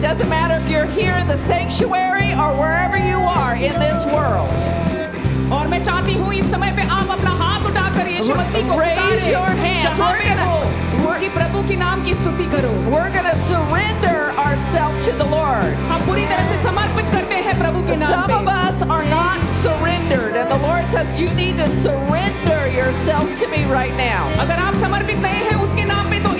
It doesn't matter if you're here in the sanctuary or wherever you are in this world. और मैं चाहती हूँ इस समय पे आप अपना हाथ उठाकर यीशु मसीह को Raise पुकारें। your hands. जहाँ We're पे gonna- हो we're- उसकी प्रभु की नाम की स्तुति करो We're going to surrender ourselves to the Lord. हम पूरी तरह से समर्पित करते हैं प्रभु के नाम Some of पे us are not surrendered, and the Lord says, You need to surrender yourself to me right now. अगर आप समर्पित नहीं हैं उसके नाम पे तो इस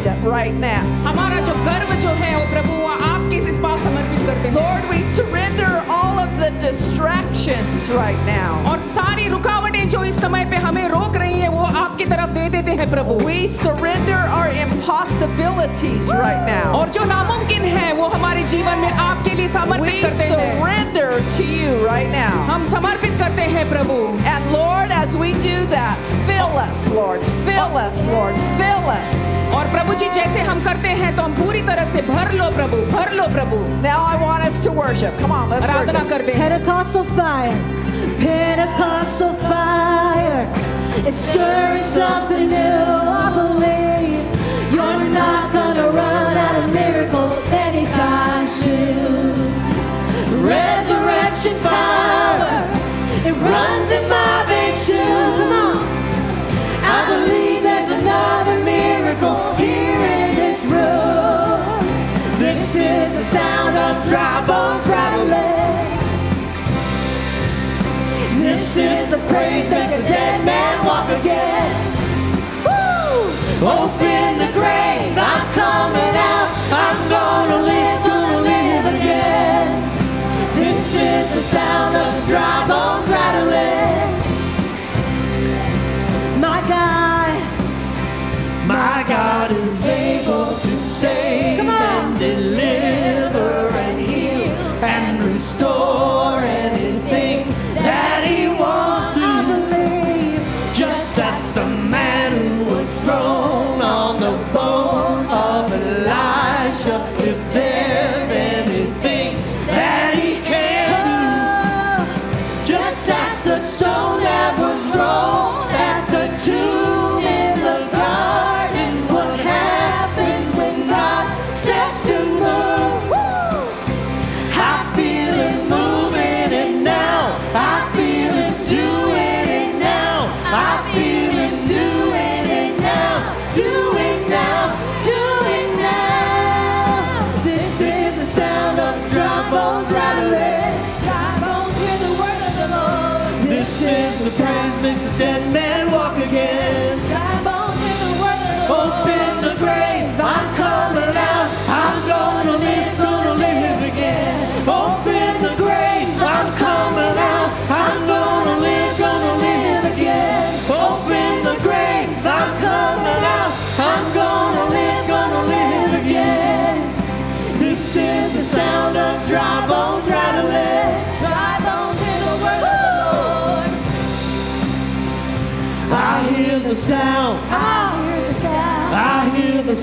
right now. हमारा जो गर्व जो है वो प्रभु वो आपके इस पास समर्पित करते हैं Lord, we surrender all of the distractions right now. और सारी रुकावटें जो इस समय पे हमें रोक रही हैं वो आपकी तरफ दे देते हैं प्रभु We surrender our impossibilities right now. और जो नामुमकिन है वो हमारे जीवन में आपके लिए समर्पित We करते हैं surrender to you right now. हम समर्पित करते हैं प्रभु And Lord, as we do that, fill us, Lord. Fill us, Lord. Fill us. और प्रभु जी जैसे हम करते हैं तो हम पूरी तरह से भर लो प्रभु भर लो प्रभु Now I want us to worship. Come on, let's Aradhana worship. करते हैं Pentecostal fire, Pentecostal fire. It's stirring something new. I believe you're not gonna run out of miracles anytime soon. Resurrection power, it runs in my veins too. Come on. I believe there's another Dry bones rattling. This is the praise make a dead man walk again. Woo! Open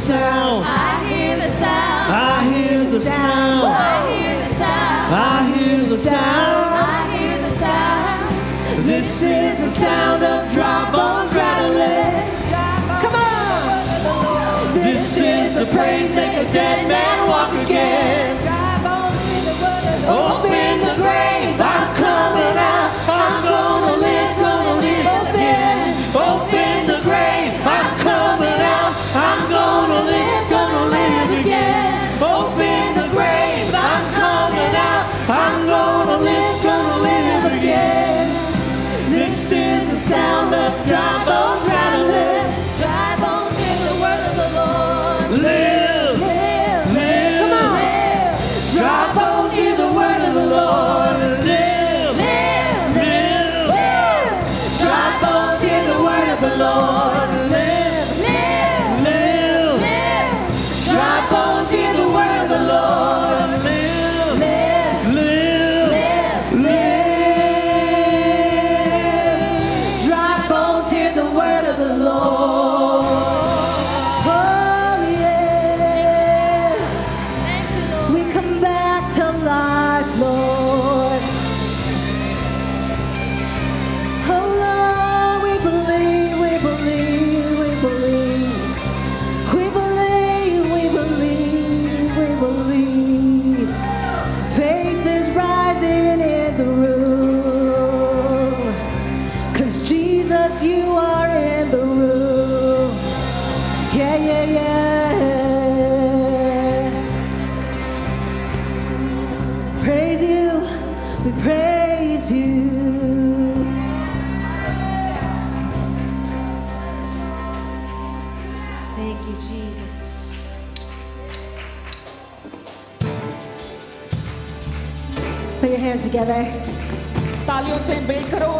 sound. I hear the sound. I hear the sound. I hear the sound. I hear the sound. I hear the sound. This is the sound of dry bones rattling. Come on. This is the praise make a dead man walk again. Together. तालियों से build करो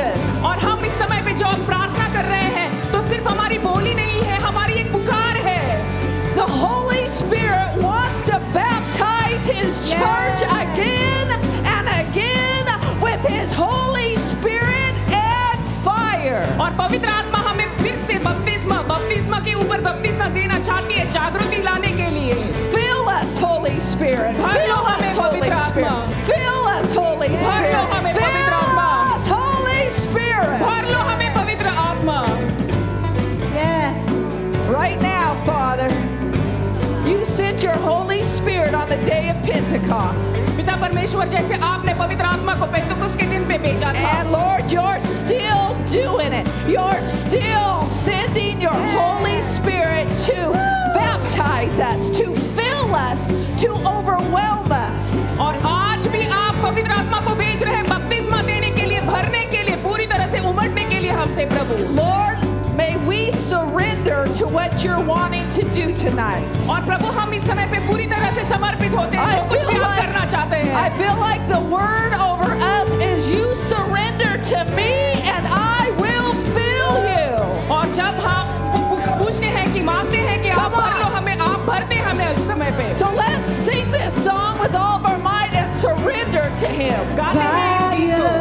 pressure और हम इस समय पे जो प्रार्थना कर रहे हैं तो सिर्फ़ हमारी बोली नहीं है हमारी एक पुकार है। द होली स्पिरिट और पवित्र आत्मा हमें फिर से बपतिस्मा बपतिस्मा के ऊपर बपतिस्मा देना चाहती है जागृति लाने के लिए। Fill us holy spirit fill us holy spirit fill of Pentecost. पिता परमेश्वर जैसे आपने पवित्र आत्मा को पेंतुकुस के दिन पे भेजा था And Lord, you're still doing it. You're still sending your Holy Spirit to baptize us, to fill us, to overwhelm us. और आज भी आप पवित्र आत्मा को भेज रहे हैं बपतिस्मा देने के लिए भरने के लिए पूरी तरह से उमड़ने के लिए हमसे प्रभु Lord, to what you're wanting to do tonight. और प्रभु हम इस समय पे पूरी तरह से समर्पित होते हैं जो I कुछ feel भी हम like- करना चाहते हैं I feel like the word over us is you surrender to me and I will fill you. और जब हम पू- पूछते हैं कि मांगते हैं कि आप Come भर लो on. हमें आप भरते हैं हमें उस समय पे So let's sing this song with all of our might and surrender to Him. गाते हैं इस गीत को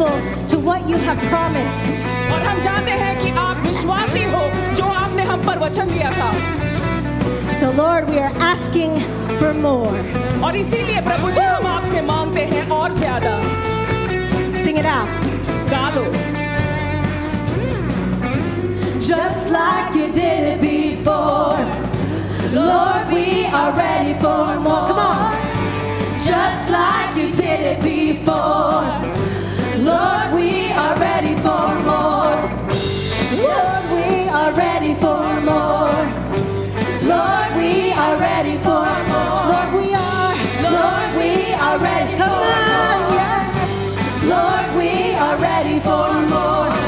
faithful to what you have promised. और हम जानते हैं कि आप विश्वासी हो जो आपने हम पर वचन दिया था So, Lord, we are asking for more. और इसीलिए प्रभु जी हम आपसे मांगते हैं और ज्यादा Sing it out. गा लो just like you did it before. Lord, we are ready for more. Come on. Just like you did it before. Lord, we are ready for more. Lord, we are ready for more. Lord, we are ready for more. Lord, we are. Lord, we are ready for more. Yeah. Lord, we are ready for more.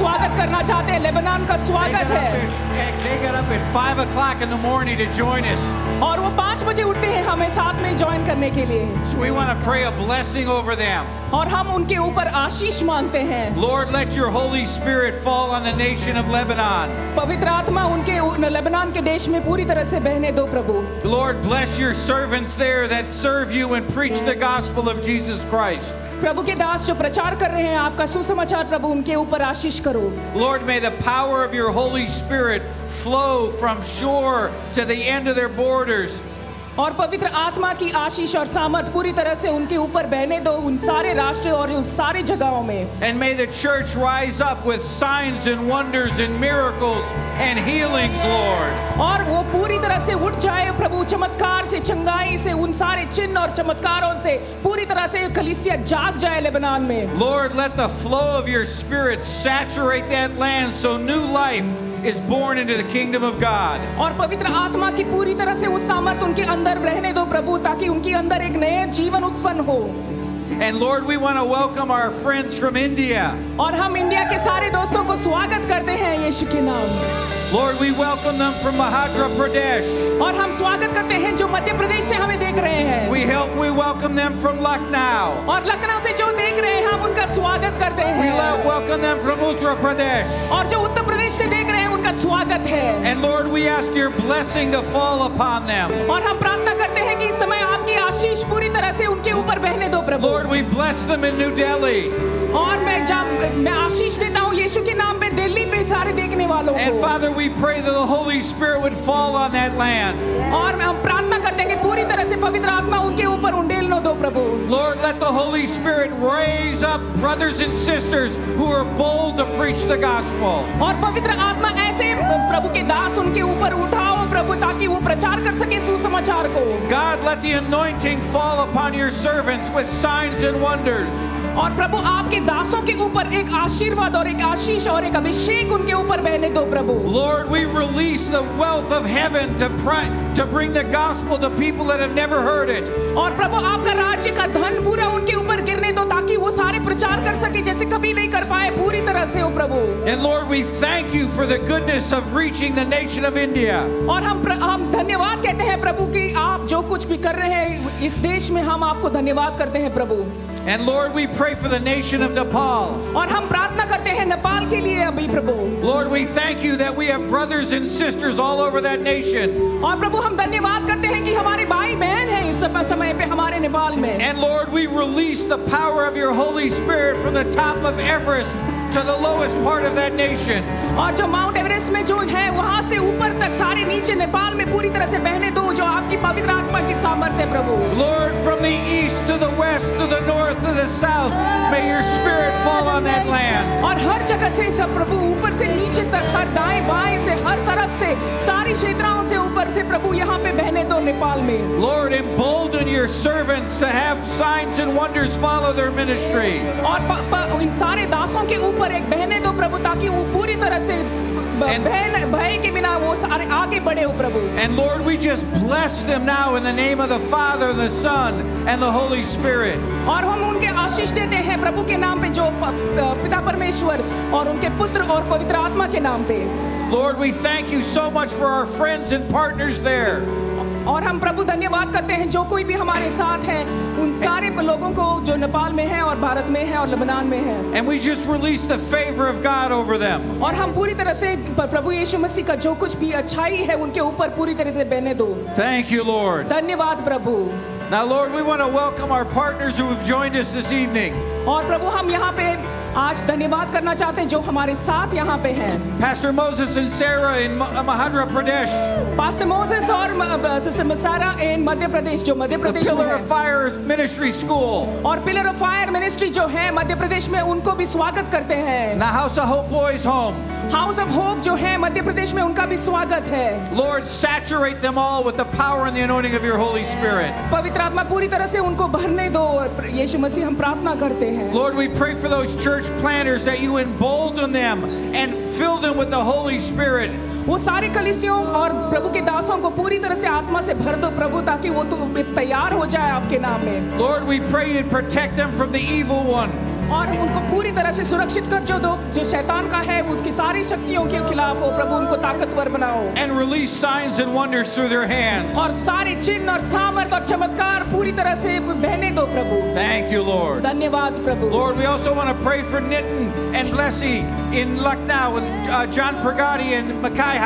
स्वागत करना चाहते हैं Lebanon का स्वागत है at, they got up at 5 o'clock in the morning to join us. और वो पाँच बजे उठते हैं हमें साथ में ज्वाइन करने के लिए So we want to pray a blessing over them. और हम उनके ऊपर आशीष मांगते हैं Lord, let your Holy Spirit fall on the nation of Lebanon. पवित्र आत्मा उनके लेबनान के देश में पूरी तरह से बहने दो प्रभु Lord, bless your servants there that serve you and preach yes. the gospel of Jesus Christ. प्रभु के दास जो प्रचार कर रहे हैं, आपका सुसमाचार प्रभु उनके ऊपर आशीष करो। Lord may the power of your holy spirit flow from shore to the end of their borders और पवित्र आत्मा की आशीष और सामर्थ पूरी तरह से उनके ऊपर बहने दो उन सारे राष्ट्र और उन सारे जगहों में And may the church rise up with signs and wonders and miracles and healings, Lord. और वो पूरी तरह से उठ जाए प्रभु चमत्कार से चंगाई से उन सारे चिन्ह और चमत्कारों से पूरी तरह से कलिसिया जाग जाए लेबनान में Lord, let the flow of your spirit saturate that land so new life is born into the kingdom of God. और पवित्र आत्मा की पूरी तरह से उस सामर्थ उनके अंदर रहने दो प्रभु ताकि उनके अंदर एक नए जीवन उत्पन्न हो And Lord, we want to welcome our friends from India. और हम इंडिया के सारे दोस्तों को स्वागत करते हैं यीशु के नाम Lord, we welcome them from Madhya Pradesh. और हम स्वागत करते हैं जो मध्य प्रदेश से हमें देख रहे हैं We help we welcome them from Lucknow. और लखनऊ से जो देख रहे हैं हम उनका स्वागत करते We हैं lo- welcome them from Uttar Pradesh. और जो उत्तर प्रदेश से देख रहे हैं उनका स्वागत है And Lord, we ask your blessing to fall upon them. और हम प्रार्थना करते हैं कि इस समय आपकी आशीष पूरी तरह से उनके ऊपर बहने दो प्रभु Lord, we bless them in New Delhi. और मैं जब मैं आशीष देता हूँ यीशु के नाम पे दिल्ली पे सारे देखने वालों And को Father, we pray that the Holy Spirit would fall on that land. और हम प्रार्थना करते हैं कि पूरी तरह से पवित्र आत्मा उनके ऊपर उंडेल न दो प्रभु Lord, let the Holy Spirit raise up brothers and sisters who are bold to preach the gospel. और पवित्र आत्मा ऐसे प्रभु के दास उनके ऊपर उठाओ प्रभु ताकि वो प्रचार कर सके सुसमाचार को God, let the anointing fall upon your servants with signs and wonders. और प्रभु आपके दासों के ऊपर एक आशीर्वाद और एक आशीष और एक अभिषेक उनके ऊपर बहने दो प्रभु Lord, we release the wealth of heaven to, pray, to bring the gospel to people that have never heard it. और प्रभु आपका राज्य का धन पूरा उनके ऊपर गिरने दो वो सारे प्रचार कर सके जैसे कभी नहीं कर पाए पूरी तरह से ओ प्रभु And Lord, we thank you for the goodness of reaching the nation of India. और हम हम धन्यवाद कहते हैं प्रभु कि आप जो कुछ भी कर रहे हैं इस देश में हम आपको धन्यवाद करते हैं प्रभु And Lord, we pray for the nation of Nepal. और हम प्रार्थना करते हैं नेपाल के लिए अभी प्रभु Lord, we thank you that we have brothers and sisters all over that nation. और प्रभु हम धन्यवाद करते हैं कि हमारे भाई बहन हैं इस समय समय पे हमारे नेपाल में And Lord, we release the power of your Holy Spirit from the top of Everest to the lowest part of that nation. और जो माउंट एवरेस्ट में जो है वहां से ऊपर तक सारे नीचे नेपाल में पूरी तरह से बहने दो जो आपकी पवित्र आत्मा की सामर्थ्य है प्रभु Lord, from the east to the west, to the north, to the south, may your spirit fall on that land. और हर जगह से सब प्रभु ऊपर से नीचे तक हर दाएं बाएं से हर तरफ से सारी क्षेत्राओं से ऊपर से प्रभु यहाँ पे बहने दो नेपाल में Lord, embolden your servants to have signs and wonders follow their ministry. और प, प, इन सारे दासों के ऊपर एक बहने दो प्रभु ताकि वो पूरी तरह से ब- And- भय भय के बिना वो सारे आगे बढ़े हो प्रभु And Lord, we just bless them now in the name of the Father, the Son, and the Holy Spirit. और हम उनके आशीष देते हैं प्रभु के नाम पे जो प- पिता परमेश्वर और उनके पुत्र और पवित्र आत्मा के नाम पे Lord, we thank you so much for our friends and partners there. और हम प्रभु धन्यवाद करते हैं जो कोई भी हमारे साथ है उन सारे लोगों को जो नेपाल में है और भारत में है और लबनान में है And we just release the favor of God over them. और हम पूरी तरह से प्रभु यीशु मसीह का जो कुछ भी अच्छाई है उनके ऊपर पूरी तरह से बहने दो थैंक यू लॉर्ड धन्यवाद प्रभु Now, Lord, we want to welcome our partners who have joined us this evening. और प्रभु हम यहाँ पे आज धन्यवाद करना चाहते हैं जो हमारे साथ यहाँ पे हैं। Pastor Moses and Sarah in Ma- Mahadra Pradesh, pastor Moses और सिस्टर मसारा इन मध्य प्रदेश जो मध्य प्रदेश में Pillar of है। Fire Ministry School, और पिलर ऑफ़ फायर मिनिस्ट्री जो है मध्य प्रदेश में उनको भी स्वागत करते हैं। The House of Hope Boys Home. House of hope जो है मध्य प्रदेश में उनका भी स्वागत है। Lord, saturate them all with the power and the anointing of your Holy Spirit. पवित्र आत्मा पूरी तरह से उनको भरने दो। यीशु मसीह हम प्रार्थना करते हैं। Lord, we pray for those church planners that you embolden them and fill them with the Holy Spirit. वो सारे कलिसियों और प्रभु के दासों को पूरी तरह से आत्मा से भर दो प्रभु ताकि वो तो तैयार हो जाए आपके नाम में Lord, we pray you'd protect them from the evil one. और उनको पूरी तरह से सुरक्षित कर जो दो जो शैतान का है उसकी सारी शक्तियों के खिलाफ हो। प्रभु उनको ताकतवर बनाओ। And release signs and wonders through their hands और सारे चिन्ह और सामर्थ और चमत्कार पूरी तरह से बहने दो प्रभु। थैंक यू लॉर्ड धन्यवाद प्रभु। Lord we also want to pray for Nitin and Blessy in Lucknow with uh, John Pragati and Mackay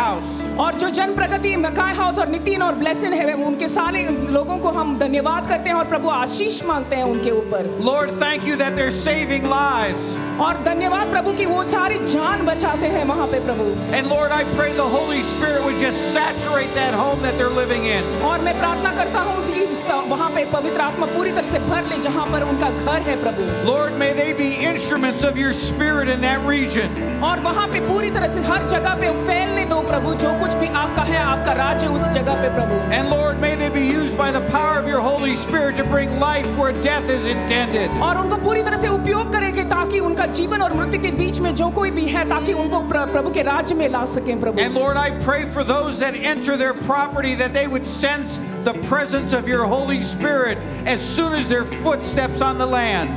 और जो जन प्रगति मकाय हाउस और नितिन और ब्लेसिन है उनके सारे लोगों को हम धन्यवाद करते हैं और प्रभु आशीष मांगते हैं उनके ऊपर Lord, thank you that they're saving lives. और धन्यवाद प्रभु की वो सारी जान बचाते हैं वहाँ पे प्रभु And Lord, I pray the Holy Spirit would just saturate that home that they're living in. और मैं प्रार्थना करता हूँ कि वहाँ पे पवित्र आत्मा पूरी तरह से भर ले जहाँ पर उनका घर है प्रभु Lord, may they be instruments of your spirit in that region. और वहाँ पे पूरी तरह से हर जगह पे फैलने दो प्रभु जो कुछ भी आपका है आपका राज्य उस जगह पे प्रभु And Lord, may they be used by the power of your Holy Spirit to bring life where death is intended. और उनको पूरी तरह से उपयोग करेंगे ताकि उनका उनका जीवन और मृत्यु के बीच में जो कोई भी है ताकि उनको प्रभु के राज्य में ला सकें प्रभु And Lord I pray for those that enter their property that they would sense the presence of your Holy Spirit as soon as their foot steps on the land.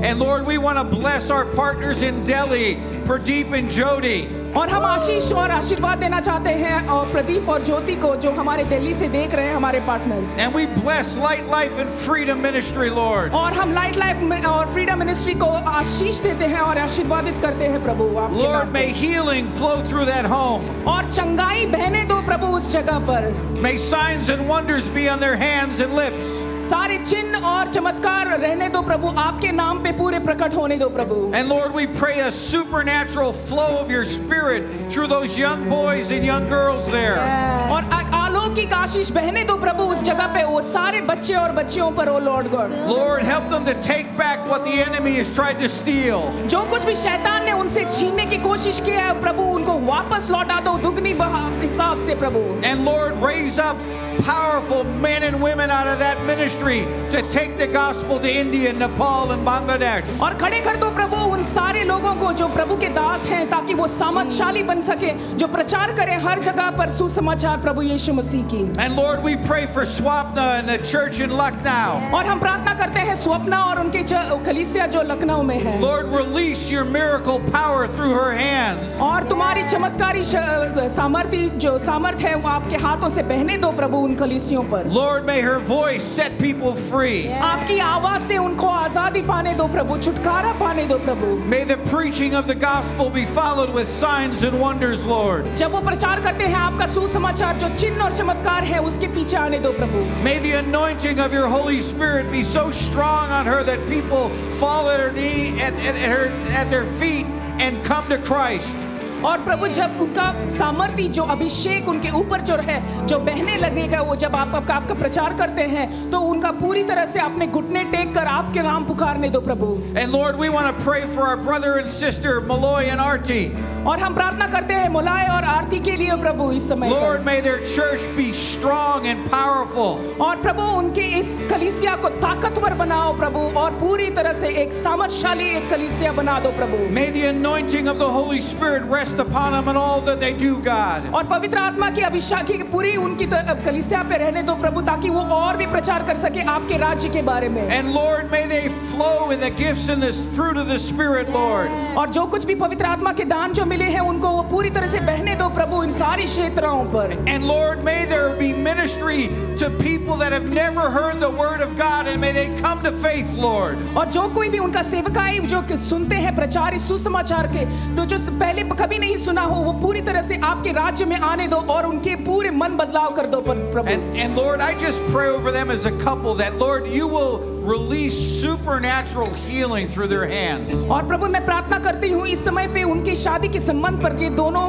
And Lord, we want to bless our partners in Delhi, Pradeep and Jyoti. और हम आशीष और आशीर्वाद देना चाहते हैं और प्रदीप और ज्योति को जो हमारे दिल्ली से देख रहे हैं हमारे partners And we bless Light Life and Freedom Ministry, Lord. और हम लाइट लाइफ और फ्रीडम मिनिस्ट्री को आशीष देते हैं और आशीर्वादित करते हैं प्रभु आपके Lord, पे। may healing flow through that home. और चंगाई बहने दो प्रभु उस जगह पर May signs and wonders be on their hands and lips. सारे चिन्ह और चमत्कार रहने दो प्रभु आपके नाम पे पूरे प्रकट होने दो प्रभु। And Lord we pray a supernatural flow of your spirit through those young boys and young girls there और अलौकिक आशीष बहने दो प्रभु उस जगह पे वो सारे बच्चे और बच्चियों पर O Lord God Lord help them to take back what the enemy is tried to steal जो कुछ भी शैतान ने उनसे छीनने की कोशिश किया है प्रभु उनको वापस लौटा दो दुगनी बहा हिसाब से प्रभु। And Lord raise up powerful men and women out of that ministry to take the gospel to India, Nepal, and Bangladesh. और खड़े कर दो प्रभु उन सारे लोगों को जो प्रभु के दास हैं ताकि वो सामर्थशाली बन सके जो प्रचार करें हर जगह पर सुसमाचार प्रभु यीशु मसीह की And Lord, we pray for Swapna and the church in Lucknow. और हम प्रार्थना करते हैं स्वप्ना और उनके कलीसिया जो लखनऊ में है Lord, release your miracle power through her hands. और तुम्हारी चमत्कारी सामर्थ्य जो सामर्थ है वो आपके हाथों से बहने दो प्रभु उन कलीसियों पर Lord, may her voice set people free. आपकी आवाज से उनको आजादी पाने दो प्रभु छुटकारा पाने दो प्रभु May the preaching of the gospel be followed with signs and wonders, Lord. जब वो प्रचार करते हैं आपका सुसमाचार जो चिन्ह और चमत्कार है उसके पीछे आने दो प्रभु May the anointing of your Holy Spirit be so strong on her that people fall at her knee at, at, at her at their feet and come to Christ. और प्रभु जब उनका सामर्थ्य जो अभिषेक उनके ऊपर जो है जो बहने लगेगा वो जब आप आपका, आपका प्रचार करते हैं तो उनका पूरी तरह से आपने घुटने टेक कर आपके नाम पुकारने दो प्रभु And Lord, we want to pray for our brother and sister, Malloy and Artie. और हम प्रार्थना करते हैं मुलाय और आरती के लिए प्रभु इस समय। Lord, may their church be strong and powerful. और प्रभु उनके इस कलीसिया को ताकतवर बनाओ प्रभु और पूरी तरह से एक सामर्थशाली एक कलीसिया बना दो प्रभु May the anointing of the Holy Spirit rest upon them in all that they do, God. और पवित्र आत्मा की अभिषेक की पूरी उनकी कलीसिया पे रहने दो प्रभु ताकि वो और भी प्रचार कर सके आपके राज्य के बारे में And Lord, may they flow in the gifts and the fruit of the Spirit, Lord. और जो कुछ भी पवित्र आत्मा के दान जो मिले हैं उनको वो पूरी तरह से बहने दो प्रभु इन सारी क्षेत्रों पर। And Lord may there be ministry to people that have never heard the word of God and may they come to faith Lord और जो कोई भी उनका सेवक आए जो कि सुनते हैं प्रचार इस सुसमाचार के तो जो पहले कभी नहीं सुना हो वो पूरी तरह से आपके राज्य में आने दो और उनके पूरे मन बदलाव कर दो प्रभु। And Lord I just pray over them as a couple that Lord you will release supernatural healing through their hands. और प्रभु मैं प्रार्थना करती हूँ इस समय पे उनकी शादी के संबंध पर ये दोनों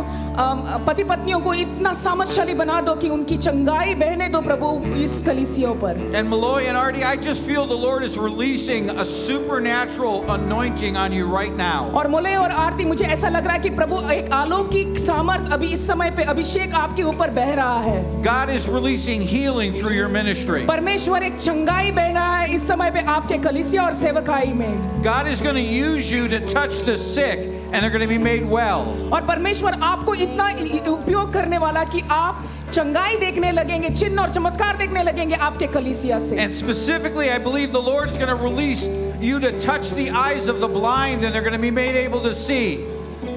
पति पत्नियों को इतना सामर्थशाली बना दो कि उनकी चंगाई बहने दो प्रभु इस कलीसियों पर And Malloy and Artie, I just feel the Lord is releasing a supernatural anointing on you right now. और मोले और आरती मुझे ऐसा लग रहा है कि प्रभु एक अलौकिक सामर्थ अभी इस समय पे अभिषेक आपके ऊपर बह रहा है God is releasing healing through your ministry. परमेश्वर एक चंगाई बह रहा है इस समय पे आपके कलिसिया और सेवकाई में God is going to use you to touch the sick and they're going to be made well. और परमेश्वर आपको इतना इ- इ- उपयोग करने वाला कि आप चंगाई देखने लगेंगे चिन्ह और चमत्कार देखने लगेंगे आपके कलिसिया से And specifically, I believe the Lord's going to release you to touch the eyes of the blind and they're going to be made able to see.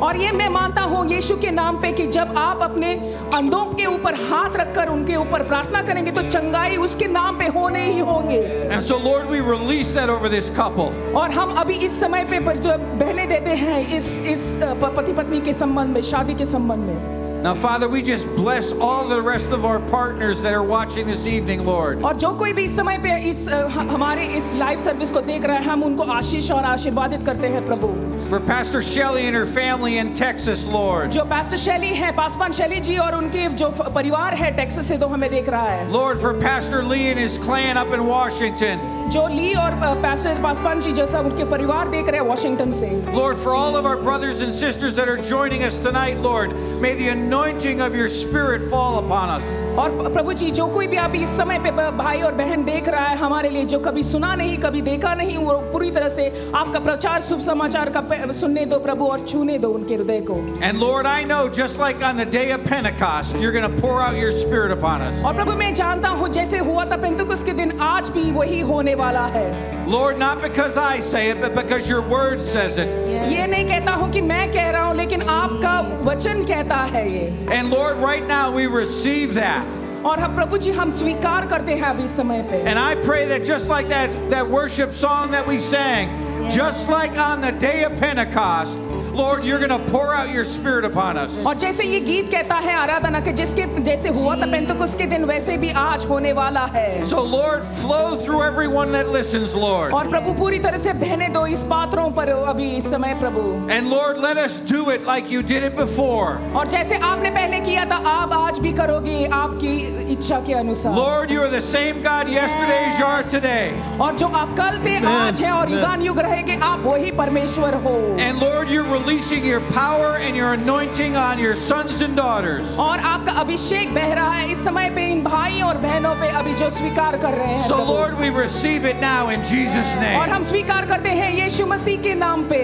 और ये मैं मानता हूँ यीशु के नाम पे कि जब आप अपने अंधों के ऊपर हाथ रखकर उनके ऊपर प्रार्थना करेंगे तो चंगाई उसके नाम पे होने ही होंगे And so, Lord, we release that over this couple. और हम अभी इस समय पे पर जो बहने देते हैं इस इस पति पत्नी के संबंध में शादी के संबंध में Now, Father, we just bless all the rest of our partners that are watching this evening, Lord. और जो कोई भी इस समय पे इस हमारे इस लाइव सर्विस को देख रहा है हम उनको आशीष और आशीर्वादित करते हैं प्रभु For Pastor Shelley and her family in Texas, Lord. जो पास्टर शैली है पासवान शैली जी और उनके जो फ- परिवार है टेक्सास से तो हमें देख रहा है Lord, for Pastor Lee and his clan up in Washington. जो ली और पैसेज पासवान जी जैसा उनके परिवार देख रहे हैं वाशिंगटन से। Lord for all of our brothers and sisters that are joining us tonight Lord may the anointing of your spirit fall upon us और प्रभु जी जो कोई भी आप इस समय पे भाई और बहन देख रहा है हमारे लिए जो कभी सुना नहीं कभी देखा नहीं वो पूरी तरह से आपका प्रचार शुभ समाचार का सुनने दो प्रभु और छूने दो उनके हृदय को। And Lord I know just like on the day of Pentecost you are gonna pour out your spirit upon us और प्रभु मैं जानता हूँ जैसे हुआ था पेंटेकोस्ट के दिन आज भी वही होने वाला है Lord, not because I say it, but because your word says it. ये नहीं कहता हूँ कि मैं कह रहा हूँ लेकिन आपका वचन कहता है ये And Lord, right now we receive that. और हम प्रभु जी हम स्वीकार करते हैं अभी इस समय पे And I pray that just like that, that worship song that we sang, just like on the day of Pentecost, Lord, you're going to pour out your Spirit upon us. और जैसे ये गीत कहता है आराधना के जिसके जैसे हुआ था पेंतुकुस के दिन वैसे भी आज होने वाला है So, Lord, flow through everyone that listens, Lord. और प्रभु पूरी तरह से बहने दो इस पात्रों पर अभी इस समय प्रभु And Lord, let us do it like you did it before. और जैसे आपने पहले किया था आप आज भी करोगे आपकी इच्छा के अनुसार Lord, you are the same God yesterday as you are today. और जो आप कल थे आज है और युगान युग रहेंगे आप वही परमेश्वर हो And Lord, you're releasing your power and your anointing on your sons and daughters. और आपका अभिषेक बह रहा है इस समय पे इन भाइयों और बहनों पे अभी जो स्वीकार कर रहे हैं So Lord, we receive it now in Jesus name. और हम स्वीकार करते हैं यीशु मसीह के नाम पे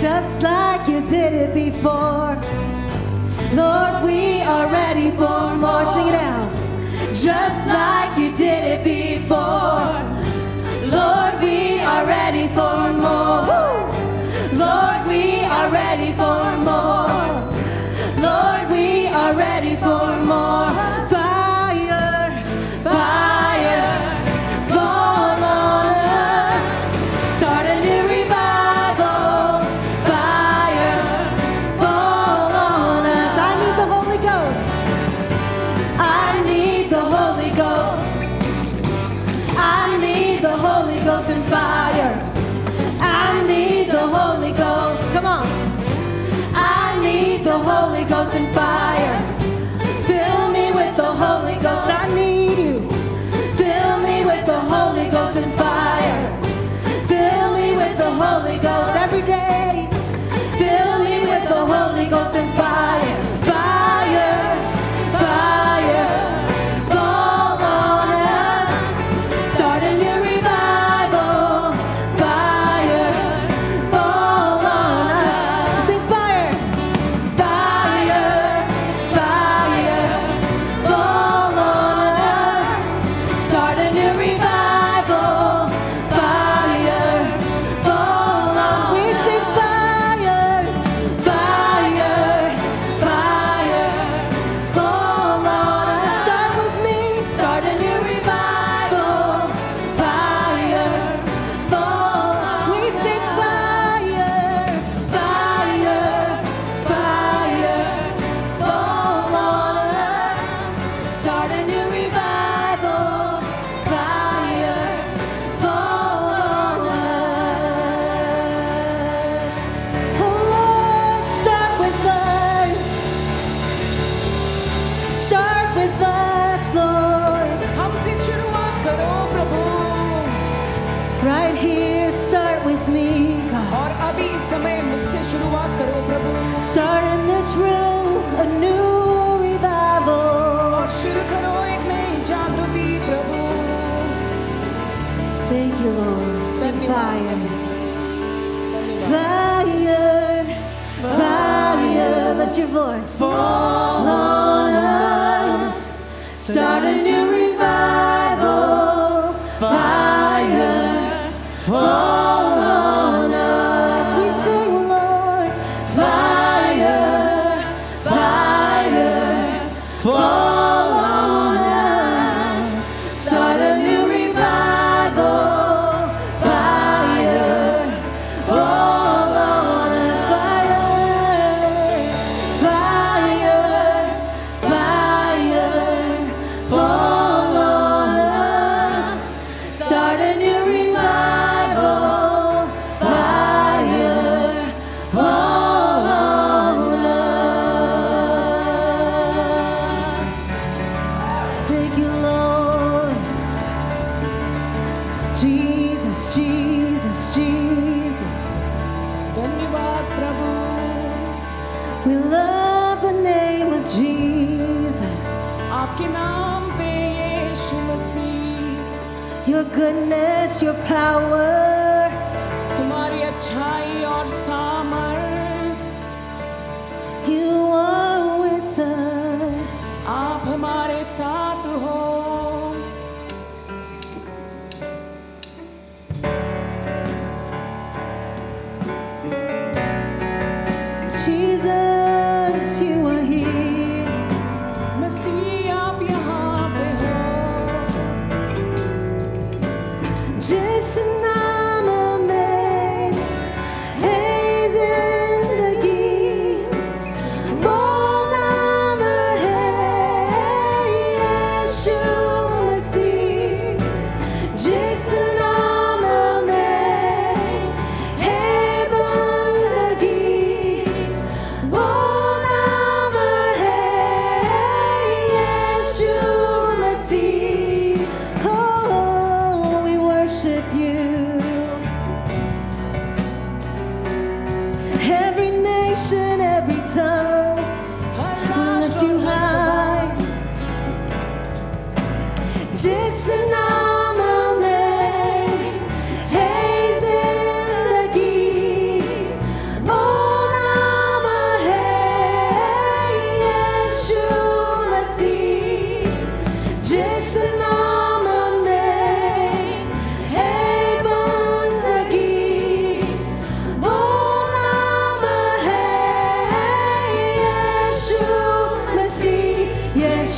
Just like you did it before. Lord, we are ready for more. Sing it out. Just like you did it before. Lord, we are ready for more. Lord, we are and fire. Fill me with the Holy Ghost every day. Fill me with the Holy Ghost and fire.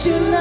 you.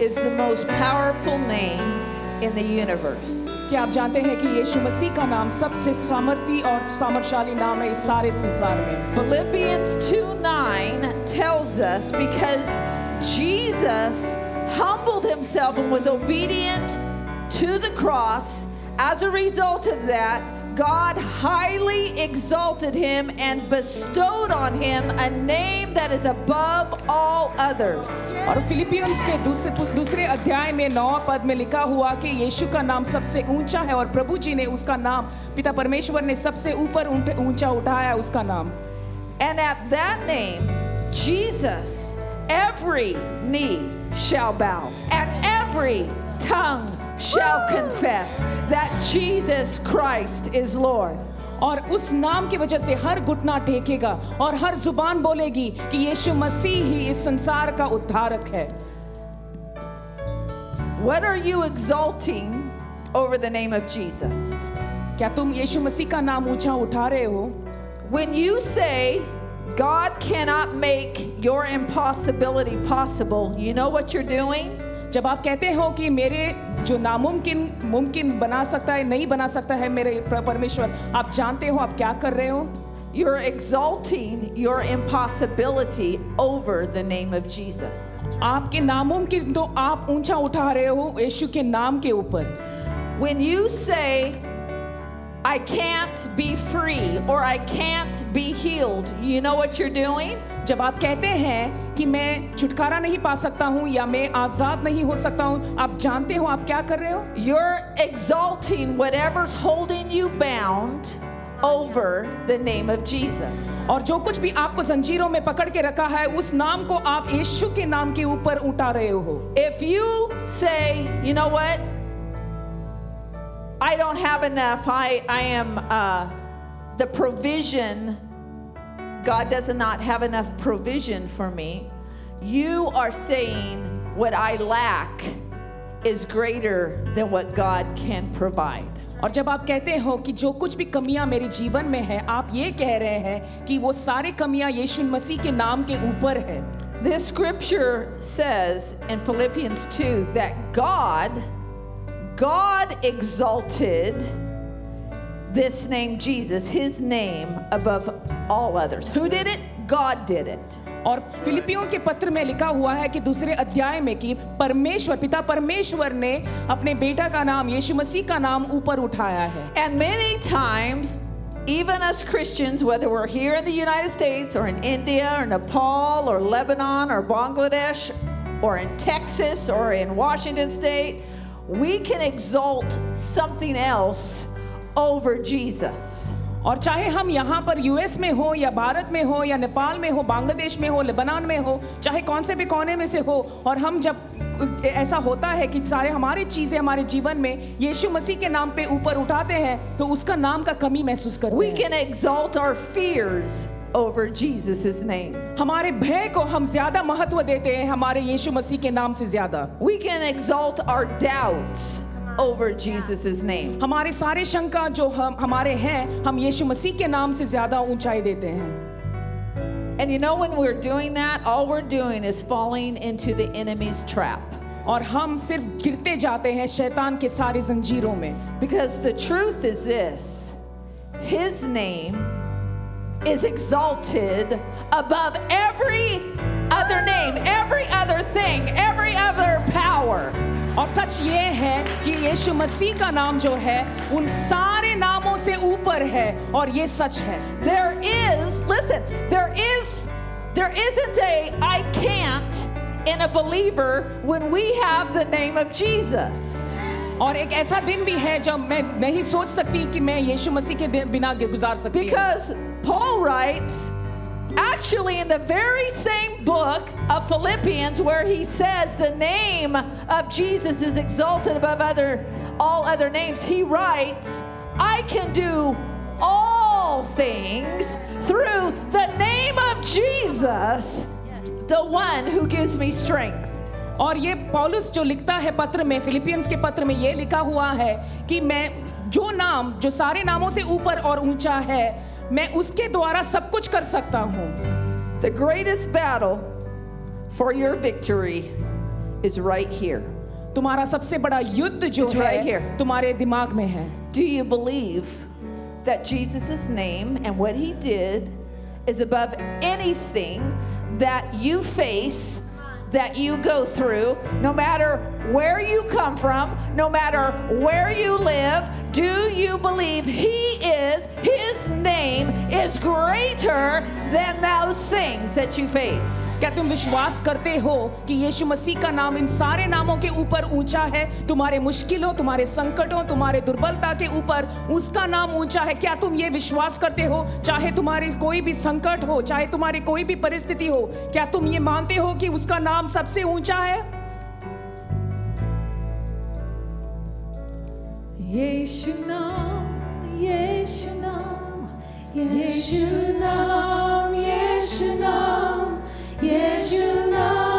is the most powerful name in the universe. क्या आप जानते हैं कि यीशु मसीह का नाम सबसे सामर्थी और सामर्थशाली नाम है इस सारे संसार में Philippians 2:9 tells us because Jesus humbled himself and was obedient to the cross as a result of that God highly exalted him and bestowed on him a name that is above all others. और Philippians के दूसरे दूसरे अध्याय में नौ पद में लिखा हुआ कि यीशु का नाम सबसे ऊंचा है और प्रभु जी ने उसका नाम पिता परमेश्वर ने सबसे ऊपर ऊंट- ऊंचा उठाया उसका नाम And at that name, Jesus, every knee shall bow and every tongue shall confess that Jesus Christ is Lord. और उस नाम की वजह से हर घुटना टेकेगा और हर जुबान बोलेगी कि यीशु मसीह ही इस संसार का उद्धारक है What are you exalting over the name of Jesus? क्या तुम यीशु मसीह का नाम ऊंचा उठा रहे हो When you say God cannot make your impossibility possible, you know what you're doing? जब आप कहते हो कि मेरे जो नामुमकिन मुमकिन बना सकता है नहीं बना सकता है मेरे परमेश्वर आप जानते हो आप क्या कर रहे हो You're exalting your impossibility over the name of Jesus. आपके नामुमकिन तो आप ऊँचा उठा रहे हो यीशु के नाम के ऊपर When you say, I can't be free or I can't be healed, you know what you're doing? जब आप कहते हैं कि मैं छुटकारा नहीं पा सकता हूँ या मैं आजाद नहीं हो सकता हूँ आप जानते हो आप क्या कर रहे हो You're exalting whatever's holding you bound over the name of Jesus. और जो कुछ भी आपको जंजीरों में पकड़ के रखा है उस नाम को आप यीशु के नाम के ऊपर उठा रहे हो If you say, you know what, I don't have enough, I, I am uh, the provision, God does not have enough provision for me, you are saying what I lack is greater than what God can provide. और जब आप कहते हो कि जो कुछ भी कमियां मेरे जीवन में है आप ये कह रहे हैं कि वो सारी कमियां यीशु मसीह के नाम के ऊपर है This scripture says in Philippians 2 that God, God exalted this name Jesus, his name above all others. Who did it? God did it. और फिलिपियों के पत्र में लिखा हुआ है कि दूसरे अध्याय में कि परमेश्वर पिता परमेश्वर ने अपने बेटा का नाम यीशु मसीह का नाम ऊपर उठाया है And many times, even us Christians, whether we're here in the United States or in India or Nepal or Lebanon or Bangladesh or in Texas or in Washington State, we can exalt something else over Jesus. और चाहे हम यहाँ पर US में हो या भारत में हो या नेपाल में हो बांग्लादेश में हो लेबनान में हो चाहे कौन से भी कोने में से हो और हम जब ऐसा होता है कि सारे हमारे चीज़ें हमारे जीवन में यीशु मसीह के नाम पे ऊपर उठाते हैं तो उसका नाम का कमी महसूस करते We can exalt our fears over Jesus' name. हमारे भय को हम ज्यादा महत्व देते हैं हमारे यीशु मसीह के नाम से ज्यादा We can exalt our doubts over Jesus' name. हमारे सारे शंका जो हम हमारे हैं हम यीशु मसीह के नाम से ज्यादा ऊंचाई देते हैं And you know, when we're doing that, all we're doing is falling into the enemy's trap. और हम सिर्फ गिरते जाते हैं शैतान के सारे जंजीरों में Because the truth is this His name is exalted above every other name, every other thing, every other power. और सच ये है कि यीशु मसीह का नाम जो है उन सारे नामों से ऊपर है और ये सच है There is, listen, there is, there isn't a I can't in a believer when we have the name of Jesus. और एक ऐसा दिन भी है जब मैं नहीं सोच सकती कि मैं यीशु मसीह के दिन बिना गुजार सकती हूँ Because Paul writes, actually, in the very same book of Philippians, where he says the name of Jesus is exalted above other all other names, he writes, I can do all things through the name of Jesus, the one who gives me strength. और ये polish जो लिखता है पत्र में Philippians के पत्र में ये लिखा हुआ है कि मैं जो नाम जो सारे नामों से ऊपर और ऊँचा है मैं उसके द्वारा सब कुछ कर सकता हूँ। The greatest battle for your victory is right here तुम्हारा सबसे बड़ा युद्ध जो It's है right तुम्हारे दिमाग में है। Do you believe that Jesus is name and what he did is above anything that you face that you go through, no matter where you come from, no matter where you live, do you believe He is, His name is greater than those things that you face? क्या तुम विश्वास करते हो कि यीशु मसीह का नाम इन सारे नामों के ऊपर ऊँचा है? तुम्हारे मुश्किलों तुम्हारे संकटों तुम्हारे दुर्बलता के ऊपर उसका नाम ऊँचा है। क्या तुम ये विश्वास करते हो? चाहे तुम्हारी कोई भी संकट हो चाहे तुम्हारी कोई भी परिस्थिति हो क्या तुम ये मानते हो कि उसका नाम सबसे ऊँचा है? Yeshu nam, Yeshu nam, Yeshu nam, Yeshu nam, Yeshu nam.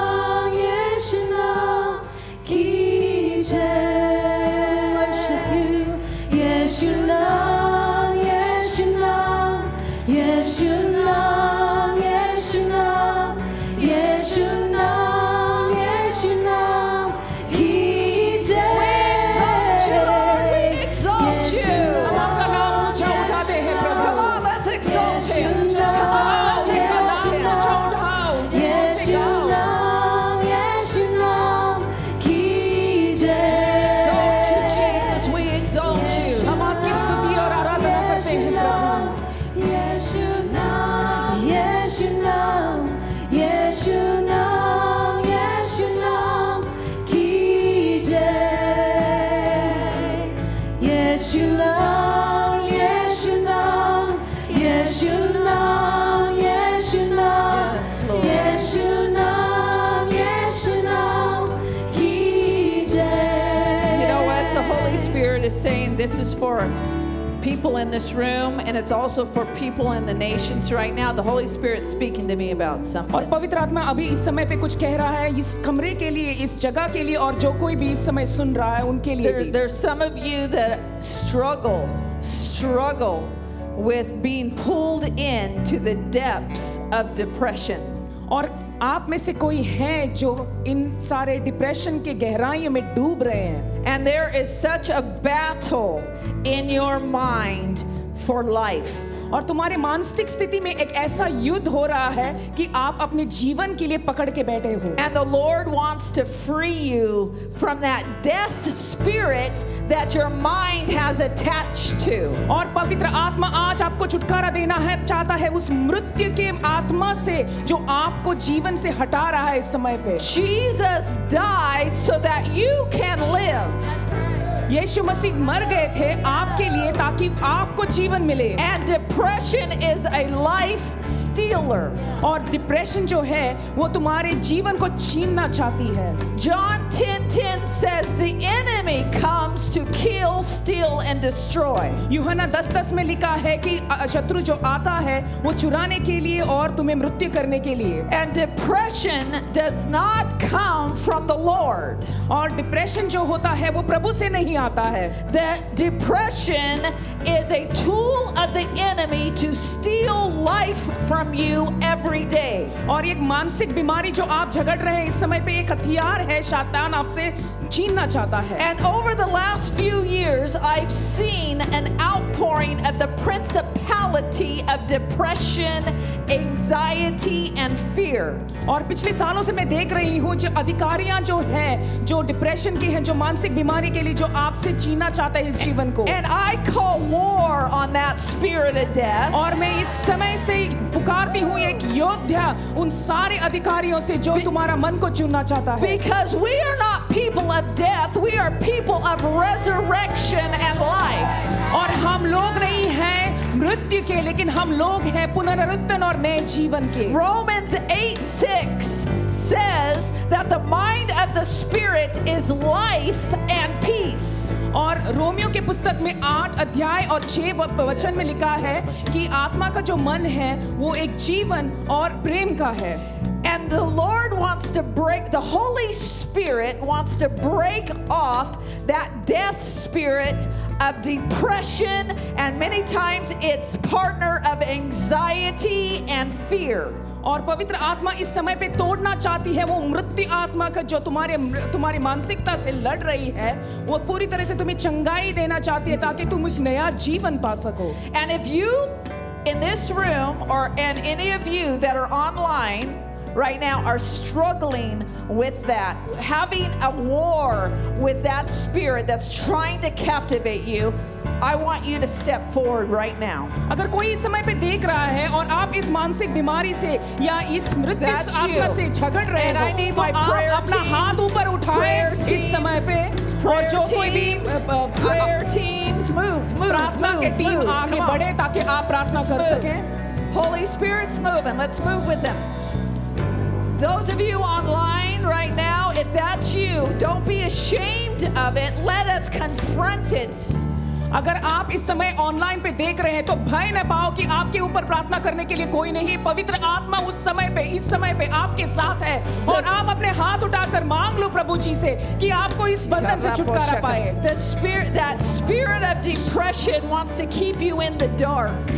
people in this room and it's also for people in the nations right now. The Holy Spirit's speaking to me about और something. पवित्र आत्मा अभी इस समय पे कुछ कह रहा है इस कमरे के लिए इस जगह के लिए और जो कोई भी इस समय सुन रहा है उनके लिए There, भी there's some of you that struggle, struggle with being pulled into the depths of depression. और आप में से कोई हैं जो इन सारे डिप्रेशन के गहराइयों में डूब रहे हैं and there is such a battle in your mind for life. और तुम्हारे मानसिक स्थिति में एक ऐसा युद्ध हो रहा है कि आप अपने जीवन के लिए पकड़ के बैठे हो And the Lord wants to free you from that death spirit that your mind has attached to. और पवित्र आत्मा आज आपको छुटकारा देना है चाहता है उस मृत्यु के आत्मा से जो आपको जीवन से हटा रहा है इस समय पे Jesus died so that you can live. यीशु मसीह मर गए थे आपके लिए ताकि आपको जीवन मिले And depression is a life stealer. और डिप्रेशन जो है वो तुम्हारे जीवन को छीनना चाहती है John 10:10 says the enemy comes to kill, steal and destroy. यूहन्ना दस दस में लिखा है कि शत्रु जो आता है वो चुराने के लिए और तुम्हें मृत्यु करने के लिए And depression does not come from the Lord. और डिप्रेशन जो होता है वो प्रभु से नहीं आता है That depression is a tool of the enemy to steal life from you every day. और एक मानसिक बीमारी जो आप झगड़ रहे हैं इस समय पे एक हथियार है शैतान आपसे छीनना चाहता है And over the last few years, I've seen an outpouring of the principality of depression, anxiety, and fear. और पिछले सालों से मैं देख रही हूँ जो अधिकारियाँ जो हैं जो डिप्रेशन के हैं जो मानसिक बीमारी के लिए जो आपसे जीना चाहता है इस जीवन को। And I call war on that spirit of death और मैं इस समय से पुकारती हूँ एक योद्धा उन सारे अधिकारियों से जो तुम्हारा मन को चुनना चाहता है। Because we are not people of death we are people of resurrection and life और हम लोग नहीं हैं मृत्यु के लेकिन हम लोग हैं पुनरुत्थान और नए जीवन के। Romans 8:6 says that the mind of the Spirit is life and peace. और रोमियो के पुस्तक में आठ अध्याय और छह व- वचन में लिखा है कि आत्मा का जो मन है वो एक जीवन और प्रेम का है And the Lord wants to break, the Holy Spirit wants to break off that death spirit of depression, and many times it's partner of anxiety and fear. और पवित्र आत्मा इस समय पे तोड़ना चाहती है वो मृत्यु आत्मा का जो तुम्हारे तुम्हारी मानसिकता से लड़ रही है वो पूरी तरह से तुम्हें चंगाई देना चाहती है ताकि तुम एक नया जीवन पा सको And if you in this room or and any of you that are online right now are struggling with that, having a war with that spirit that's trying to captivate you, I want you to step forward right now. अगर कोई इस समय पे देख रहा है और आप इस मानसिक बीमारी से या इस मृत्यु That's आत्मा you. से झगड़ रहे And I हो need तो my आप prayer अपना teams, हाथ ऊपर prayer उठाएं इस समय पे और Prayer जो कोई भी teams, अ, अ, prayer teams, move, move, प्रार्थना के move, टीम move. आगे Come on. बढ़े ताकि आप प्रार्थना कर Move. सकें Holy Spirit's moving. Let's move with them. Those of you online right now, if that's you, don't be ashamed of it. Let us confront it. अगर आप इस समय ऑनलाइन पे देख रहे हैं तो भय न पाओ कि आपके ऊपर प्रार्थना करने के लिए कोई नहीं। पवित्र आत्मा उस समय पे इस समय पे आपके साथ है। और आप अपने हाथ उठाकर मांग लो प्रभु जी से कि आपको इस बंधन से छुटकारा पाए। The spirit, that spirit of depression wants to keep you in the dark.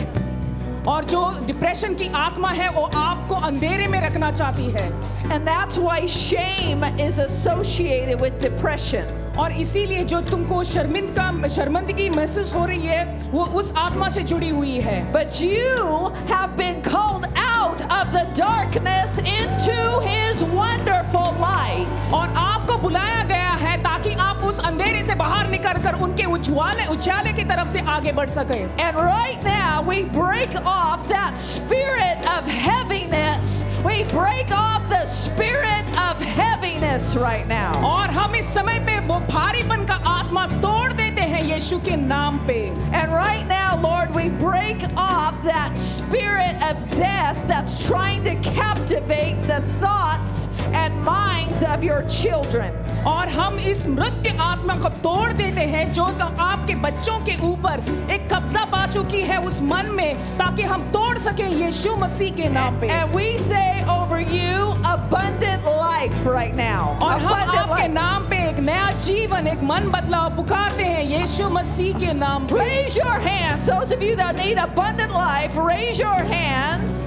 और जो डिप्रेशन की आत्मा है वो आपको अंधेरे में रखना चाहती है। And that's why shame is associated with depression. और इसीलिए जो तुमको शर्मिंद का शर्मिंदगी महसूस हो रही है वो उस आत्मा से जुड़ी हुई है। But you have been called out of the darkness into his wonderful light और आपको बुलाया गया ताकि आप उस अंधेरे से बाहर निकल कर उनके उज्ज्वल उजाले की तरफ से आगे बढ़ सके And right now, we break off that spirit of heaviness. We break off the spirit of heaviness right now. और हम इस समय पे वो भारीपन का आत्मा तोड़ देते हैं यीशु के नाम पे And right now, Lord, we break off that spirit of death that's trying to captivate the thoughts and minds of your children. और हम इस मृत्यु आत्मा को तोड़ देते हैं जो तो आपके बच्चों के ऊपर एक कब्जा पा चुकी है उस मन में ताकि हम तोड़ सकें यीशु मसीह के नाम पे And we say over you abundant life right now. और हम Abundant आपके life. नाम पे एक नया जीवन एक मन बदलाव पुकारते हैं यीशु मसीह के नाम पे Raise your hands. Those of you that need abundant life, raise your hands.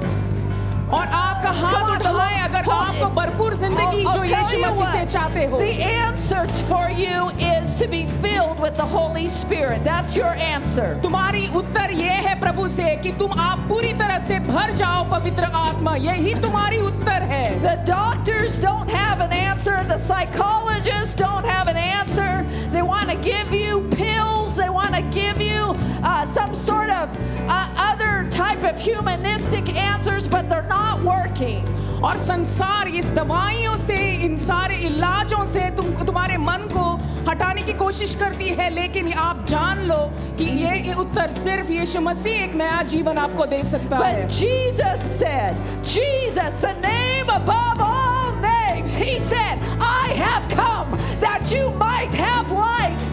और आपका Come हाथ on, उठाएं hold- अगर hold- आपको भरपूर जिंदगी I'll- जो I'll tell यीशु you मसीह से what, चाहते हो The answer for you is to be filled with the Holy Spirit. That's your answer. तुम्हारी उत्तर ये है प्रभु से कि तुम आप पूरी तरह से भर जाओ पवित्र आत्मा यही तुम्हारी उत्तर है The doctors don't have an answer. The psychologists don't have an answer. They want to give you pills. They want to give you uh, some sort of uh, other type of humanistic answers, but they're not working. और संसार इस दवाइयों से इन सारे इलाजों से तुमको तुम्हारे मन को हटाने की कोशिश करती है लेकिन आप जान लो कि ये ये उत्तर सिर्फ यीशु मसीह एक नया जीवन आपको दे सकता है But Jesus said, Jesus, the name above all names, He said, I have come that you might have life and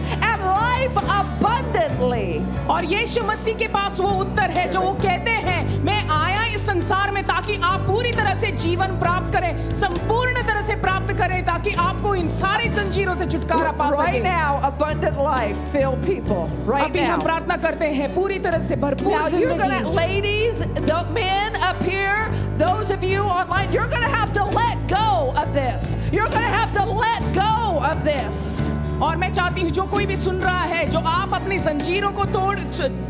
life abundantly. और यीशु मसीह के पास वो उत्तर है जो वो कहते हैं मैं आया इस संसार में ताकि आप पूरी तरह से जीवन प्राप्त करें संपूर्ण तरह से प्राप्त करें ताकि आपको इन सारी जंजीरों से छुटकारा पा सके Right now, abundant life, fill people. Right अभी हम प्रार्थना करते हैं पूरी तरह से भरपूर Now you're gonna, ladies, the men up here, those of you online, you're gonna have to let go of this. You're gonna have to let go of this. और मैं चाहती हूँ जो कोई भी सुन रहा है जो आप अपनी जंजीरों को तोड़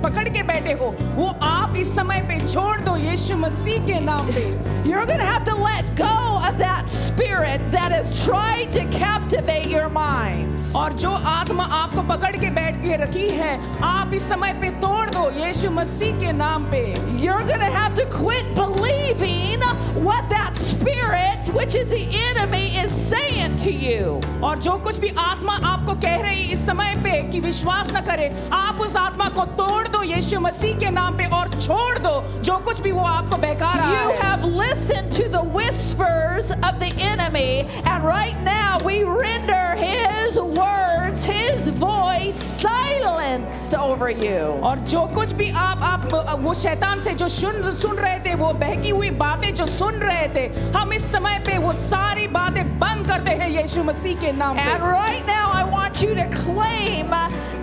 पकड़ के बैठे हो वो आप इस समय पे छोड़ दो यीशु मसीह के नाम पे। You are have to let go of that spirit that is trying to captivate your mind और जो आत्मा आपको पकड़ के बैठ के रखी है आप इस समय पे तोड़ दो यीशु मसीह के नाम पे। You are have to quit believing what that spirit which is the enemy is saying to you और जो कुछ भी आत्मा आप आपको कह रही इस समय पे कि विश्वास न करे। आप उस आत्मा को तोड़ दो यीशु मसीह के नाम पे और छोड़ दो। जो कुछ भी वो आपको बहका रहा You है। have listened to the whispers of the enemy, and right now we render his words, his voice silenced over you. और जो कुछ भी आप आप वो शैतान से जो सुन सुन रहे थे वो बहकी हुई बातें जो सुन रहे थे हम इस समय पे वो सारी बातें बंद करते हैं यीशु मसीह के नाम And right now, I want you to claim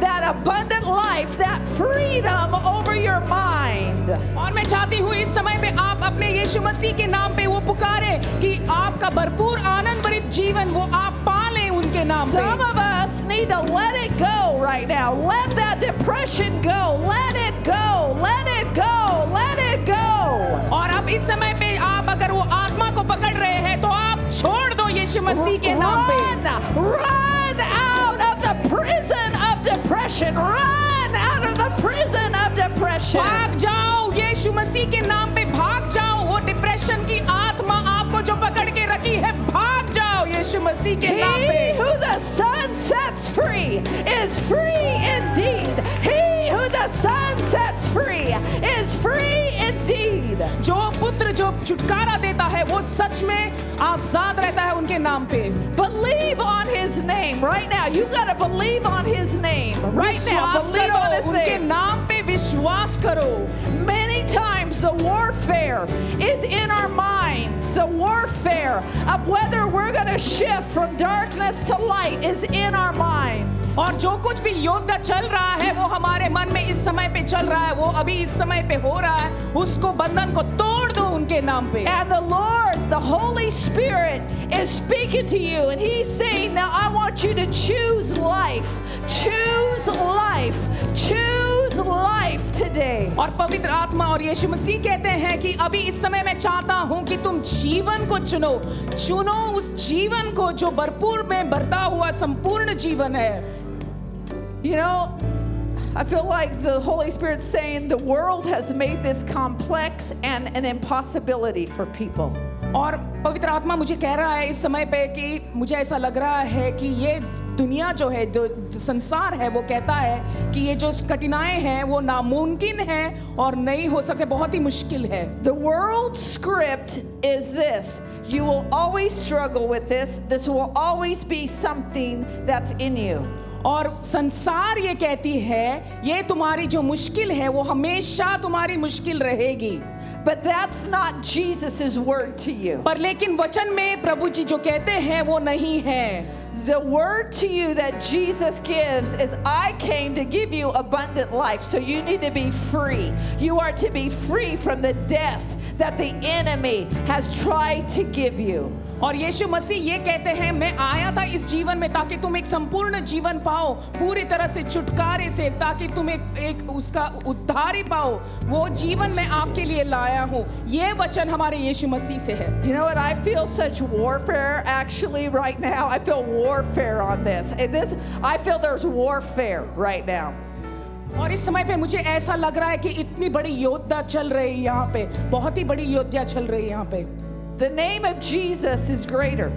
that abundant life, that freedom over your mind. और मैं चाहती हूँ इस समय पे आप अपने यीशु मसीह के नाम पे वो पुकारे कि आपका भरपूर आनंद भरित जीवन वो आप पा लें उनके नाम Some पे of us need to let it go right now. Let that depression go. Let it go. Let it go. Let it go. और अब इस समय पे आप अगर वो आत्मा को पकड़ रहे हैं तो आप छोड़ दो यीशु मसीह के नाम पे Run, run out of the prison of depression. Run out of the prison of depression. भाग जाओ यीशु मसीह के नाम पे भाग जाओ वो डिप्रेशन की आत्मा आपको जो पकड़ के रखी है भाग जाओ यीशु मसीह के नाम पे. He who the son sets free is free indeed. He the son sets free is free indeed. जो पुत्र जो छुटकारा देता है वो सच में आजाद रहता है उनके नाम पे. Believe on his name right now. You gotta believe on his name right now. Believe on his उनके name. नाम पे विश्वास करो. Many times the warfare is in our minds. The warfare of whether we're gonna shift from darkness to light is in our minds. और जो कुछ भी योद्धा चल रहा है वो हमारे मन में इस समय पे चल रहा है वो अभी इस समय पे हो रहा है उसको बंधन को तोड़ दो उनके नाम पे And the Lord, the Holy Spirit, is speaking to you, and He's saying, Now I want you to choose life. Choose life. Choose life today. और पवित्र आत्मा और यीशु मसीह कहते हैं कि अभी इस समय मैं चाहता हूँ कि तुम जीवन को चुनो चुनो उस जीवन को जो भरपूर में भरता हुआ संपूर्ण जीवन है You know, I feel like the Holy Spirit's saying the world has made this complex and an impossibility for people. और पवित्र आत्मा मुझे कह रहा है इस समय पे कि मुझे ऐसा लग रहा है कि ये दुनिया जो है जो जो संसार है वो कहता है कि ये जो कठिनाई हैं वो नामुमकिन है और नहीं हो सकते बहुत ही मुश्किल है The world's script is this you will always struggle with this, this will always be something that's in you. और संसार ये कहती है ये तुम्हारी जो मुश्किल है वो हमेशा तुम्हारी मुश्किल रहेगी But that's not Jesus' word to you. पर लेकिन वचन में प्रभु जी जो कहते हैं वो नहीं है The word to you that Jesus gives is I came to give you abundant life. So you need to be free. You are to be free from the death that the enemy has tried to give you. और यीशु मसीह ये कहते हैं मैं आया था इस जीवन में ताकि तुम एक संपूर्ण जीवन पाओ पूरी तरह से छुटकारे से ताकि तुम एक एक उसका उद्धार ही पाओ वो जीवन मैं आपके लिए लाया हूँ ये वचन हमारे यीशु मसीह से है You know what? I feel such warfare actually right now. I feel warfare on this. And this I feel there's warfare right now. और इस समय पे मुझे ऐसा लग रहा है कि इतनी बड़ी योद्धा चल रही है यहाँ पे बहुत ही बड़ी योद्धा चल रही है यहाँ पे The name of Jesus is greater.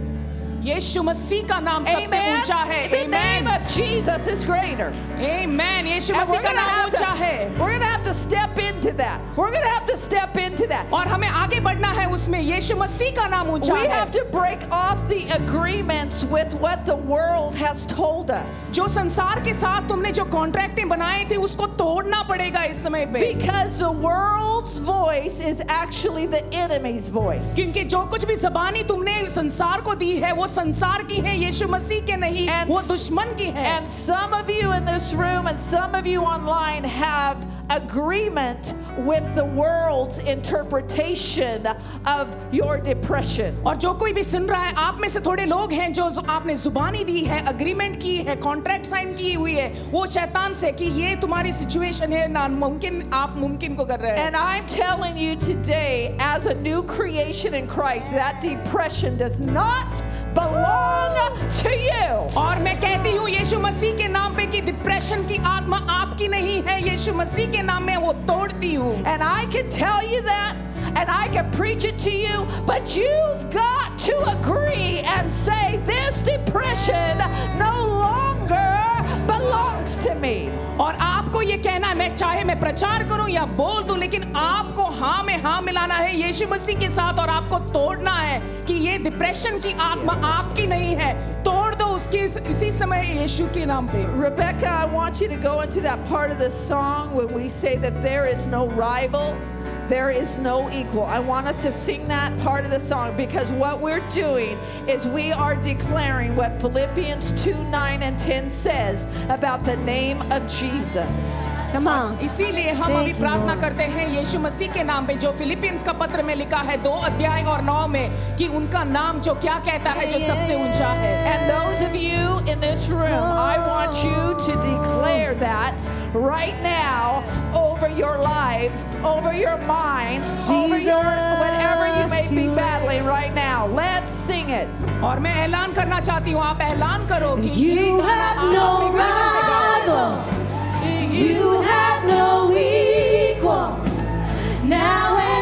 यीशु मसीह का नाम सबसे Amen. ऊंचा है The name amen of Jesus is greater. Amen Yeshu And Masih we're का gonna, नाम have ऊंचा to, है we're gonna have to step into that. We're gonna have to step into that. और हमें आगे बढ़ना है उसमें यीशु मसीह का नाम ऊंचा We है have to break off the agreements with what the world has told us. जो संसार के साथ तुमने जो कॉन्ट्रैक्टें बनाए थे उसको तोड़ना पड़ेगा इस समय पे Because the world's voice is actually the enemy's voice. क्योंकि जो कुछ भी जबानी तुमने संसार को दी है वो संसार की है यीशु मसीह के नहीं And- वो दुश्मन की है And some of you in this room and some of you online have agreement with the world's interpretation of your depression. और जो कोई भी सुन रहा है आप में से थोड़े लोग हैं जो जो आपने जुबानी दी है अग्रीमेंट की है कॉन्ट्रैक्ट साइन की हुई है वो शैतान से कि ये तुम्हारी सिचुएशन है नामुमकिन आप मुमकिन को कर रहे हैं And I'm telling you today, as a new creation in Christ, that depression does not belong to you. और मैं कहती हूँ यीशु मसीह के नाम पे कि डिप्रेशन की आत्मा आपकी नहीं है यीशु मसीह के नाम में वो तोड़ती हूँ And I can tell you that, and I can preach it to you, but you've got to agree and say, This depression no longer belongs to me. और आपको ये कहना है मैं चाहे मैं प्रचार करूँ या बोल दूँ लेकिन आपको हाँ में हाँ मिलाना है यीशु मसीह के साथ और आपको तोड़ना है कि ये डिप्रेशन की आत्मा आपकी नहीं है। तोड़ दो उसकी इस- समय यीशु के नाम पे। Rebecca, I want you to go into that part of the song where we say that there is no rival, There is no equal. I want us to sing that part of the song because what we're doing is we are declaring what Philippians 2 9 and 10 says about the name of Jesus. Come on. इसीलिए हम अभी प्रार्थना करते हैं यीशु मसीह के नाम पे जो फिलिपियंस का पत्र में लिखा है दो अध्याय और नौ में कि उनका नाम जो क्या कहता है जो सबसे ऊंचा है And those of you in this room, I want you to oh. declare that right now over your life lives, over your minds, Jesus, over your whatever you may be battling right now. Let's sing it. और मैं ऐलान करना you have no rival, you have no equal. Now and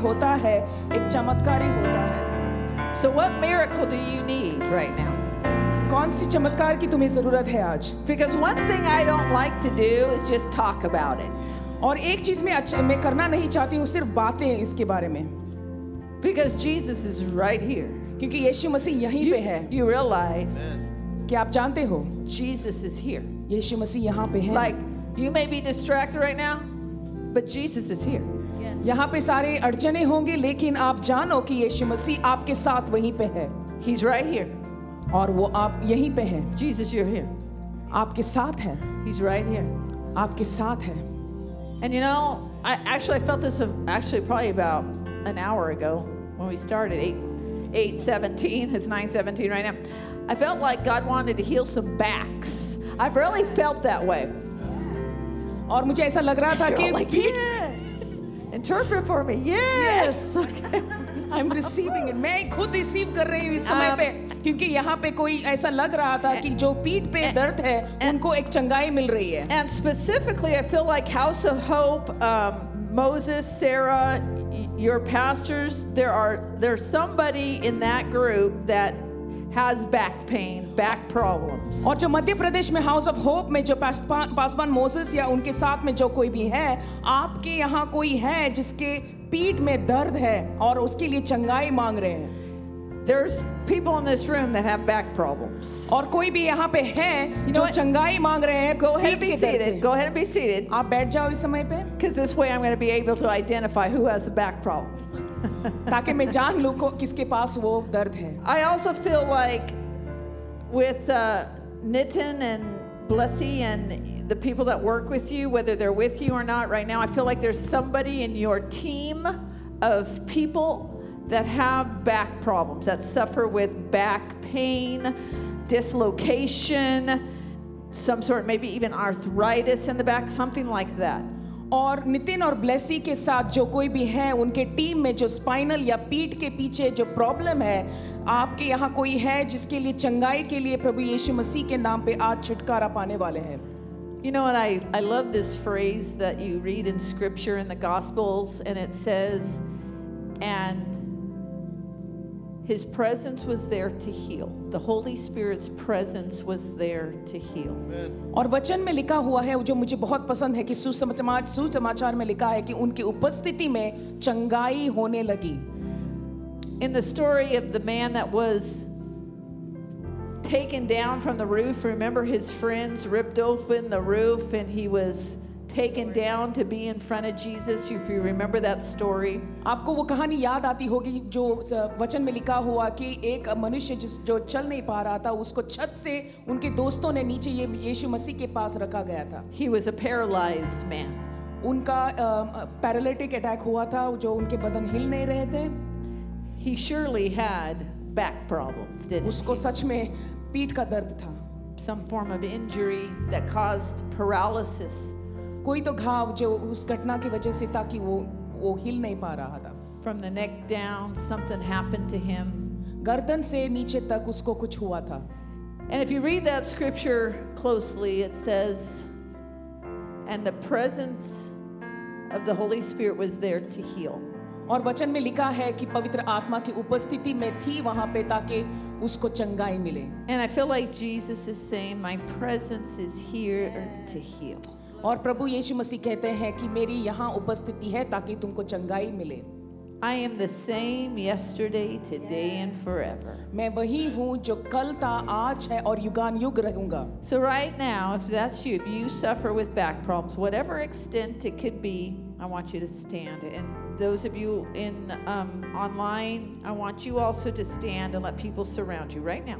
होता है एक चमत्कारी होता है। So what miracle do you need right now कौन सी चमत्कार की तुम्हें ज़रूरत है आज? Because one thing I don't like to do is just talk about it और एक चीज़ में अच्छा मैं करना नहीं चाहती हूँ सिर्फ़ बातें इसके बारे में। Because Jesus is right here क्योंकि यीशु मसीह यहीं पे है। यू रियलाइज़ कि आप जानते हो? जीसस इज़ हियर यीशु मसीह यहाँ पे है। Like you may be distracted right now but Jesus is here यहाँ पे सारे अड़चने होंगे लेकिन आप जानो कि यीशु मसीह आपके साथ वहीं पे है He's right here. और वो आप यहीं पे है Jesus, you're here. आपके साथ है He's right here. आपके साथ है And you know, I actually I felt this of, actually probably about an hour ago when we started, 8, 8 17. It's 9 17 right now. I felt like God wanted to heal some backs. I've really felt that way. और मुझे ऐसा लग रहा था कि You're like, yes. Interpret for me. Yes. Okay. I am receiving it मैं खुद receive कर रही हूँ इस समय Um, पे क्योंकि यहाँ पे कोई ऐसा लग रहा था कि जो पीठ पे दर्द है उनको एक चंगाई मिल रही है And specifically, I feel like House of Hope, um, Moses, Sarah, y- your pastors, there are there's somebody in that group that has back pain, back problems. और जो मध्य प्रदेश में हाउस ऑफ़ होप में जो पासवान मोसेस या उनके साथ में जो कोई भी है आपके यहाँ कोई है जिसके पीठ में दर्द है और उसके लिए चंगाई मांग रहे हैं There's people in this room that have back problems. और कोई भी यहाँ पे है जो? चंगाई मांग रहे हैं Go ahead and be seated. Go ahead and be seated. आप बैठ जाओ इस समय पे Because this way I'm going to be able to identify who has a back problem. ताकि मैं जान लूँ को किसके पास वो दर्द है I also feel like with uh, Nitin and Blessy and the people that work with you, whether they're with you or not right now, I feel like there's somebody in your team of people that have back problems, that suffer with back pain, dislocation, some sort, maybe even arthritis in the back, something like that. और नितिन और ब्लेसी के साथ जो कोई भी है उनके team में जो स्पाइनल या पीठ के पीछे जो प्रॉब्लम है आपके यहाँ कोई है जिसके लिए चंगाई के लिए प्रभु यीशु मसीह के नाम पे आज छुटकारा पाने वाले हैं? You know and I, I love this phrase that you read in scripture in the Gospels, and it says, and his presence was there to heal. The Holy Spirit's presence was there to heal. और वचन में लिखा हुआ है जो मुझे बहुत पसंद है कि सुसमाचार सुसमाचार में लिखा है कि उनकी उपस्थिति में चंगाई होने लगी In the story of the man that was taken down from the roof, remember his friends ripped open the roof and he was taken down to be in front of Jesus. If you remember that story. आपको वो कहानी याद आती होगी जो वचन में लिखा हुआ कि एक मनुष्य जिस जो चल नहीं पा रहा था उसको छत से उनके दोस्तों ने नीचे ये यीशु मसीह के पास रखा गया था He was a paralyzed man. उनका पैरालिटिक अटैक हुआ था जो उनके बदन हिल नहीं रहे थे He surely had back problems, didn't उसको सच में पीठ का दर्द था? Some form of injury that caused paralysis. कोई तो घाव जो उस घटना की वजह से था कि वो वो हिल नहीं पा रहा था From the neck down, something happened to him. गर्दन से नीचे तक उसको कुछ हुआ था And if you read that scripture closely, it says, and the presence of the Holy Spirit was there to heal. और वचन में लिखा है कि पवित्र आत्मा की उपस्थिति में थी वहाँ पे ताकि उसको चंगाई मिले And I feel like Jesus is saying, My presence is here to heal. और प्रभु यीशु मसीह कहते हैं कि मेरी यहाँ उपस्थिति है ताकि तुमको चंगाई मिले I am the same yesterday, today, and forever. मैं वही हूँ जो कल था आज है और युगान युग रहूंगा So, right now, if that's you, if you suffer with back problems, whatever extent it could be, I want you to stand. And those of you in um, online, I want you also to stand and let people surround you right now.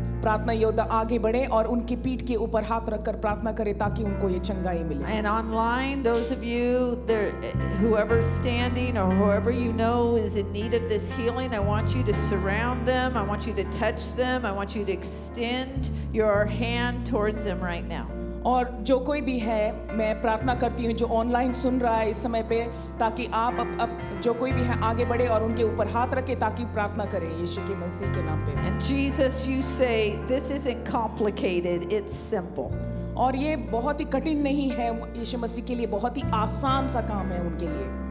प्रार्थना योद्धा आगे बढ़े और उनकी पीठ के ऊपर हाथ रखकर प्रार्थना करें ताकि उनको ये चंगाई मिले। And online those of you there whoever standing और whoever you know is in need of this healing I want you to surround them I want you to touch them I want you to extend your hand towards them right now और जो कोई भी है मैं प्रार्थना करती हूँ जो ऑनलाइन सुन रहा है इस समय पे ताकि आप अब, अब जो कोई भी है आगे बढ़े और उनके ऊपर हाथ रखे ताकि प्रार्थना करें यीशु के मसीह के नाम पे And Jesus, you say, this isn't complicated, it's simple. और ये बहुत ही कठिन नहीं है यीशु मसीह के लिए बहुत ही आसान सा काम है उनके लिए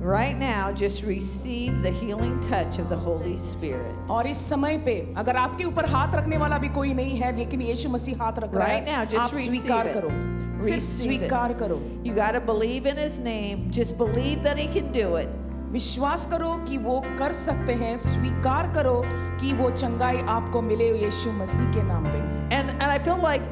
Right now, just receive the healing touch of the Holy Spirit. और इस समय पे अगर आपके ऊपर हाथ रखने वाला भी कोई नहीं है लेकिन यीशु मसीह हाथ रख रहा Right now, है just आप receive स्वीकार it. करो सिर्फ Receive it. स्वीकार करो You got to believe in His name. Just believe that He can do it. विश्वास करो कि वो कर सकते हैं स्वीकार करो कि वो चंगाई आपको मिले यीशु मसीह के नाम पे And, and I feel like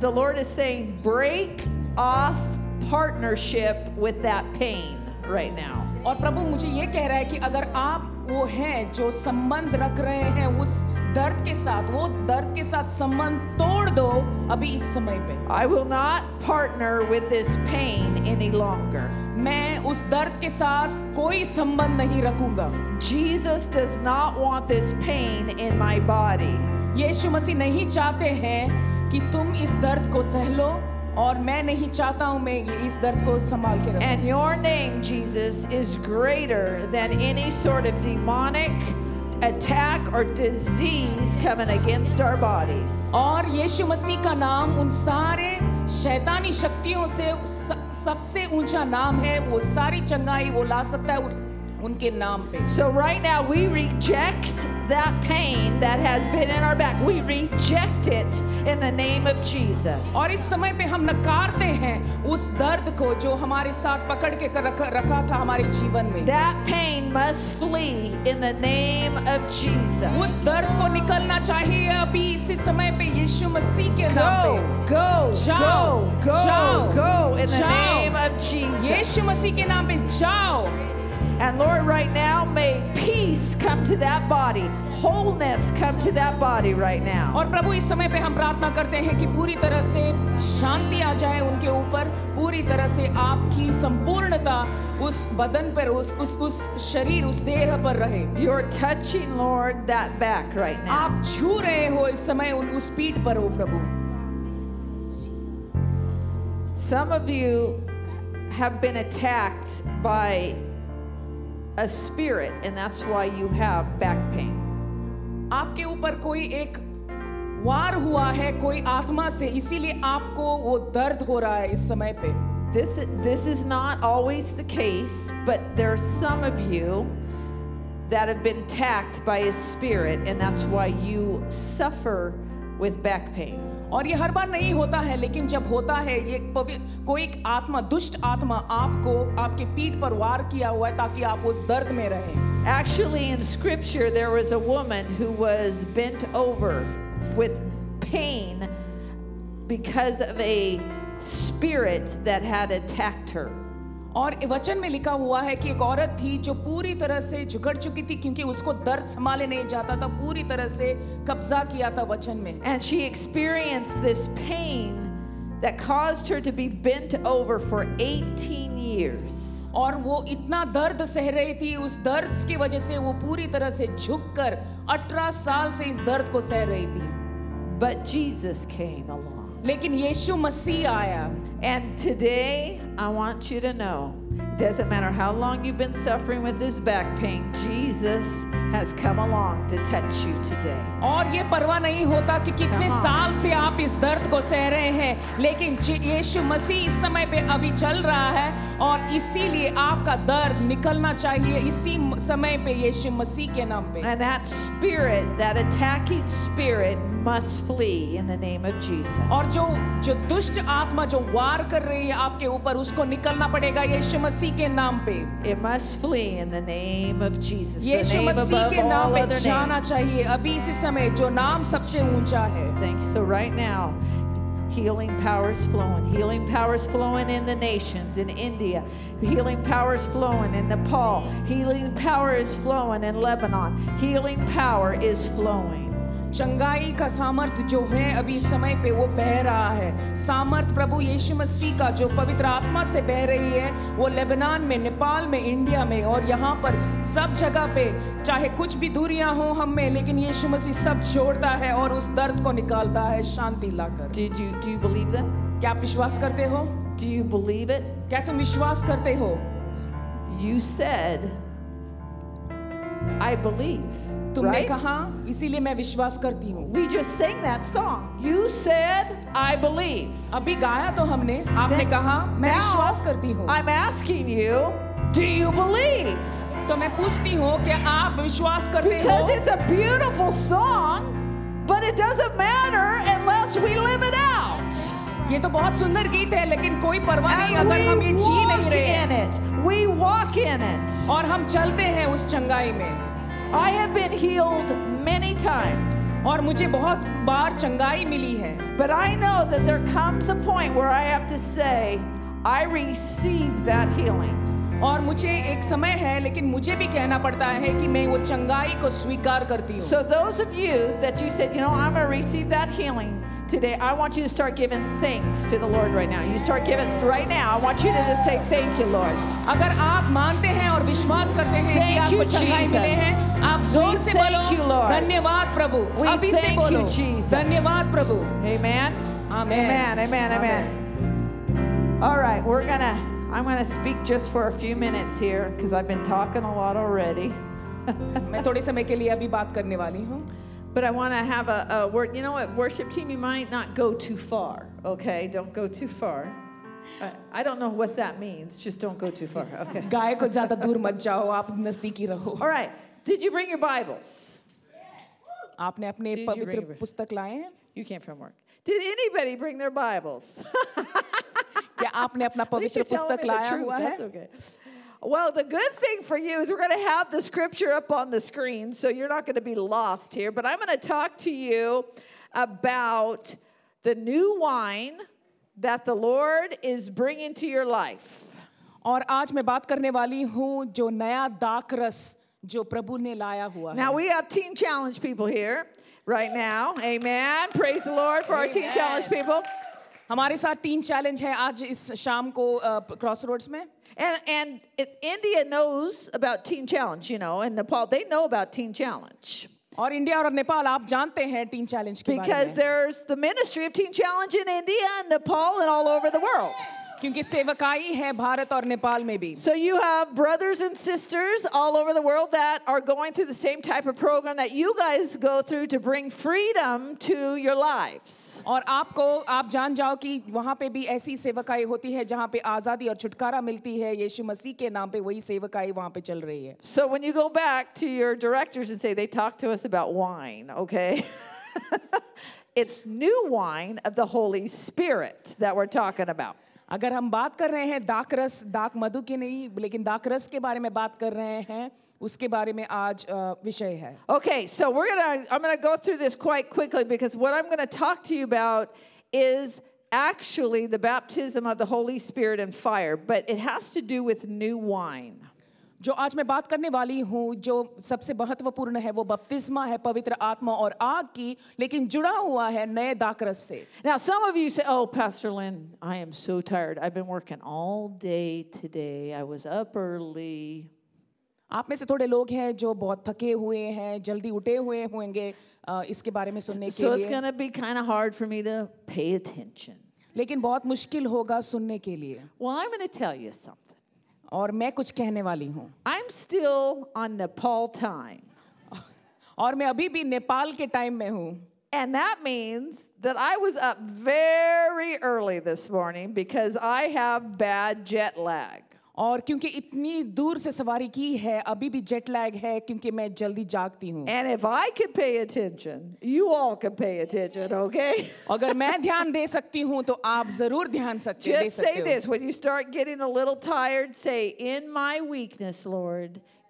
the Lord is saying, break off partnership with that pain right now. और प्रभु मुझे ये कह रहा है कि अगर आप वो हैं जो संबंध रख रहे हैं उस दर्द के साथ वो दर्द के साथ संबंध तोड़ दो अभी इस समय पे I will not partner with this pain any longer. मैं उस दर्द के साथ कोई संबंध नहीं रखूँगा Jesus does not want this pain in my body. यीशु मसीह नहीं चाहते हैं कि तुम इस दर्द को सह लो और मैं नहीं चाहता हूँ मैं इस दर्द को संभाल के and your name Jesus is greater than any sort of demonic attack और disease coming against our bodies और यीशु मसीह का नाम उन सारे शैतानी शक्तियों से सबसे ऊँचा नाम है वो सारी चंगाई वो ला सकता है उनके नाम पे। So right now we reject that pain that has been in our back we reject it in the name of Jesus और इस समय पे हम नकारते हैं उस दर्द को जो हमारे साथ पकड़ के रख, रखा था हमारे जीवन में। That pain must flee in the name of Jesus उस दर्द को निकलना चाहिए अभी इसी समय पे यीशु मसीह के नाम पे। गो जाओ गो जाओ go in the name of Jesus यीशु मसीह के नाम पे जाओ। And Lord, right now, may peace come to that body, wholeness come to that body right now. और प्रभु इस समय पे हम प्रार्थना करते हैं कि पूरी तरह से शांति आ जाए उनके ऊपर पूरी तरह से आपकी संपूर्णता उस बदन पर उस उस उस शरीर उस देह पर रहे You're touching, Lord, that back right now. आप छू रहे हो इस समय उन उस पीठ पर हो प्रभु Some of you have been attacked by a spirit, and that's why you have back pain. आपके ऊपर कोई एक वार हुआ है कोई आत्मा से इसीलिए आपको वो दर्द हो रहा है इस समय पे This, this is not always the case, but there are some of you that have been attacked by a spirit, and that's why you suffer with back pain. और ये हर बार नहीं होता है लेकिन जब होता है ये कोई आत्मा दुष्ट आत्मा आपको आपके पीठ पर वार किया हुआ है ताकि आप उस दर्द में रहें Actually, in scripture, there was a woman who was bent over with pain because of a spirit that had attacked her. और वचन में लिखा हुआ है कि एक औरत थी जो पूरी तरह से झुकड़ चुकी थी क्योंकि उसको दर्द संभाले नहीं जाता था पूरी तरह से कब्जा किया था वचन में And she experienced this pain that caused her to be bent over for 18 years. और वो इतना दर्द सह रही थी उस दर्द की वजह से वो पूरी तरह से झुककर 18 साल से इस दर्द को सह रही थी But Jesus came along. लेकिन यीशु मसीह आया And today, I want you to know it doesn't matter how long you've been suffering with this back pain, Jesus has come along to touch you today. और ये परवाह नहीं होता कि कितने Come on. साल से आप इस दर्द को सह रहे हैं लेकिन जे- यीशु मसीह इस समय पे अभी चल रहा है और इसीलिए आपका दर्द निकलना चाहिए इसी म- समय पे यीशु मसीह के नाम पे And that spirit, that attacking spirit, must flee in the name of Jesus. और जो जो दुष्ट आत्मा जो वार कर रही है आपके ऊपर उसको निकलना पड़ेगा यीशु मसीह के नाम पे It must flee in the name of Jesus. The Yeshu name Masih above के नाम all पे other जाना names. चाहिए अभी इसी समय जो नाम सबसे ऊंचा है Thank you. So right now, healing power is flowing. Healing power is flowing in the nations, in India. Healing power is flowing in Nepal. Healing power is flowing in Lebanon. Healing power is flowing. चंगाई का सामर्थ जो है अभी समय पे वो बह रहा है सामर्थ प्रभु यीशु मसीह का जो पवित्र आत्मा से बह रही है वो लेबनान में नेपाल में इंडिया में और यहाँ पर सब जगह पे चाहे कुछ भी दूरियाँ हो हम में लेकिन यीशु मसीह सब जोड़ता है और उस दर्द को निकालता है शांति लाकर Did you do you believe that? क्या आप विश्वास करते हो Do you believe it? क्या तुम विश्वास करते हो You said, I believe. तुमने right? कहा इसीलिए मैं विश्वास करती हूँ We just sang that song. You said, I believe. अभी गाया तो हमने आपने Then कहा मैं now विश्वास करती हूँ I'm asking you, do you believe? तो मैं पूछती हूँ कि आप विश्वास करते हो Because it's a beautiful song, but it doesn't matter unless we live it out. ये तो बहुत सुंदर गीत है लेकिन कोई परवाह नहीं अगर हम ये जी नहीं रहे it. We walk in it. और हम चलते हैं उस चंगाई में I have been healed many times, और मुझे बहुत बार चंगाई मिली है but I know that there comes a point where I have to say, I received that healing. और मुझे एक समय है लेकिन मुझे भी कहना पड़ता है कि मैं वो चंगाई को स्वीकार करती हूँ So, those of you that you said, you know, I'm going to receive that healing today, I want you to start giving thanks to the Lord right now. You start giving right now. I want you to just say, Thank you, Lord. अगर आप मानते हैं और विश्वास करते हैं कि Thank आपको you, चंगाई Jesus. मिले हैं आप जोर से Thank बोलो you, Lord. धन्यवाद प्रभु We अभी से thank you, बोलो Jesus. धन्यवाद प्रभु Amen. Amen. Amen. Amen. Amen. All right, we're going to, I'm going to speak just for a few minutes here because I've been talking a lot already. मैं थोड़े समय के लिए अभी बात करने वाली हूँ But I want to have a, a word. You know what, worship team, you might not go too far, okay? Don't go too far. I, I don't know what that means. Just don't go too far, okay? गाय को ज्यादा दूर मत जाओ आप नजदीकी रहो All right. Did you bring your Bibles? आपने अपने Did you पवित्र bring it? पुस्तक लाए हैं You came from work. Did anybody bring their Bibles? क्या आपने अपना At least पवित्र you're telling पुस्तक me the लाया truth. हुआ That's है okay. Well, the good thing for you is we're going to have the scripture up on the screen, so you're not going to be lost here. But I'm going to talk to you about the new wine that the Lord is bringing to your life. और आज मैं बात करने वाली हूँ जो नया दाकरस जो प्रभु ने लाया हुआ है Now, we have Teen Challenge people here right now. Amen. Praise the Lord for our Teen Amen. Challenge people. हमारे साथ तीन चैलेंज है आज इस शाम को क्रॉस रोड्स में And, and it, India knows about Teen Challenge, you know, and Nepal, they know about Teen Challenge. और इंडिया और नेपाल आप जानते हैं टीन चैलेंज के बारे Because में there's the ministry of Teen Challenge in India and Nepal and all over the world. क्योंकि सेवकाई है भारत और नेपाल में भी So you have brothers and sisters all over the world that are going through the same type of program that you guys go through to bring freedom to your lives. और आपको आप जान जाओ कि वहाँ पे भी ऐसी सेवकाई होती है जहाँ पे आज़ादी और छुटकारा मिलती है यीशु मसीह के नाम पे वही सेवकाई वहाँ पे चल रही है So when you go back to your directors and say, they talked to us about wine, okay? it's new wine of the Holy Spirit that we're talking about. अगर हम बात कर रहे हैं दाकरस दाक मधु की नहीं लेकिन दाकरस के बारे में बात कर रहे हैं उसके बारे में आज अ, विषय है Okay, so we're gonna, I'm gonna go through this quite quickly because what I'm gonna talk to you about is actually the baptism of the Holy Spirit and fire, but it has to do with new wine. जो आज मैं बात करने वाली हूँ जो सबसे महत्वपूर्ण है वो बपतिस्मा है पवित्र आत्मा और आग की लेकिन जुड़ा हुआ है नए दाकरस से Now, some of you say, Oh, Pastor Lynn, I am so tired. I've been working all day today. I was up early. आप में से थोड़े लोग हैं जो बहुत थके हुए हैं जल्दी उठे हुए होंगे इसके बारे में सुनने के So के it's लिए gonna be kind of hard for me to pay attention. लेकिन बहुत मुश्किल होगा सुनने के लिए Well, I'm gonna tell you something. और मैं कुछ कहने वाली हूँ I'm still on Nepal time. और मैं अभी भी नेपाल के टाइम में हूँ And that means that I was up very early this morning because I have bad jet lag. और क्योंकि इतनी दूर से सवारी की है अभी भी जेट लैग है क्योंकि मैं जल्दी जागती हूँ okay? अगर मैं ध्यान दे सकती हूँ तो आप ज़रूर ध्यान सकते हैं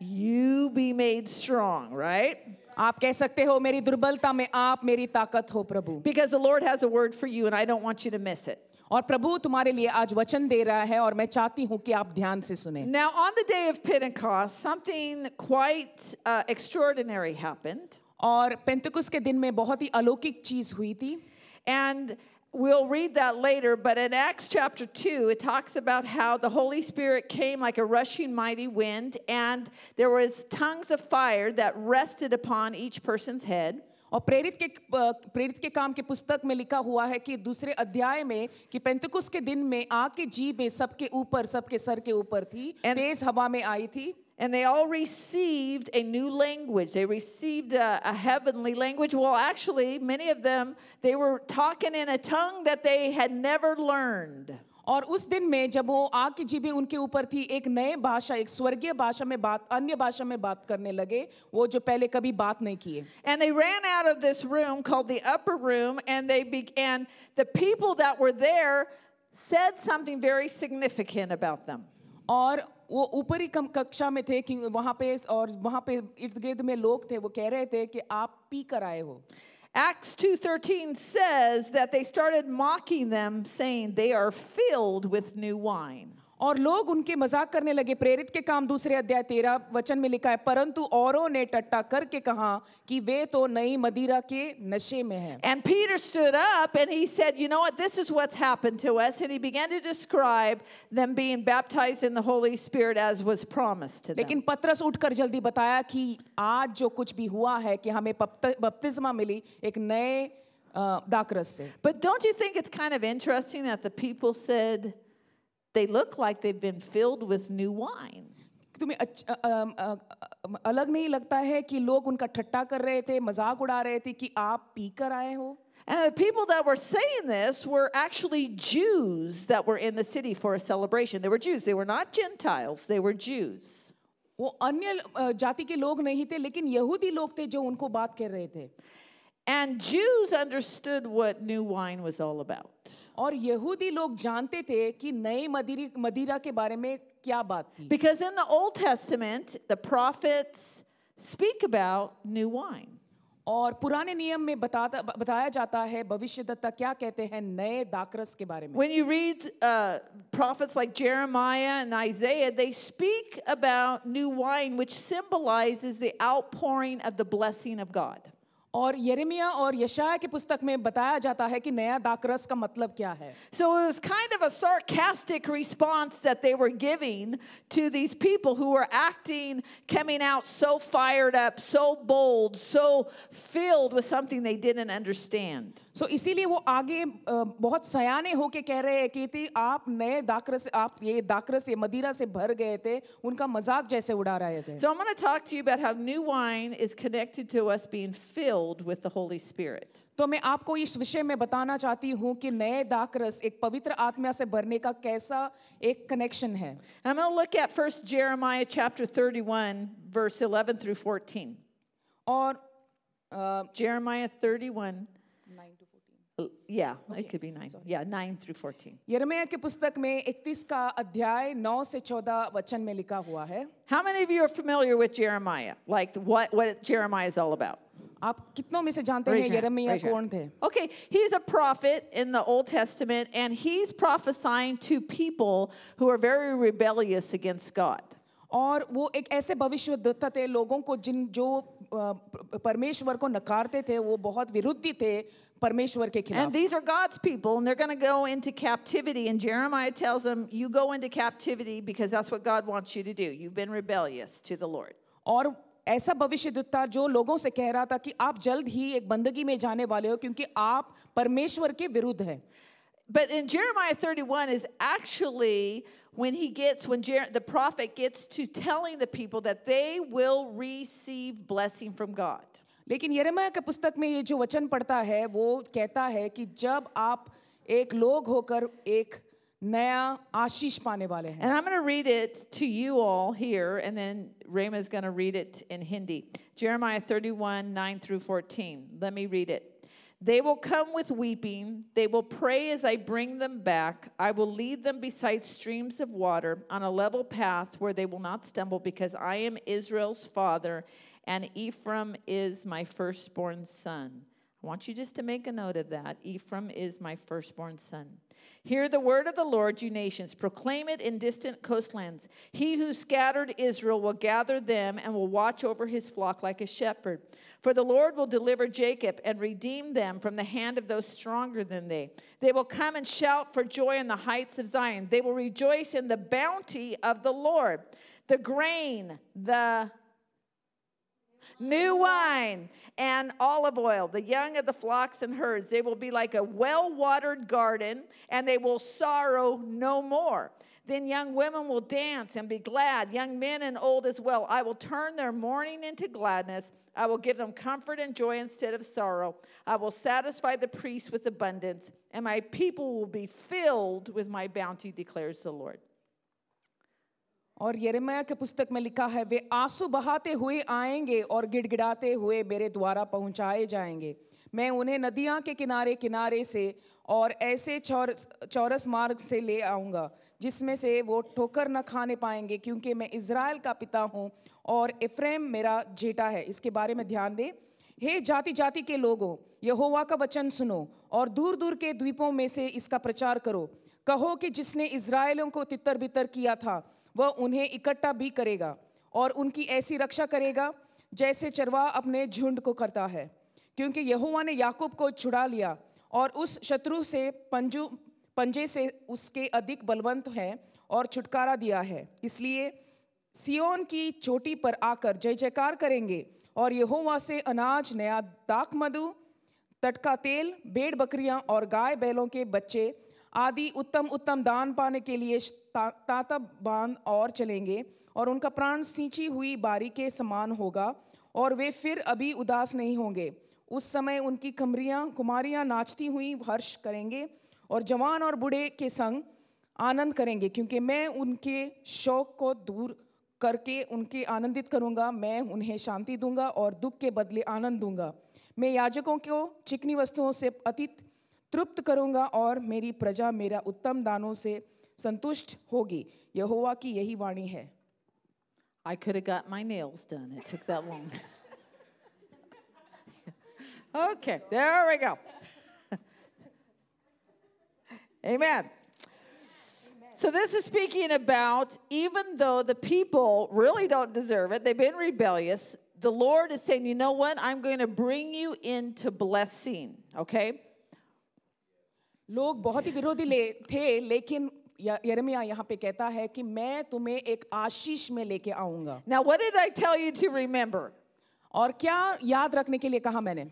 You be made strong, right? आप कह सकते हो मेरी दुर्बलता में आप मेरी ताकत हो प्रभु because the Lord has a word for you and I don't want you to miss it और प्रभु तुम्हारे लिए आज वचन दे रहा है और मैं चाहती हूँ कि आप ध्यान से सुने Now, on the day of Pentecost, something quite uh, extraordinary happened. और पेंतकुस के दिन में बहुत ही अलौकिक चीज हुई थी And we'll read that later, but in Acts chapter 2, it talks about how the Holy Spirit came like a rushing mighty wind, and there was tongues of fire that rested upon each person's head. और प्रेरित के प्रेरित के काम के पुस्तक में लिखा हुआ है कि दूसरे अध्याय में कि पेंतकुस के दिन में आग की जीभ में सबके ऊपर सबके सर के ऊपर थी And- तेज हवा में आई थी And they all received a new language. They received a, a heavenly language. Well, actually, many of them, they were talking in a tongue that they had never learned. और उस दिन में जब वो आग की जीभें उनके ऊपर थी एक नए भाषा एक स्वर्गीय भाषा में बात अन्य भाषा में बात करने लगे वो जो पहले कभी बात नहीं किए And they ran out of this room called the upper room, and they began, the people that were there said something very significant about them. और वो ऊपरी कम कक्षा में थे कि वहाँ पे और वहाँ पे इर्द गिर्द में लोग थे वो कह रहे थे कि आप पी कर आए हो Acts 2:13 says that they started mocking them saying they are filled with new wine. और लोग उनके मज़ाक करने लगे। प्रेरित के काम दूसरे अध्याय तेरा वचन में लिखा है परंतु औरों ने टट्टा करके कहा कि वे तो नई मदिरा के नशे में हैं। And Peter stood up and he said you know what this is what's happened to us and he began to describe them being baptized in the Holy Spirit as was promised to them लेकिन पत्रस उठकर जल्दी बताया कि आज जो कुछ भी हुआ है कि हमें बपतिस्मा मिली एक नए uh, से। But don't you think it's kind of interesting that the people said they look like they've been filled with new wine? तुम्हें अच्छ- अ- अम, अ- अ- अलग नहीं लगता है कि लोग उनका ठट्टा कर रहे थे मजाक उड़ा रहे थे कि आप पी कर आए हो And the people that were saying this were actually Jews that were in the city for a celebration. They were Jews, they were not Gentiles, they were Jews. वो अन्य अ, जाति के लोग नहीं थे लेकिन यहूदी लोग थे जो उनको बात कर रहे थे And Jews understood what new wine was all about. और यहूदी लोग जानते थे कि नए मदिरी मदिरा के बारे में क्या बात थी Because in the Old Testament, the prophets speak about new wine. और पुराने नियम में बताता बताया जाता है भविष्यदत्ता क्या कहते हैं नए दाकरस के बारे में When you read uh, prophets like Jeremiah and Isaiah, they speak about new wine, which symbolizes the outpouring of the blessing of God. और यिर्मयाह और यशाया की पुस्तक में बताया जाता है कि नया दाकरस का मतलब क्या है So it was kind of a sarcastic response that they were giving to these people who were acting, coming out so fired up, so bold, so filled with something they didn't understand. सो इसीलिए वो आगे अ, बहुत सयाने होके कह रहे हैं कि थी आप नए दाकरस आप ये दाकरस ये मदिरा से भर गए थे उनका मजाक जैसे उड़ा रहे थे So I'm going to talk to you about how new wine is connected to us being filled with the Holy Spirit. तो मैं आपको इस विषय में बताना चाहती हूँ कि नए दाकरस एक पवित्र आत्मा से भरने का कैसा एक कनेक्शन है And I'm going to look at first Jeremiah chapter 31, verse 11 through 14. और अ, Jeremiah 31. uh, Yeah, it could be 9. Yeah, 9 through 14. यिर्मयाह की पुस्तक में 31 का अध्याय 9 से 14 वचन में लिखा हुआ है How many of you are familiar with Jeremiah? Like what, what Jeremiah is all about? आप कितनों में से जानते Raise हैं your hand, यिर्मयाह raise your कौन hand. थे Okay, he's a prophet in the Old Testament, and he's prophesying to people who are very rebellious against God. और वो एक ऐसे भविष्यवक्ता थे लोगों को जिन जो अ, प- परमेश्वर को नकारते थे वो बहुत विरुद्धी थे परमेश्वर के And खिलाफ these are God's people, and they're going to go into captivity. And Jeremiah tells them, You go into captivity because that's what God wants you to do. You've been rebellious to the Lord. और ऐसा भविष्यद्वक्ता जो लोगों से कह रहा था कि आप जल्द ही एक बंदगी में जाने वाले हो क्योंकि आप परमेश्वर के विरुद्ध हैं But in Jeremiah 31 is actually when he gets, when Jer- the prophet gets to telling the people that they will receive blessing from God. लेकिन यिर्मयाह के पुस्तक में ये जो वचन पढ़ता है वो कहता है कि जब आप एक लोग होकर एक नया आशीष पाने वाले हैं And I'm going to read it to you all here, and then Rama is going to read it in Hindi. Jeremiah 31, 9 through 14. Let me read it. They will come with weeping. They will pray as I bring them back. I will lead them beside streams of water on a level path where they will not stumble, because I am Israel's father, and Ephraim is my firstborn son. I want you just to make a note of that. Ephraim is my firstborn son. Hear the word of the Lord, you nations. Proclaim it in distant coastlands. He who scattered Israel will gather them and will watch over his flock like a shepherd. For the Lord will deliver Jacob and redeem them from the hand of those stronger than they. They will come and shout for joy in the heights of Zion. They will rejoice in the bounty of the Lord. The grain, the new wine and olive oil, the young of the flocks and herds. They will be like a well watered garden, and they will sorrow no more. Then young women will dance and be glad, young men and old as well. I will turn their mourning into gladness. I will give them comfort and joy instead of sorrow. I will satisfy the priests with abundance, and my people will be filled with my bounty, declares the Lord. और यिर्मयाह के पुस्तक में लिखा है, वे आँसू बहाते हुए आएँगे और गिड़गिड़ाते हुए मेरे द्वारा पहुँचाए जाएँगे। मैं उन्हें नदियाँ के किनारे किनारे से और ऐसे चौरस चौरस मार्ग से ले आऊँगा, जिसमें से वो ठोकर न खाने पाएँगे, क्योंकि मैं इज़राइल का पिता हूँ और इफ्रेम मेरा जेठा है। इसके बारे में ध्यान दें। हे जाति जाति के लोगों, यहोवा का वचन सुनो और दूर दूर के द्वीपों में से इसका प्रचार करो। कहो कि जिसने इसराइलों को तितर बितर किया था वह उन्हें इकट्ठा भी करेगा और उनकी ऐसी रक्षा करेगा जैसे चरवा अपने झुंड को करता है। क्योंकि यहुआ ने याकूब को छुड़ा लिया और उस शत्रु से पंजू, पंजे से उसके अधिक बलवंत हैं और छुटकारा दिया है। इसलिए सियोन की चोटी पर आकर जय जयकार करेंगे और यहोवा से अनाज, नया दाक मधु तटका तेल भेड़ बकरियाँ और गाय बैलों के बच्चे आदि उत्तम उत्तम दान पाने के लिए ता, ताता बाँध और चलेंगे और उनका प्राण सींची हुई बारी के समान होगा और वे फिर अभी उदास नहीं होंगे। उस समय उनकी कमरियाँ कुमारियाँ नाचती हुई हर्ष करेंगे और जवान और बूढ़े के संग आनंद करेंगे क्योंकि मैं उनके शौक को दूर करके उनके आनंदित करूँगा मैं उन्हें शांति दूँगा और दुख के बदले आनंद दूँगा। मैं याजकों को चिकनी वस्तुओं से अतीत तृप्त करूंगा और मेरी प्रजा मेरा उत्तम दानों से संतुष्ट होगी यहोवा की यही वाणी है I could have got my nails done. It took that long. okay, there we go. Amen. So, this is speaking about even though the people really don't deserve it, they've been rebellious, the Lord is saying, you know what? I'm going to bring you into blessing, okay? लोग बहुत ही विरोधी ले थे लेकिन य- यिर्मयाह यहाँ पे कहता है कि मैं तुम्हें एक आशीष में लेके आऊंगा Now, what did I tell you to remember? और क्या याद रखने के लिए कहा मैंने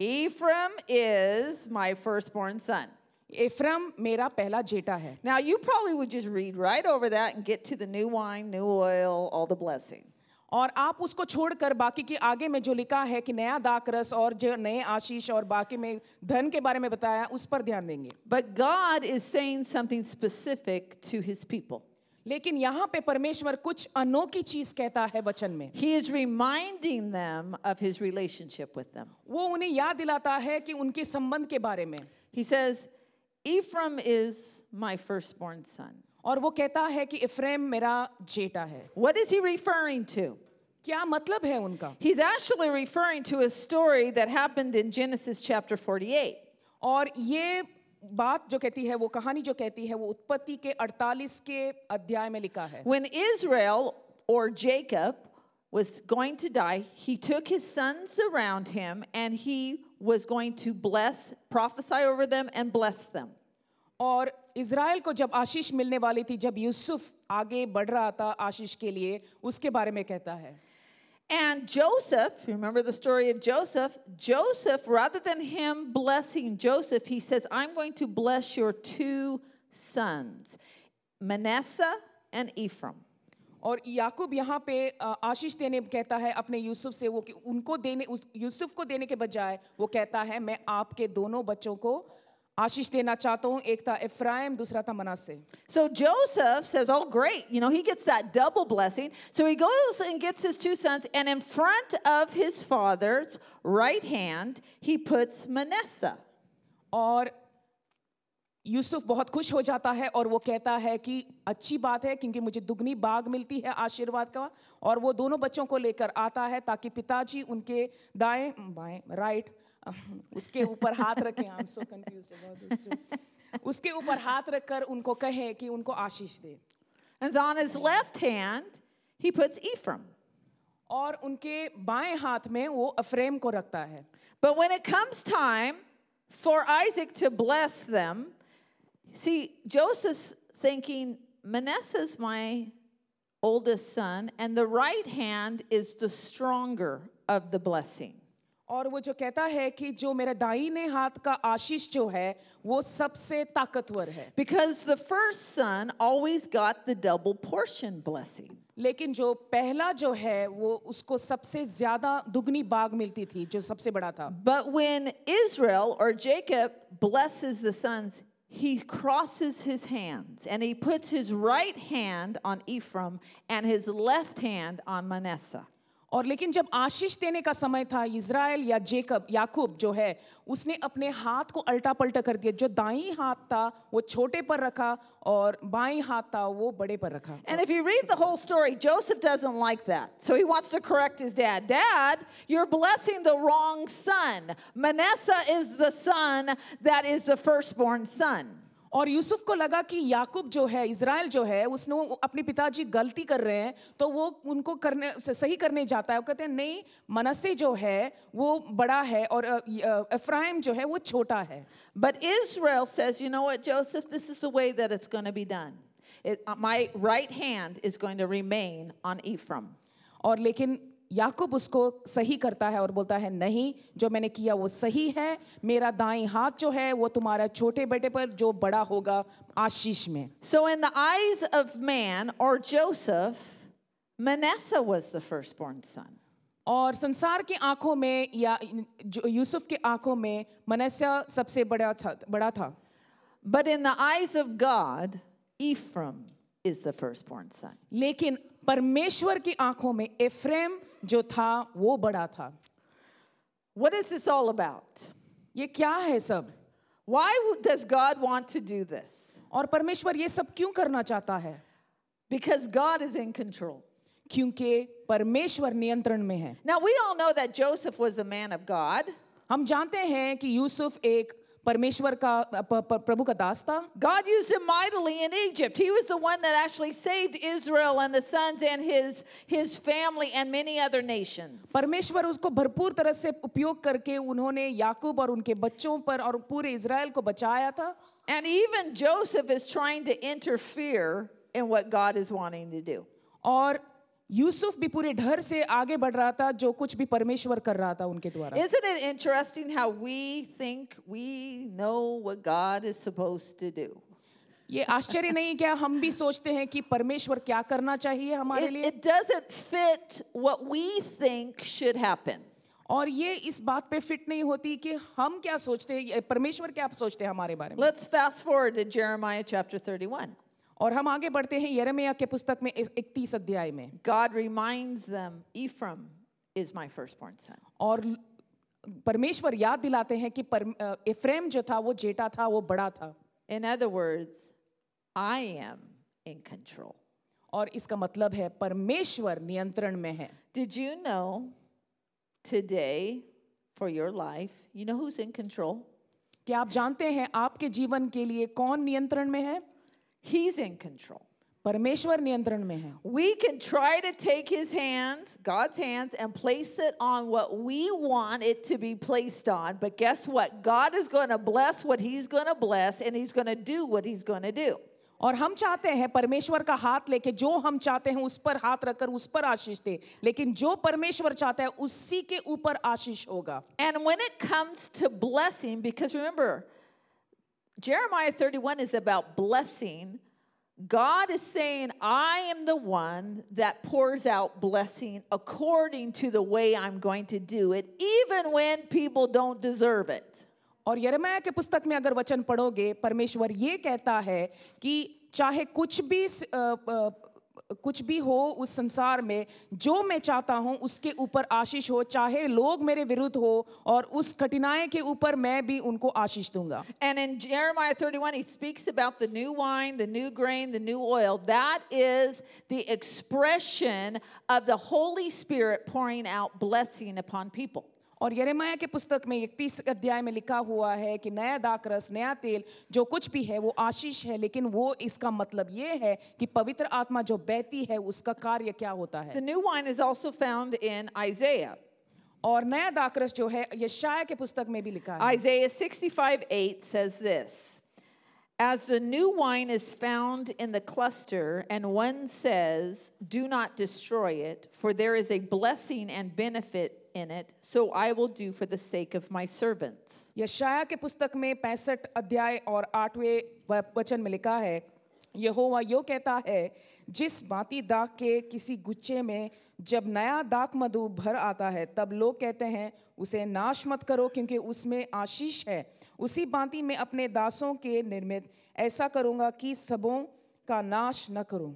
Ephraim is my firstborn son. एफ्रम मेरा पहला जेटा है Now, you probably would just read right over that and get to the new wine, new oil, all the blessing. और आप उसको छोड़कर बाकी के आगे में जो लिखा है कि नया दाकरस और जो नए आशीष और बाकी में धन के बारे में बताया उस पर ध्यान देंगे। But God is saying something specific to his people लेकिन यहाँ पे परमेश्वर कुछ अनोखी चीज़ कहता है वचन में। He is reminding them of his relationship with them वो उन्हें याद दिलाता है कि उनके संबंध के बारे में। He says Ephraim is my first born son और वो कहता है कि इफ्रेम मेरा जेटा है What is he referring to? क्या मतलब है उनका He's actually referring to a story that happened in Genesis chapter 48. और ये बात जो कहती है वो कहानी जो कहती है वो उत्पत्ति के 48 के अध्याय में लिखा है When Israel or Jacob was going to die, he took his sons around him and he was going to bless, prophesy over them, and bless them. और इज़राइल को जब आशीष मिलने वाली थी जब यूसुफ आगे बढ़ रहा था आशीष के लिए उसके बारे में कहता है And Joseph, remember the story of Joseph? Joseph, rather than him blessing Joseph, he says, I'm going to bless your two sons, Manasseh and Ephraim. और याकूब यहाँ पे अ, आशीष देने कहता है अपने यूसुफ से वो उनको देने यूसुफ को देने के बजाय वो कहता है मैं आपके दोनों बच्चों को आशीष देना चाहता हूँ एक था इफ्राइम दूसरा था Manasseh. So Joseph says all great you know he gets that double blessing so he goes and gets his two sons and in front of his father's right hand he puts Manasseh और यूसुफ बहुत खुश हो जाता है और वो कहता है कि अच्छी बात है क्योंकि मुझे दुगनी बाग मिलती है आशीर्वाद का और वो दोनों बच्चों को लेकर आता है ताकि पिताजी उनके दाएँ बाएँ राइट उसके ऊपर हाथ रखें I am so confused about this to उसके ऊपर हाथ रखकर उनको कहें कि उनको आशीष दे And on his left hand, he puts Ephraim. और उनके बाएं हाथ में वो अफ्रेम को रखता है But when it comes time for Isaac to bless them, see, Joseph's thinking, Manasseh's my oldest son, and the right hand is the stronger of the blessing. और वो जो कहता है कि जो मेरे दाहिने हाथ का आशीष जो है वो सबसे ताकतवर है Because the first son always got the double portion blessing. लेकिन जो पहला जो है वो उसको सबसे ज्यादा दुगनी बाग मिलती थी जो सबसे बड़ा था But when Israel or Jacob blesses the sons, he crosses his hands and he puts his right hand on Ephraim and his left hand on Manasseh. और लेकिन जब आशीष देने का समय था इज़राइल या जेकब याकूब जो है उसने अपने हाथ को अल्टा पल्टा कर दिया जो दाई हाथ था वो छोटे पर रखा और बाई हाथ था वो बड़े पर रखा And if you read the whole story, Joseph doesn't like that. So he wants to correct his dad. Dad, you're blessing the wrong son. Manasseh is the son that is the firstborn son. और यूसुफ को लगा कि याकूब जो है Israel जो है उसने अपने पिताजी गलती कर रहे हैं तो वो उनको करने सही करने जाता है। वो कहते हैं नहीं मनसे जो है वो बड़ा है और अफ्राइम जो है वो छोटा है। But Israel you know Joseph this is that it's gonna be done my right hand is going to remain on Ephraim और लेकिन याकूब उसको सही करता है और बोलता है नहीं जो मैंने किया वो सही है मेरा दाएँ हाथ जो है वो तुम्हारा छोटे बेटे पर जो बड़ा होगा आशीष में So, in the eyes of man or Joseph, Manasseh was the firstborn son. और संसार की आँखों में या जो यूसुफ की आँखों में मनस्या सबसे बड़ा था बड़ा था But in the eyes of God, Ephraim is the firstborn son. लेकिन परमेश्वर की आँखों में एफ्रेम जो था वो बड़ा था What is this all about? ये क्या है सब Why does God want to do this? और परमेश्वर ये सब क्यों करना चाहता है Because God is in control. क्योंकि परमेश्वर नियंत्रण में है Now, we all know that Joseph was a man of God. हम जानते हैं कि यूसुफ एक परमेश्वर का प- प- प्रभु का दास था God used him mightily in Egypt. He was the one that actually saved Israel and the sons and his, his family and many other nations. परमेश्वर उसको भरपूर तरह से उपयोग करके उन्होंने याकूब और उनके बच्चों पर और पूरे इज़राइल को बचाया था And even Joseph is trying to interfere in what God is wanting to do. और यूसुफ भी पूरे डर से आगे बढ़ रहा था जो कुछ भी परमेश्वर कर रहा था उनके द्वारा Isn't it interesting how we think we know what God is supposed to do? ये आश्चर्य नहीं क्या हम भी सोचते हैं कि परमेश्वर क्या करना चाहिए हमारे It, लिए it doesn't fit what we think should happen. और ये इस बात पे फिट नहीं होती कि हम क्या सोचते हैं परमेश्वर क्या सोचते हैं हमारे बारे में Let's fast forward to Jeremiah chapter 31. और हम आगे बढ़ते हैं यरमिया के पुस्तक में इकतीस अध्याय में God reminds them, Ephraim is my firstborn son. और परमेश्वर याद दिलाते हैं कि एफ्रेम जो था वो जेटा था वो बड़ा था In other words, I am in control. और इसका मतलब है परमेश्वर नियंत्रण में है Did you know today for your life, you know who's in control? क्या आप जानते हैं आपके जीवन के लिए कौन नियंत्रण में है He's in control. परमेश्वर नियंत्रण में है We can try to take his hands, God's hands, and place it on what we want it to be placed on. But guess what? God is going to bless what he's going to bless, and he's going to do what he's going to do. और हम चाहते हैं परमेश्वर का हाथ लेके जो हम चाहते हैं उस पर हाथ रखकर उस पर आशीष दे लेकिन जो परमेश्वर चाहता है उसी के ऊपर आशीष होगा And when it comes to blessing, because remember, Jeremiah 31 is about blessing. God is saying, I am the one that pours out blessing according to the way I'm going to do it, even when people don't deserve it. और यरमया के पुस्तक में अगर वचन पढ़ोगे परमेश्वर ये कहता है कि चाहे कुछ भी स- अ, अ, कुछ भी हो उस संसार में जो मैं चाहता हूँ उसके ऊपर आशीष हो चाहे लोग मेरे विरुद्ध हो और उस कठिनाई के ऊपर मैं भी उनको आशीष दूँगा And in Jeremiah 31, he speaks about the new wine, the new grain, the new oil. That is the expression of the Holy Spirit pouring out blessing upon people. और यरेमाया के पुस्तक में इकतीस अध्याय में लिखा हुआ है कि नया दाकरस नया तेल जो कुछ भी है वो आशीष है लेकिन वो इसका मतलब ये है कि पवित्र आत्मा जो बहती है उसका कार्य क्या होता है The new wine is also found in Isaiah. और नया दाकरस जो है यशाया के पुस्तक में भी लिखा है Isaiah 65 8 says this As the new wine is found in the cluster, and one says, Do not destroy it, for there is a blessing and benefit in it, so I will do for the sake of my servants. यशाया के पुस्तक में पैंसठ अध्याय और आठवें वचन में लिखा है यहोवा यो कहता है जिस बाती दाग के किसी गुच्छे में जब नया दाक मधु भर आता है तब लोग कहते हैं उसे नाश मत करो क्योंकि उसमें आशीष है उसी बाती में अपने दासों के निर्मित ऐसा करूँगा कि सबों का नाश न करूँ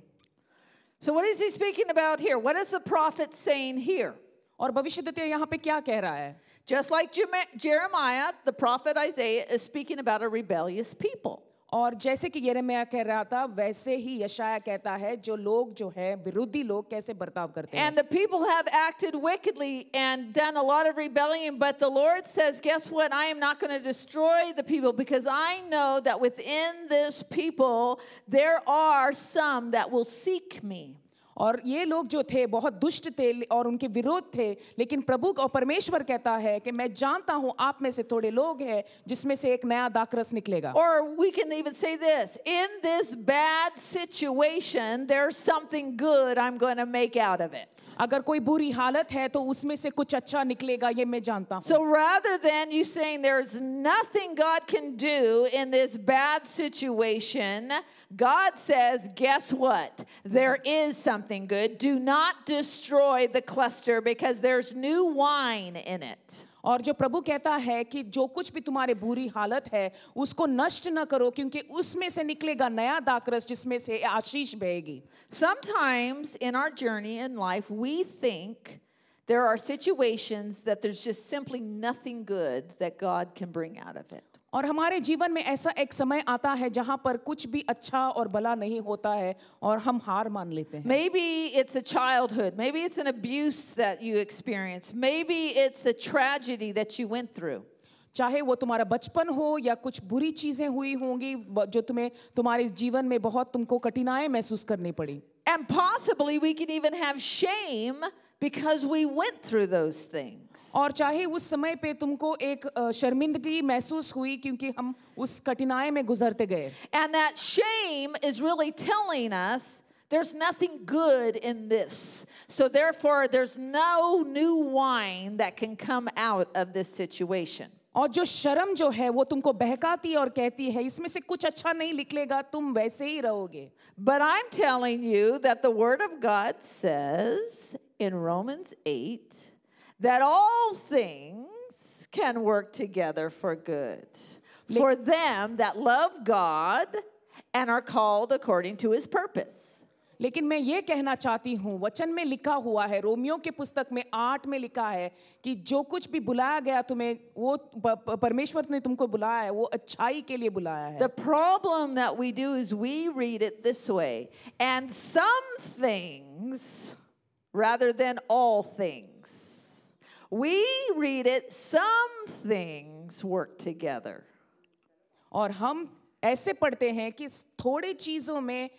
So, what is he speaking about here? What is the prophet saying here? और भविष्य यहाँ पे क्या कह रहा है Just like Jeme- Jeremiah, the prophet Isaiah is speaking about a rebellious people. और जैसे कि यिर्मयाह कह रहा था वैसे ही यशाया कहता है जो लोग जो है विरोधी लोग कैसे बर्ताव करते हैं And the people have acted wickedly and done a lot of rebellion, but the Lord says, Guess what? I am not going to destroy the people because I know that within this people there are some that will seek me. और ये लोग जो थे बहुत दुष्ट थे और उनके विरोध थे लेकिन प्रभु और परमेश्वर कहता है कि मैं जानता हूँ आप में से थोड़े लोग हैं जिसमें से एक नया दाकरस निकलेगा। और we can even say this in this bad situation there is something good I am going to make out of it अगर कोई बुरी हालत है तो उसमें से कुछ अच्छा निकलेगा ये मैं जानता हूँ। So rather than you saying there is nothing God can do in this bad situation God says, guess what? There is something good. Do not destroy the cluster because there's new wine in it. और जो प्रभु कहता है कि जो कुछ भी तुम्हारे बुरी हालत है उसको नष्ट न करो क्योंकि उसमें से निकलेगा नया दाकरस जिसमें से आशीष बहेगी Sometimes in our journey in life, we think there are situations that there's just simply nothing good that God can bring out of it. और हमारे जीवन में ऐसा एक समय आता है जहाँ पर कुछ भी अच्छा और भला नहीं होता है और हम हार मान लेते हैं। Maybe it's a childhood maybe it's an abuse that you experience maybe it's a tragedy that you went through चाहे वो तुम्हारा बचपन हो या कुछ बुरी चीज़ें हुई होंगी जो तुम्हें तुम्हारे जीवन में बहुत तुमको कठिनाई महसूस करनी पड़ी। And possibly we can even have shame because we went through those things. और चाहे उस समय पे तुमको एक अ, शर्मिंदगी महसूस हुई क्योंकि हम उस कठिनाई में गुजरते गए And that shame is really telling us there's nothing good in this. So therefore, there's no new wine that can come out of this situation. और जो शर्म जो है वो तुमको बहकाती और कहती है इसमें से कुछ अच्छा नहीं निकलेगा तुम वैसे ही रहोगे But I'm telling you that the Word of God says in Romans 8 that all things can work together for good for them that love God and are called according to his purpose. लेकिन मैं ये कहना चाहती हूँ वचन में लिखा हुआ है रोमियो के पुस्तक में आठ में लिखा है कि जो कुछ भी बुलाया गया तुम्हें वो प- प- परमेश्वर ने तुमको बुलाया है वो अच्छाई के लिए बुलाया है The problem that we do is we read it this way and some things rather than all things. We read it some things work together. और हम ऐसे पढ़ते हैं कि थोड़े चीजों में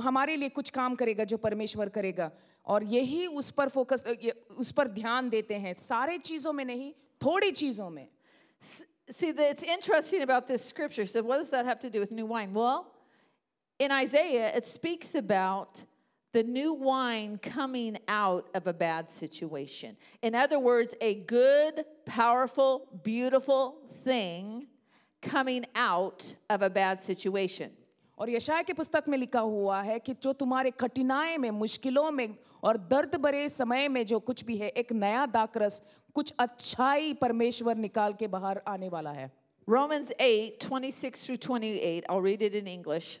हमारे लिए कुछ काम करेगा जो परमेश्वर करेगा और यही उस पर फोकस ये- उस पर ध्यान देते हैं सारे चीजों में नहीं थोड़ी चीजों में See, the, it's interesting about this scripture. So, what does that have to do with new wine? Well, in Isaiah, it speaks about the new wine coming out of a bad situation. In other words, a good, powerful, beautiful thing coming out of a bad situation. और यशाया के पुस्तक में लिखा हुआ है कि जो तुम्हारे कठिनाई में मुश्किलों में और दर्द भरे समय में जो कुछ भी है एक नया दाकरस कुछ अच्छाई परमेश्वर निकाल के बाहर आने वाला है Romans 8, 26 through 28, I'll read it in English.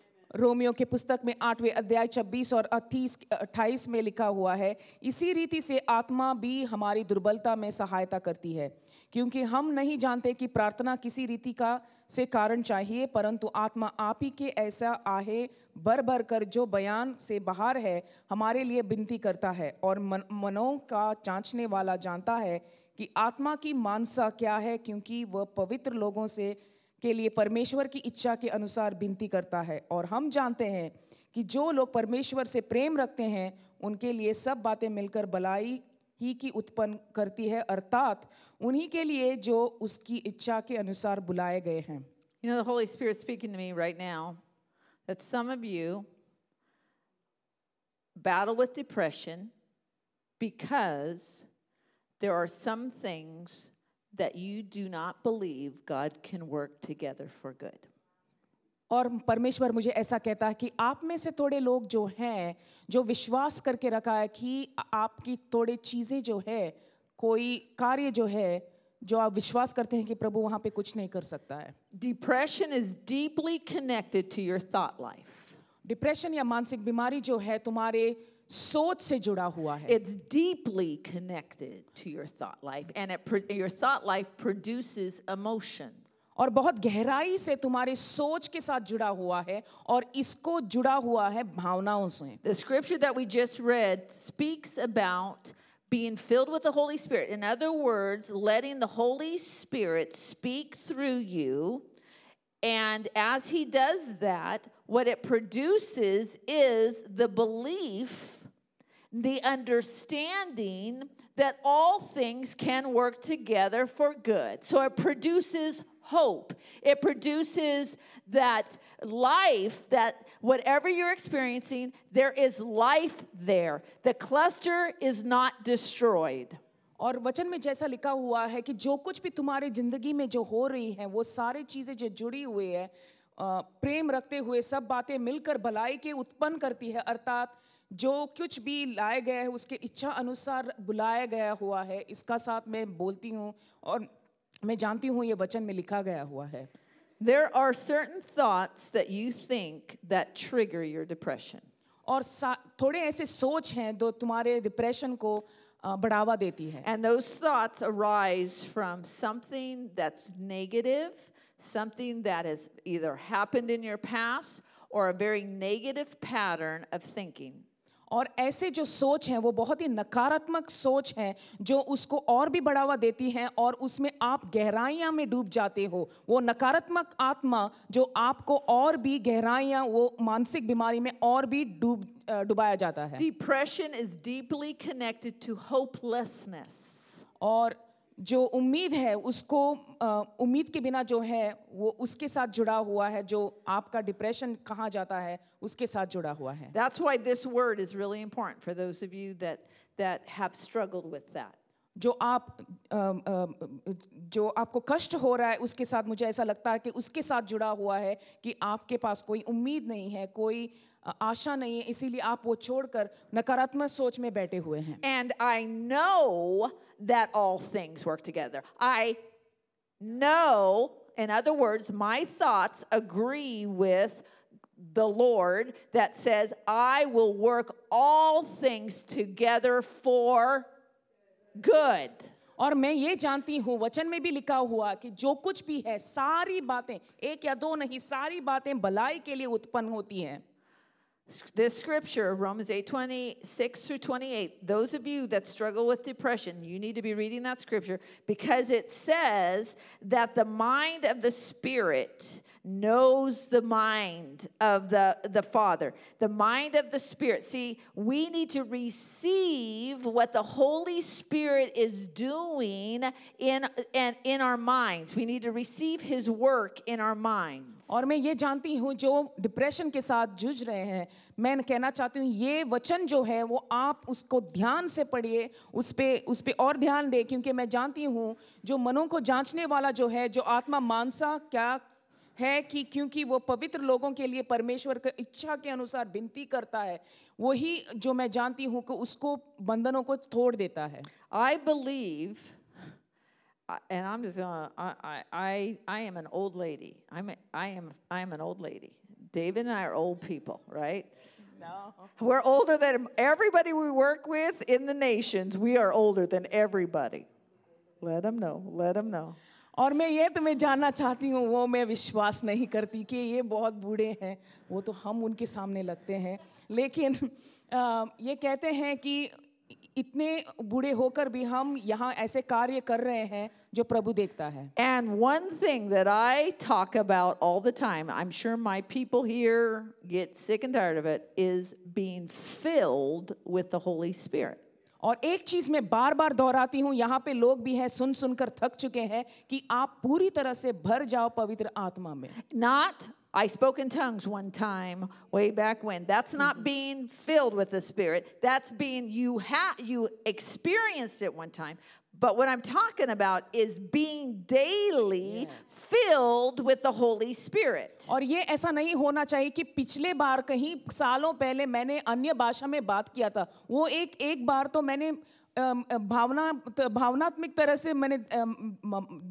Romeo के पुस्तक में आठवें अध्याय 26 और 38 अट्ठाईस में लिखा हुआ है इसी रीति से आत्मा भी हमारी दुर्बलता में सहायता करती है क्योंकि हम नहीं जानते कि प्रार्थना किसी रीति का से कारण चाहिए परंतु आत्मा आप ही के ऐसा आहे भर भर कर जो बयान से बाहर है हमारे लिए विनती करता है और मन, मनों का जांचने वाला जानता है कि आत्मा की मानसा क्या है क्योंकि वह पवित्र लोगों से के लिए परमेश्वर की इच्छा के अनुसार विनती करता है। और हम जानते हैं कि जो लोग परमेश्वर से प्रेम रखते हैं उनके लिए सब बातें मिलकर भलाई ही की उत्पन्न करती है अर्थात उन्हीं के लिए जो उसकी इच्छा के अनुसार बुलाए गए हैं। You know, the that you do not believe God can work together for good. और परमेश्वर मुझे ऐसा कहता है कि आप में से थोड़े लोग जो हैं जो विश्वास करके रखा है कि आपकी थोड़े चीज़ें जो है कोई कार्य जो है जो आप विश्वास करते हैं कि प्रभु वहाँ पे कुछ नहीं कर सकता है Depression is deeply connected to your thought life. Depression या मानसिक बीमारी जो है तुम्हारे सोच से जुड़ा हुआ है It's deeply connected to your thought life, and it pro- your thought life produces emotion. और बहुत गहराई से तुम्हारे सोच के साथ जुड़ा हुआ है और इसको जुड़ा हुआ है भावनाओं से The scripture that we just read speaks about being filled with the Holy Spirit. In other words, letting the Holy Spirit speak through you. And as he does that, what it produces is the belief, the understanding that all things can work together for good. So it produces hope. It produces that life that whatever you're experiencing, there is life there. The cluster is not destroyed. और वचन में जैसा लिखा हुआ है कि जो कुछ भी तुम्हारी जिंदगी में जो हो रही हैं वो सारी चीज़ें जो जुड़ी हुई है अ, प्रेम रखते हुए सब बातें मिलकर भलाई के उत्पन्न करती है अर्थात जो कुछ भी लाया गया है उसके इच्छा अनुसार बुलाया गया हुआ है इसका साथ मैं बोलती हूँ और मैं जानती हूँ ये वचन में लिखा गया हुआ है There are certain thoughts that you think that trigger your depression. और सा- थोड़े ऐसे सोच हैं जो तुम्हारे डिप्रेशन को अ, बढ़ावा देती है And those thoughts arise from something that's negative, something that has either happened in your past or a very negative pattern of thinking. और ऐसे जो सोच हैं वो बहुत ही नकारात्मक सोच हैं जो उसको और भी बढ़ावा देती हैं और उसमें आप गहराइयाँ में डूब जाते हो। वो नकारात्मक आत्मा जो आपको और भी गहराइयाँ वो मानसिक बीमारी में और भी डूब डुबाया जाता है। Depression is deeply connected to hopelessness और जो उम्मीद है उसको उम्मीद के बिना जो है वो उसके साथ जुड़ा हुआ है जो आपका डिप्रेशन कहाँ जाता है उसके साथ जुड़ा हुआ है That's why this word is really important for those of you that, that have struggled with that. जो आप जो आपको कष्ट हो रहा है उसके साथ मुझे ऐसा लगता है कि उसके साथ जुड़ा हुआ है कि आपके पास कोई उम्मीद नहीं है कोई आशा नहीं है इसीलिए आप वो छोड़कर नकारात्मक सोच में बैठे हुए हैं and I know that all things work together. I know, in other words, my thoughts agree with the Lord that says, I will work all things together for good. और मैं ये जानती हूँ वचन में भी लिखा हुआ कि जो कुछ भी है सारी बातें एक या दो नहीं सारी बातें भलाई के लिए उत्पन्न होती हैं this scripture, Romans 8 26 through 28, those of you that struggle with depression, you need to be reading that scripture because it says that the mind of the Spirit knows the mind of the, the Father, the mind of the Spirit. See, we need to receive what the Holy Spirit is doing in, in, in our minds. We need to receive His work in our minds. और मैं ये जानती हूँ जो depression के साथ जूझ रहे हैं मैं कहना चाहती हूँ ये वचन जो है वो आप उसको ध्यान से पढ़िए उस पे उस पे और ध्यान दें क्योंकि मैं जानती हूँ जो मनों को जांचने वाला जो है जो आत्मा मानसा क्या है कि क्योंकि वो पवित्र लोगों के लिए परमेश्वर की इच्छा के अनुसार विनती करता है वही जो मैं जानती हूँ कि उसको बंधनों को तोड़ देता है I believe, I- and I'm just gonna, I, I, I, I am an old lady. I'm a, I am, I am an old lady. David and I are old people, right? No. We're older than everybody we work with in the nations. We are older than everybody. Let them know. Let them know. और मैं ये तुम्हें जानना चाहती हूँ, वो मैं विश्वास नहीं करती कि ये बहुत बूढ़े हैं, वो तो हम उनके सामने लगते हैं। लेकिन ये कहते हैं कि इतने बूढ़े होकर भी हम यहाँ ऐसे कार्य कर रहे हैं जो प्रभु देखता है। And one thing that I talk about all the time I am sure my people here get second is being filled with the Holy Spirit और एक चीज़ मैं बार बार दोहराती हूँ यहाँ पे लोग भी हैं सुन सुनकर थक चुके हैं कि आप पूरी तरह से भर जाओ पवित्र आत्मा में not I spoke in tongues one time way back when. That's not being filled with the Spirit. That's being, you, ha- you experienced it one time. But what I'm talking about is being daily filled with the Holy Spirit. और ये ऐसा नहीं होना चाहिए कि पिछले बार कहीं सालों पहले मैंने अन्य भाषा में बात किया था वो एक एक बार तो मैंने अम, अ, भावना भावनात्मक तरह से मैंने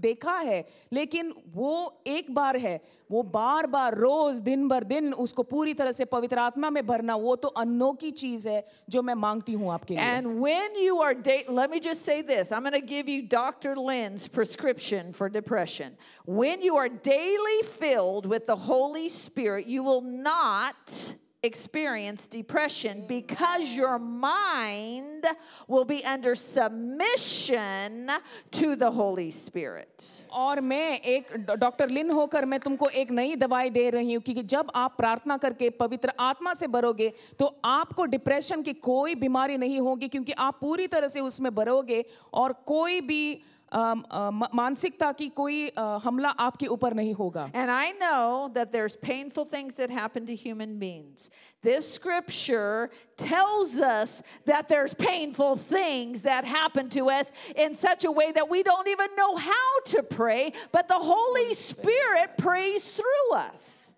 देखा है, लेकिन वो एक बार है, वो बार बार, रोज, दिन भर, दिन उसको पूरी तरह से पवित्र आत्मा में भरना, वो तो अनोखी चीज़ है, जो मैं मांगती हूँ आपके लिए। And when you are let me just say this I am gonna give you doctor lens prescription for depression when you are daily filled with the Holy Spirit you will not experience depression because your mind will be under submission to the Holy Spirit. और मैं एक doctor लिन होकर मैं तुमको एक नई दवाई दे रही हूँ कि जब आप प्रार्थना करके पवित्र आत्मा से भरोगे तो आपको डिप्रेशन की कोई बीमारी नहीं होगी, क्योंकि आप पूरी तरह से उसमें भरोगे और कोई भी मानसिकता की कोई अ, हमला आपके ऊपर नहीं होगा And I know that there's painful things that happen to human beings. This scripture tells us that there's painful things that happen to us in such a way that we don't even know how to pray, but the Holy Spirit prays through us.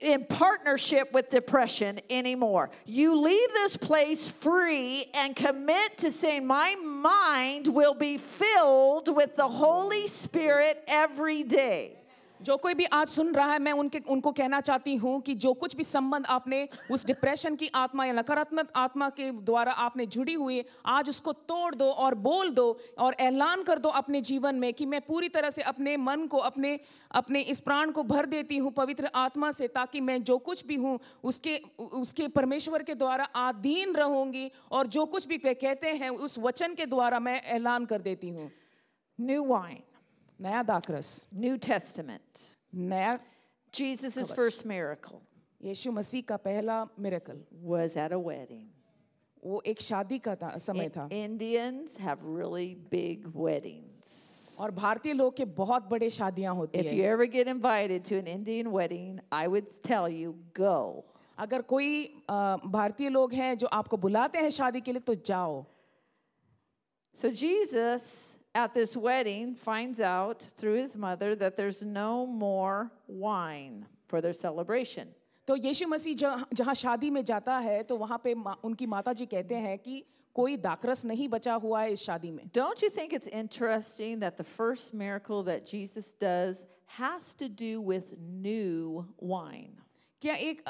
in partnership with depression anymore. You leave this place free and commit to saying, My mind will be filled with the Holy Spirit every day. जो कोई भी आज सुन रहा है, मैं उनके, उनको कहना चाहती हूँ कि जो कुछ भी संबंध आपने उस डिप्रेशन की आत्मा या नकारात्मक आत्मा के द्वारा आपने जुड़ी हुई, आज उसको तोड़ दो और बोल दो और ऐलान कर दो अपने जीवन में कि मैं पूरी तरह से अपने मन को, अपने अपने इस प्राण को भर देती हूँ पवित्र आत्मा से ताकि मैं जो कुछ भी हूँ, उसके उसके परमेश्वर के द्वारा आधीन रहूँगी और जो कुछ भी कहते हैं, उस वचन के द्वारा मैं ऐलान कर देती हूँ। नया दाखरस New Testament. नया Jesus' first miracle यीशु मसीह का पहला miracle was at a wedding. वो एक शादी का था, समय था Indians have really big weddings. और भारतीय लोग के बहुत बड़े शादियां होती If you है ever get invited to an Indian wedding, I would tell you go. अगर कोई अ, भारतीय लोग हैं जो आपको बुलाते हैं शादी के लिए तो जाओ So Jesus at this wedding finds out through his mother that there's no more wine for their celebration. तो यीशु मसीह जहाँ जहाँ शादी में जाता है तो वहाँ पे मा, उनकी माता जी कहते हैं कि कोई दाखरस नहीं बचा हुआ है इस शादी में Don't you think it's interesting that the first miracle that Jesus does has to do with new wine? क्या एक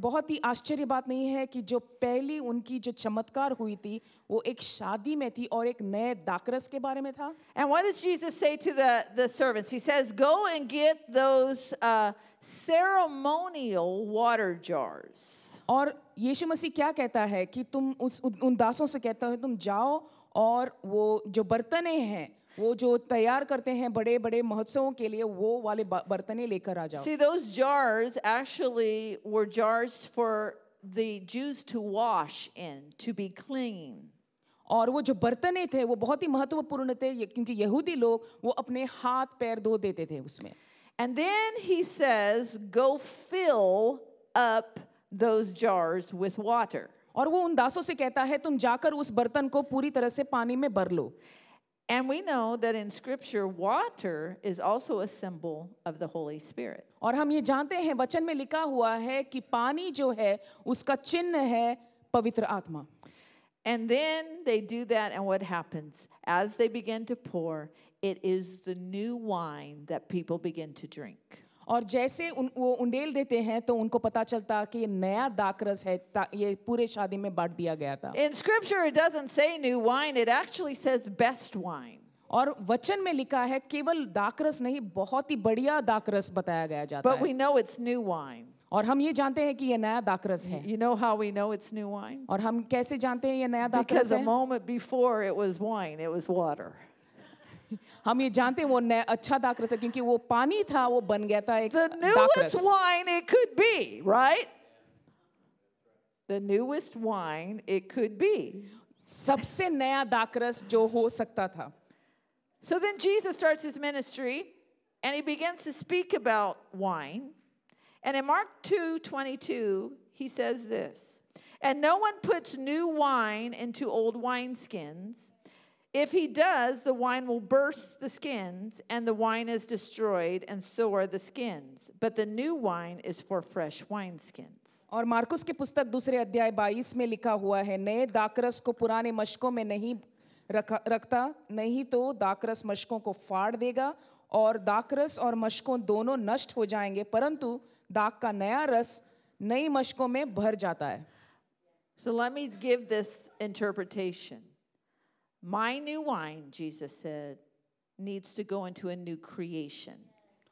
बहुत ही आश्चर्य बात नहीं है कि जो पहली उनकी जो चमत्कार हुई थी वो एक शादी में थी और एक नए दाखरस के बारे में था And what does Jesus say to the, the servants? He says, Go and get those uh, ceremonial water jars. और यीशु मसीह क्या कहता है कि तुम उस उन दासों से कहता है तुम जाओ और वो जो बर्तने हैं वो जो तैयार करते हैं बड़े बड़े महोत्सवों के लिए वो वाले बर्तने लेकर आ जाओ See, those jars actually were jars for the Jews to wash in, to be clean. और वो जो बर्तने थे वो बहुत ही महत्वपूर्ण थे क्योंकि यहूदी लोग वो अपने हाथ पैर धो देते थे उसमें And then he says, Go fill up those jars with water. और वो उन दासों से कहता है तुम जाकर उस बर्तन को पूरी तरह से पानी में भर लो And we know that in Scripture, water is also a symbol of the Holy Spirit. और हम ये जानते हैं वचन में लिखा हुआ है कि पानी जो है उसका चिन्ह है पवित्र आत्मा And then they do that, and what happens? As they begin to pour, it is the new wine that people begin to drink. और जैसे उन वो उंडेल देते हैं तो उनको पता चलता कि ये नया दाकरस है ये पूरे शादी में बांट दिया गया था। In scripture it doesn't say new wine it actually says best wine और वचन में लिखा है केवल दाकरस नहीं बहुत ही बढ़िया दाकरस बताया गया जाता है। But we know it's new wine और हम ये जानते हैं कि ये नया दाकरस है। You know how we know it's new wine और हम कैसे जानते हैं ये नया दाकरस है? Because a moment before it was wine it was water हम ये जानते हैं वो नया अच्छा दाकरस है क्योंकि वो पानी था वो बन गया था एक The दाकरस newest wine it could be, right? The newest wine it could be. सबसे नया दाकरस जो हो सकता था So then Jesus starts his ministry and he begins to speak about wine. And in Mark 2 22, he says this And no one puts new wine into old wineskins. If he does, the wine will burst the skins, and the wine is destroyed, and so are the skins. But the new wine is for fresh wineskins. और मार्कुस की पुस्तक दूसरे अध्याय 22 में लिखा हुआ है नए दाकरस को पुराने मशकों में नहीं रखता नहीं तो दाकरस मशकों को फाड़ देगा और दाकरस और मशकों दोनों नष्ट हो जाएँगे परंतु दाक का नया रस नई मशकों में भर जाता है so let me give this interpretation My new wine, Jesus said, needs to go into a new creation.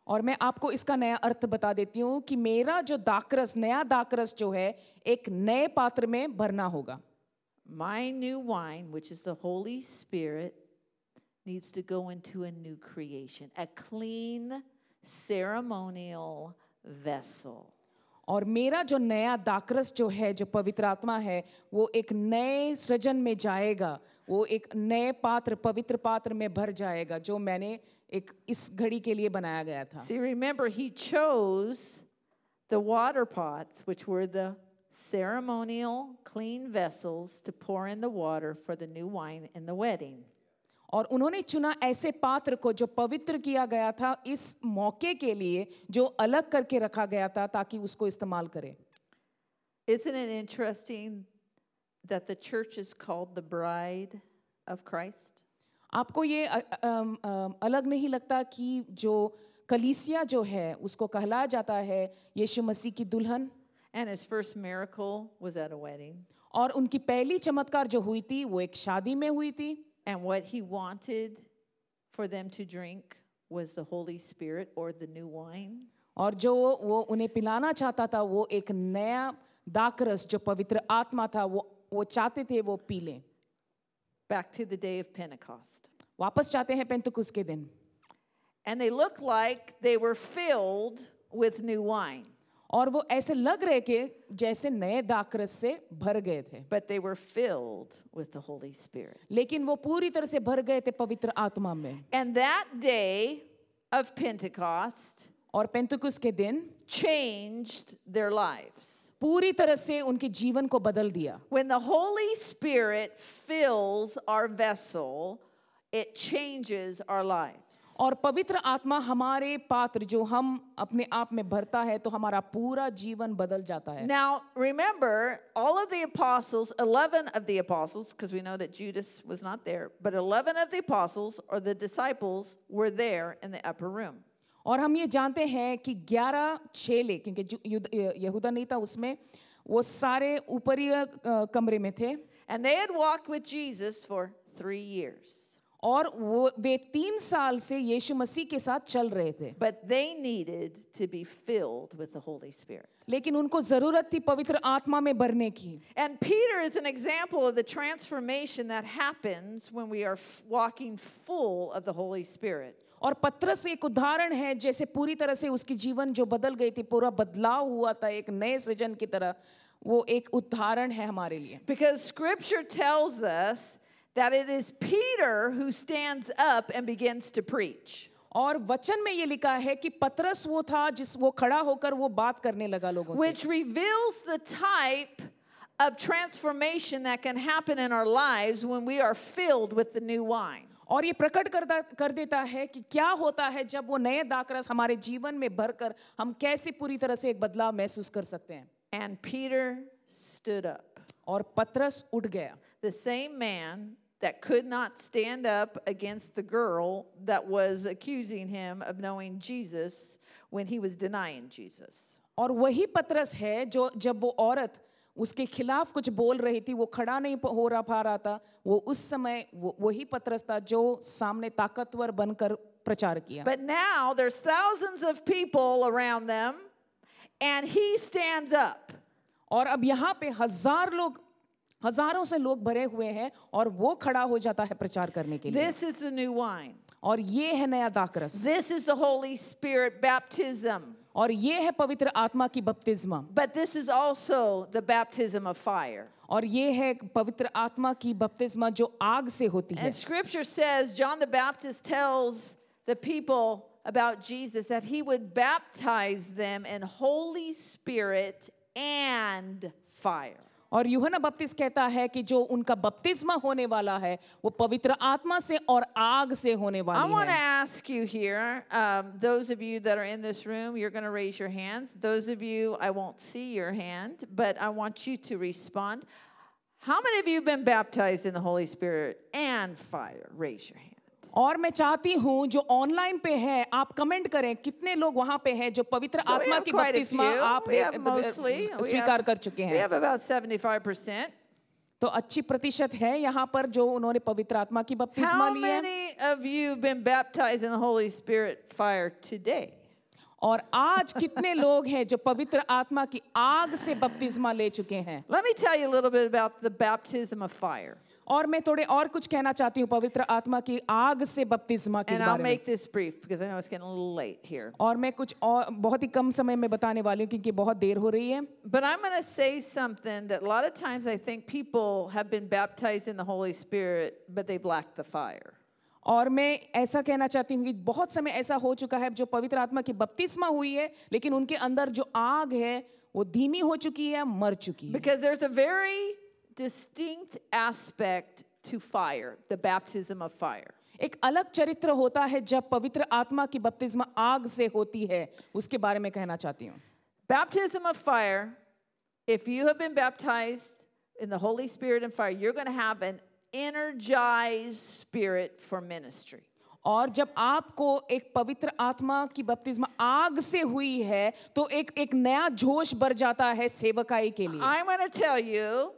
और मैं आपको इसका नया अर्थ बता देती हूँ कि मेरा जो दाकरस नया दाकरस जो है एक नए पात्र में भरना होगा My new wine, which is the Holy Spirit, needs to go into a new creation, a clean ceremonial vessel. और मेरा जो नया दाकरस जो है, जो पवित्र आत्मा है, वो एक नए सृजन में जाएगा। वो एक नए पात्र, पवित्र पात्र में भर जाएगा, जो मैंने एक इस घड़ी के लिए बनाया गया था। See remember he chose the water pots which were the ceremonial clean vessels to pour in the water for the new wine in the wedding और उन्होंने चुना ऐसे पात्र को जो पवित्र किया गया था इस मौके के लिए जो अलग करके रखा गया था ताकि उसको इस्तेमाल करें Isn't it interesting that the church is called the bride of Christ? आपको ये अलग नहीं लगता कि जो कलीसिया जो है उसको कहलाया जाता है यीशु मसीह की दुल्हन And his first miracle was at a wedding. और उनकी पहली चमत्कार जो हुई थी वो एक शादी में हुई थी And what he wanted for them to drink was the Holy Spirit or the new wine. और जो वो उन्हें पिलाना चाहता था वो एक नया दाकरस जो पवित्र आत्मा था वो वो चाहते थे वो पी लें Back to the day of Pentecost. वापस चाहते हैं पेंतकुस के दिन And they looked like they were filled with new wine, और वो ऐसे लग रहे के जैसे नए दाकरस से भर गए थे but they were filled with the Holy Spirit. लेकिन वो पूरी तरह से भर गए थे पवित्र आत्मा में And that day of Pentecost और पेंतकुस के दिन changed their lives. पूरी तरह से उनके जीवन को बदल दिया When the Holy Spirit fills our vessel, it changes our lives. और पवित्र आत्मा हमारे पात्र जो हम अपने आप में भरता है तो हमारा पूरा जीवन बदल जाता है Now, remember, all of the apostles, 11 of the apostles, because we know that Judas was not there, but 11 of the apostles or the disciples were there in the upper room. और हम ये जानते हैं कि ग्यारह छेले क्योंकि जु- युद- यहूदा नहीं था उसमें वो सारे ऊपरी अ, कमरे में थे And they had walked with Jesus for three years. और वो वे तीन साल से यीशु मसीह के साथ चल रहे थे But they needed to be filled with the Holy Spirit. लेकिन उनको ज़रूरत थी पवित्र आत्मा में भरने की And Peter is an example of the transformation that happens when we are walking full of the Holy Spirit. और पत्रस एक उदाहरण है जैसे पूरी तरह से उसकी जीवन जो बदल गई थी पूरा बदलाव हुआ था एक नए सृजन की तरह वो एक उदाहरण है हमारे लिए because scripture tells us that it is Peter who stands up and begins to preach. और वचन में ये लिखा है कि पतरस वो था जिस वो खड़ा होकर वो बात करने लगा लोगों से which reveals the type of transformation that can happen in our lives when we are filled with the new wine. और ये प्रकट करता कर देता है कि क्या होता है जब वो नए दाकरस हमारे जीवन में भरकर हम कैसे पूरी तरह से एक बदलाव महसूस कर सकते हैं And Peter stood up. और पतरस उठ गया The same man that could not stand up against the girl that was accusing him of knowing Jesus when he was denying Jesus. और वही पतरस है जो जब वो औरत उसके खिलाफ कुछ बोल रही थी वो खड़ा नहीं हो रहा पा रहा था वो उस समय वो वही पतरस था जो सामने ताकतवर बनकर प्रचार किया But now there's thousands of people around them, and he stands up. और अब यहाँ पे हज़ार लोग हजारों से लोग भरे हुए हैं और वो खड़ा हो जाता है प्रचार करने के लिए This is the new wine. और ये है नया दाकरस This is the Holy Spirit baptism. और ये है पवित्र आत्मा की बपतिस्मा But this is also the baptism of fire. और ये है पवित्र आत्मा की बपतिस्मा जो आग से होती है And scripture says John the Baptist tells the people about Jesus that he would baptize them in Holy Spirit and fire. और यूहन्ना बपतिस कहता है कि जो उनका बपतिस्मा होने वाला है वो पवित्र आत्मा से और आग से होने I वाली want to है ask you here, um, those of you that are in this room, you're going to raise your hands. Those of you, I won't see your hand, but I want you to respond. How many of you have been baptized in the Holy Spirit and fire? Raise your hand. और मैं चाहती हूँ जो online पे है आप comment करें कितने लोग वहाँ पे हैं जो पवित्र so आत्मा की बपतिस्मा आप स्वीकार कर चुके हैं। तो अच्छी प्रतिशत है यहाँ पर जो उन्होंने पवित्र आत्मा की बपतिस्मा ली है। और आज कितने लोग हैं जो पवित्र आत्मा की आग से बपतिस्मा ले चुके हैं? और मैं थोड़े और कुछ कहना चाहती हूँ पवित्र आत्मा की आग से बपतिस्मा के And I'll बारे में make this brief because I know it's getting a little late here. और मैं कुछ और बहुत ही कम समय में बताने वाली हूँ क्योंकि बहुत देर हो रही है But I'm going to say something that a lot of times I think people have been baptized in the Holy Spirit, but they've lacked the fire. और मैं ऐसा कहना चाहती हूँ कि बहुत समय ऐसा हो चुका है जो पवित्र आत्मा की बपतिस्मा हुई है लेकिन उनके अंदर जो आग है वो धीमी हो चुकी है मर चुकी है Because there's a very distinct aspect to fire, the baptism of fire. एक अलग चरित्र होता है जब पवित्र आत्मा की बपतिस्मा आग से होती है उसके बारे में कहना चाहती हूँ Baptism of fire, if you have been baptized in the Holy Spirit and fire, you're going to have an energized spirit for ministry. और जब आपको एक पवित्र आत्मा की बपतिस्मा आग से हुई है तो एक एक नया जोश भर जाता है सेवकाई के लिए I'm going to tell you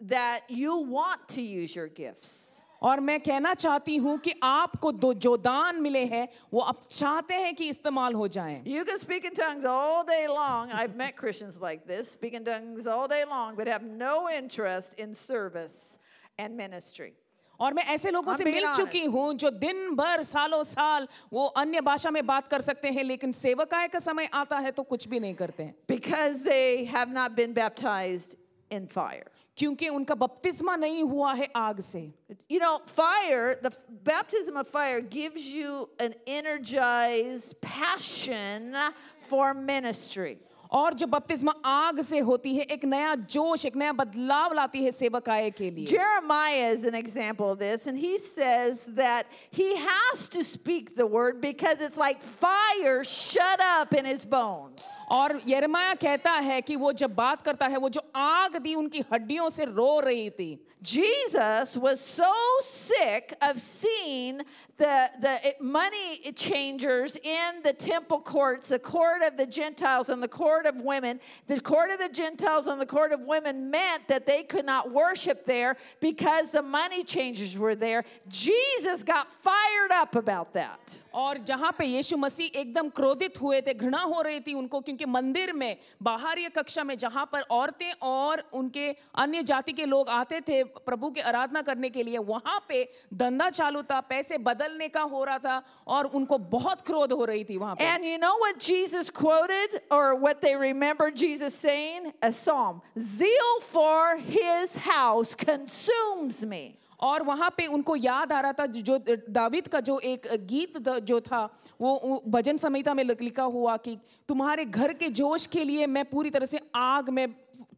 that you want to use your gifts. और मैं कहना चाहती हूं कि आपको दो जो दान मिले हैं वो आप चाहते हैं कि इस्तेमाल हो जाएं You can speak in tongues all day long. I've met Christians like this, speak in tongues all day long, but have no interest in service and ministry. और मैं ऐसे लोगों I'm से being मिल honest. चुकी हूं जो दिन भर सालों साल वो अन्य भाषा में बात कर सकते हैं लेकिन सेवकाय का समय आता है तो कुछ भी नहीं करते हैं Because they have not been baptized in fire. क्योंकि उनका बपतिस्मा नहीं हुआ है आग से You know, fire, the f- baptism of fire gives you an energized passion for ministry. और जो बपतिस्मा आग से होती है एक नया जोश एक नया बदलाव लाती है सेवकाय के लिए Jeremiah is an example of this, and he says that he has to speak the word because it's like fire shut up in his bones. और यरमाया कहता है कि वो जब बात करता है वो जो आग थी उनकी हड्डियों से रो रही थी Jesus was so sick of seeing the, the money changers in the temple courts, the court of the Gentiles and the court of women. The court of the Gentiles and the court of women meant that they could not worship there because the money changers were there. Jesus got fired up about that. और जहां पे यीशु मसीह एकदम क्रोधित हुए थे घृणा हो रही थी उनको क्योंकि मंदिर में बाहरी कक्षा में जहां पर औरतें और उनके अन्य जाति के लोग आते थे प्रभु की आराधना करने के लिए वहां पे धंधा चालू था पैसे बदलने का हो रहा था और उनको बहुत क्रोध हो रही थी वहाँ पर and you know what Jesus quoted और what they remember Jesus saying a Psalm zeal for his house consumes me. और वहाँ पे उनको याद आ रहा था जो दावित का जो एक गीत जो था वो भजन संहिता में लिखा हुआ कि तुम्हारे घर के जोश के लिए मैं पूरी तरह से आग में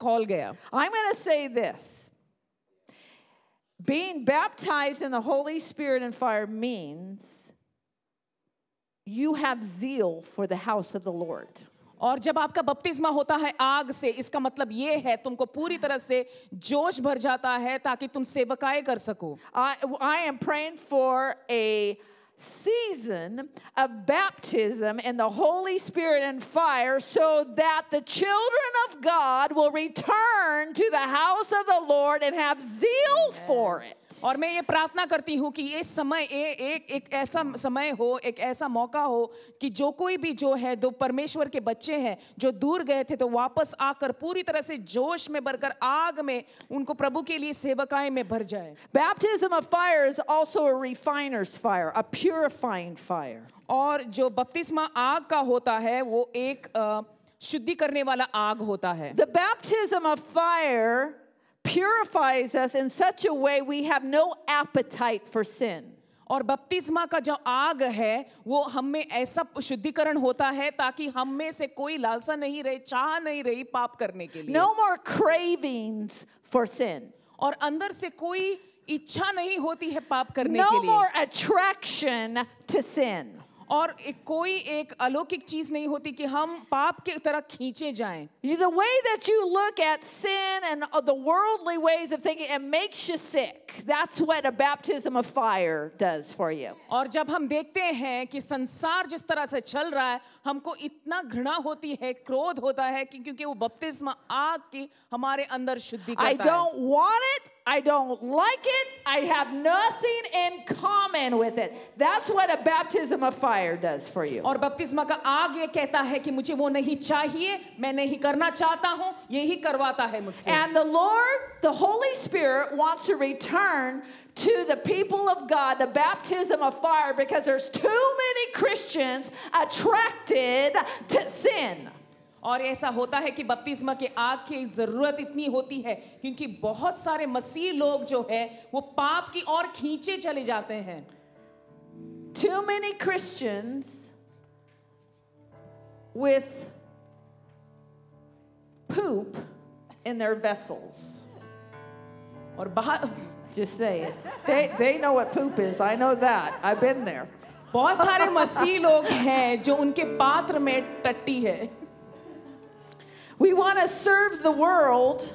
खोल गया। I man say this Being baptized in the Holy Spirit and fire means you have zeal for the house of the Lord. और जब आपका बपतिस्मा होता है आग से इसका मतलब ये है तुमको पूरी तरह से जोश भर जाता है ताकि तुम सेवकाएं कर सको I, I am praying for a season of baptism in the Holy Spirit and fire so that the children of God will return to the house of the Lord and have zeal for it. और मैं ये प्रार्थना करती हूँ कि ये समय ए, एक एक ऐसा समय हो एक ऐसा मौका हो कि जो कोई भी जो है दो परमेश्वर के बच्चे हैं जो दूर गए थे तो वापस आकर पूरी तरह से जोश में भरकर आग में उनको प्रभु के लिए सेवकाएँ में भर जाए। Baptism of fire is also a refiner's fire, a purifying fire. और जो बपतिस्मा आग का होता है वो एक शुद्धि करने वाला आग होता है। The baptism of fire और बपतिस्मा का जो आग है वो हम में ऐसा शुद्धिकरण होता है ताकि हम में से कोई लालसा नहीं रहे चाह नहीं रही पाप करने के लिए। No more cravings for sin और अंदर से कोई इच्छा नहीं होती है पाप करने no के लिए। नो मोर अट्रैक्शन और एक कोई एक अलौकिक चीज़ नहीं होती कि हम पाप की तरह खींचे जाएँ The way that you look at sin and uh, the worldly ways of thinking, it makes you sick. That's what a baptism of fire does for you. और जब हम देखते हैं कि संसार जिस तरह से चल रहा है हमको इतना घृणा होती है क्रोध होता है कि क्योंकि वो बपतिस्म आग की हमारे अंदर शुद्धि करता है। I don't want it I don't like it I have nothing in common with it that's what a baptism of fire does for you और बपतिस्म का आग ये कहता है कि मुझे वो नहीं चाहिए मैं नहीं करना चाहता हूँ यही करवाता है मुझसे। And the Lord the Holy Spirit wants to return to the people of God the baptism of fire because there's too many Christians attracted to sin. और ऐसा होता है कि बपतिस्मा के आग की जरूरत इतनी होती है क्योंकि बहुत सारे मसीह लोग जो है वो पाप की ओर खींचे चले जाते हैं Too many Christians with poop in their vessels. और बाहर Just say it. They, they know what poop is. I know that. I've been there. बहुत सारे मसीह लोग हैं जो उनके पात्र में टट्टी है We want to serve the world,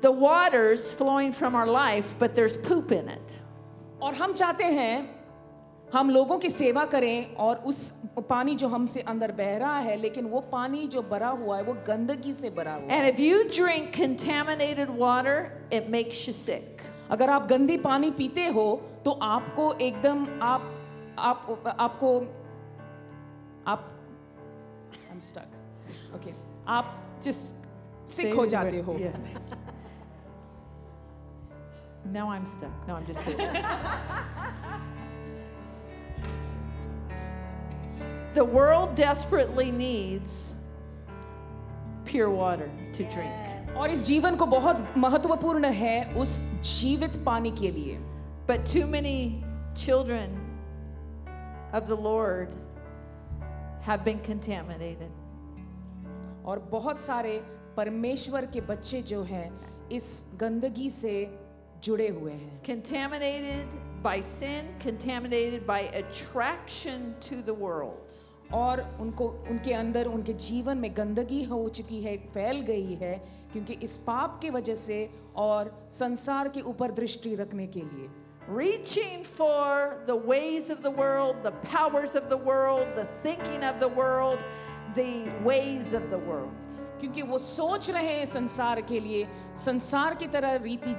the waters flowing from our life, but there's poop in it. और हम चाहते हैं हम लोगों की सेवा करें और उस पानी जो हमसे अंदर बह रहा है लेकिन वो पानी जो भरा हुआ है वो गंदगी से भरा हुआ है। You drink contaminated water it makes you sick अगर आप गंदी पानी पीते हो तो आपको एकदम आप आप आपको आप आई एम स्टक ओके आप जस्ट सिक हो जाते हो। Now I am stuck now I am just the world desperately needs pure water to drink. और इस जीवन को बहुत महत्वपूर्ण है उस जीवित पानी के लिए But too many children of the Lord have been contaminated. और बहुत सारे परमेश्वर के बच्चे जो हैं इस गंदगी से जुड़े हुए हैं Contaminated by sin, contaminated by attraction to the world. और उनको उनके अंदर उनके जीवन में गंदगी हो चुकी है फैल गई है क्योंकि इस पाप की वजह से और संसार के ऊपर दृष्टि रखने के लिए Reaching for the ways of the world, the powers of the world, the thinking of the world, the ways of the world. क्योंकि वो सोच रहे हैं संसार के लिए संसार की तरह रीति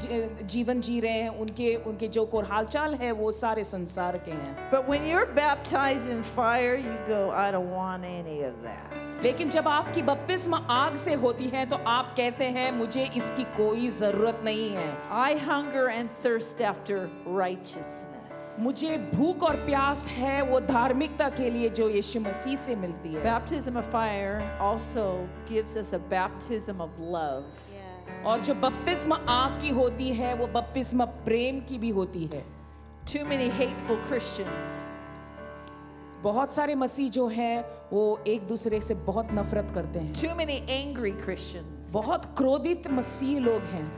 जीवन जी रहे हैं उनके उनके जो को हालचाल है वो सारे संसार के हैं But when you're baptized in fire, you go, I don't want any of that. लेकिन जब आपकी बपतिस्मा आग से होती है तो आप कहते हैं मुझे इसकी कोई ज़रूरत नहीं है I hunger and thirst after righteousness. मुझे भूख और प्यास है वो धार्मिकता के लिए जो यीशु मसीह से मिलती है Baptism of fire also gives us a baptism of love. और जो बपतिस्मा आग की होती है वो बपतिस्मा प्रेम की भी होती है Too many hateful Christians बहुत सारे मसीह जो हैं वो एक दूसरे से बहुत नफरत करते हैं Too many angry Christians. बहुत क्रोधित मसीह लोग हैं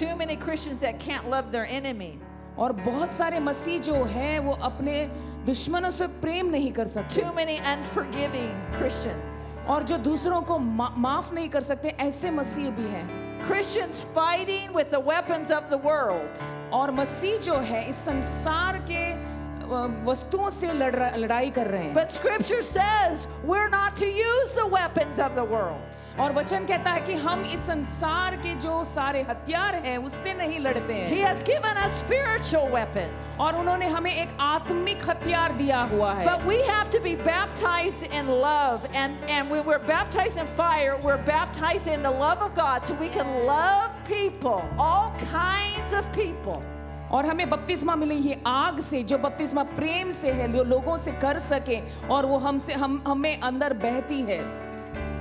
Too many Christians that can't love their enemy. और बहुत सारे मसीह जो हैं वो अपने दुश्मनों से प्रेम नहीं कर सकते Too many unforgiving Christians. और जो दूसरों को मा, माफ़ नहीं कर सकते ऐसे मसीह भी हैं Christians fighting with the weapons of the world. और मसीह जो है इस संसार के अ, वस्तुओं से लड़ रहा- लड़ाई कर रहे हैं But scripture says we're not to use the weapons of the world. और वचन कहता है कि हम इस संसार के जो सारे हथियार हैं उससे नहीं लड़ते He हैं has given us spiritual weapons. और उन्होंने हमें एक आत्मिक हथियार दिया हुआ है But we have to be baptized in love. And, and when we're baptized in fire, we're baptized in the love of God so we can love people, all kinds of people. और हमें बपतिस्मा मिली ये आग से जो बपतिस्मा प्रेम से है जो लोगों से कर सके और वो हमसे हम हमें अंदर बहती है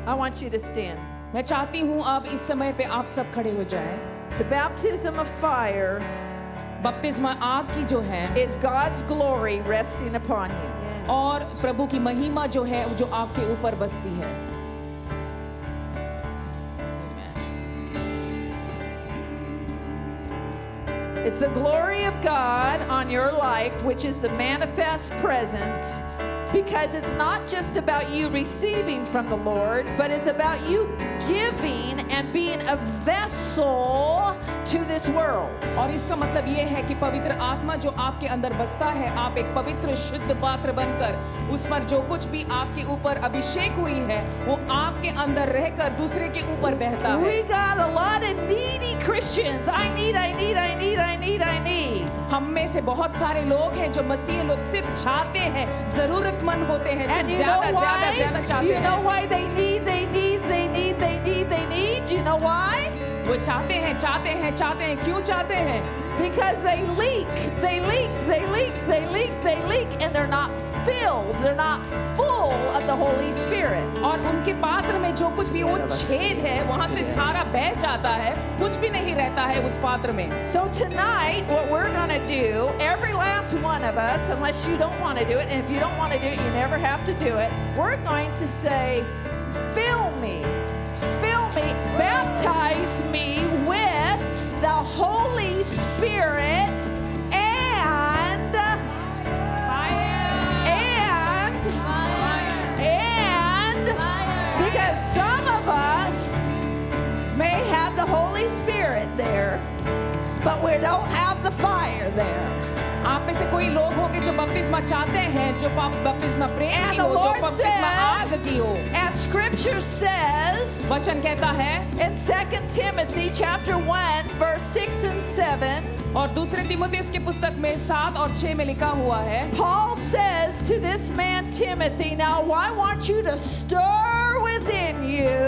I want you to stand. मैं चाहती हूँ अब इस समय पे आप सब खड़े हो जाएँ The baptism of fire बपतिस्मा आग की जो है is God's glory resting upon you. और प्रभु की महिमा जो है जो आपके ऊपर बसती है It's the glory of God on your life, which is the manifest presence, because it's not just about you receiving from the Lord, but it's about you giving and being a vessel to this world. और इसका मतलब ये है कि पवित्र आत्मा जो आपके अंदर बसता है आप एक पवित्र शुद्ध पात्र बनकर उस पर जो कुछ भी आपके ऊपर अभिषेक हुई है वो आपके अंदर रहकर दूसरे के ऊपर बहता है We got a lot of needy Christians. I need, I need, I need, I need, I need. हम में से बहुत सारे लोग हैं जो मसीह लोग सिर्फ़ चाहते हैं जरूरतमंद होते हैं सिर्फ़ ज़्यादा ज़्यादा ज़्यादा चाहते हैं You know why they need, they need, they need, they need, they need? You know why? वो चाहते हैं चाहते हैं चाहते हैं क्यों चाहते हैं Because they leak, they leak, they leak, they leak, they leak, and they're not filled, they're not full of the Holy Spirit. और उनके पात्र में जो कुछ भी वो छेद है वहां से सारा बह जाता है कुछ भी नहीं रहता है उस पात्र में So tonight, what we're going to do, every last one of us, unless you don't want to do it, and if you don't want to do it, you never have to do it, we're going to say, Fill me, fill me, baptize me with the Holy Spirit there, but we don't have the fire there. आप में से कोई लोग होंगे जो बपतिस्मा चाहते हैं जो पाप- बपतिस्मा प्रेम And की the हो जो Lord बपतिस्मा said- आग की हो And scripture says वचन कहता है in 2 Timothy chapter 1 verse 6 and 7, और दूसरे तिमोथेयुस की पुस्तक में सात और छह में लिखा हुआ है Paul says to this man Timothy, now I want you to stir within you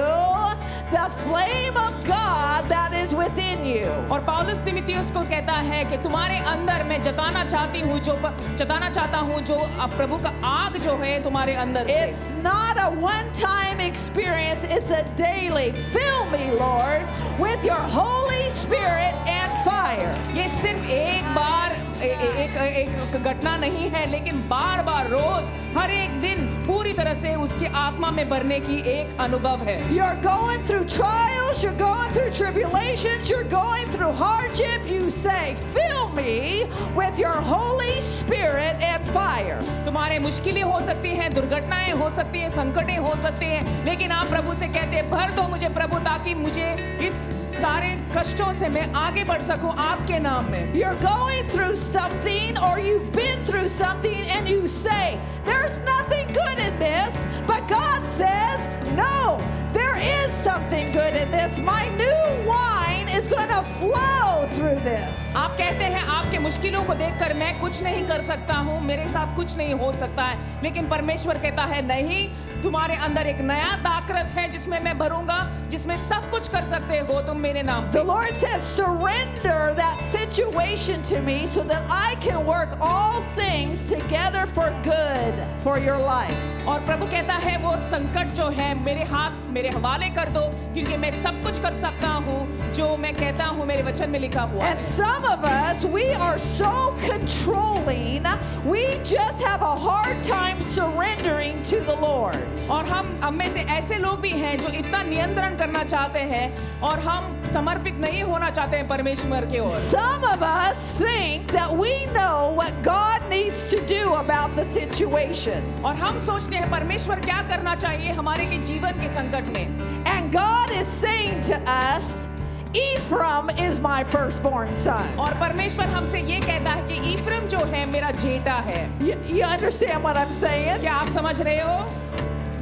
the flame of God that is within you. और पौलुस तिमिथियुस को कहता है कि तुम्हारे अंदर मैं जताना चाहती हूँ जो जताना चाहता हूँ जो प्रभु का आग जो है तुम्हारे अंदर से It's not a one time experience, it's a daily. Fill me, Lord, with your Holy Spirit and fire. ये सिर्फ़ एक बार एक, एक घटना नहीं है लेकिन बार बार रोज हर एक दिन पूरी तरह से उसकी आत्मा में भरने की एक अनुभव है You're going through trials, you're going through tribulations, you're going through hardship. You say, Fill me with your Holy Spirit and fire. तुम्हारे मुश्किलें हो सकती हैं दुर्घटनाएं हो सकती हैं संकटें हो सकते हैं लेकिन आप प्रभु से कहते हैं भर दो मुझे प्रभु ताकि मुझे इस सारे कष्टों से मैं आगे बढ़ सकूं आपके नाम में You're going through something or you've been through something and you say, There's nothing good in this. But God says, No, there is something good in this. My new wine is going to flow through this. आप कहते हैं आपके मुश्किलों को देखकर मैं कुछ नहीं कर सकता हूँ मेरे साथ कुछ नहीं हो सकता है लेकिन परमेश्वर कहता है नहीं तुम्हारे अंदर एक नया दाकरस है जिसमें मैं भरूँगा जिसमें सब कुछ कर सकते हो तुम मेरे नाम पे The Lord says, Surrender that situation to me so that I can work all things together for good for your life. और प्रभु कहता है वो संकट जो है मेरे हाथ मेरे हवाले कर दो क्योंकि मैं सब कुछ कर सकता हूँ जो मैं कहता हूँ मेरे वचन में लिखा हुआ है And some of us, we are so controlling, we just have a hard time surrendering to the Lord. और हम हम में से ऐसे लोग भी हैं जो इतना नियंत्रण करना चाहते हैं और हम समर्पित नहीं होना चाहते हैं परमेश्वर के ओर Some of us think that we know what God needs to do about the situation. और हम सोचते हैं परमेश्वर क्या करना चाहिए हमारे के जीवन के संकट में And God is saying to us, Ephraim is my firstborn son. और परमेश्वर हमसे ये कहता है कि ईफ्रम जो है मेरा जेठा है You, you understand what I'm saying? क्या आप समझ रहे हो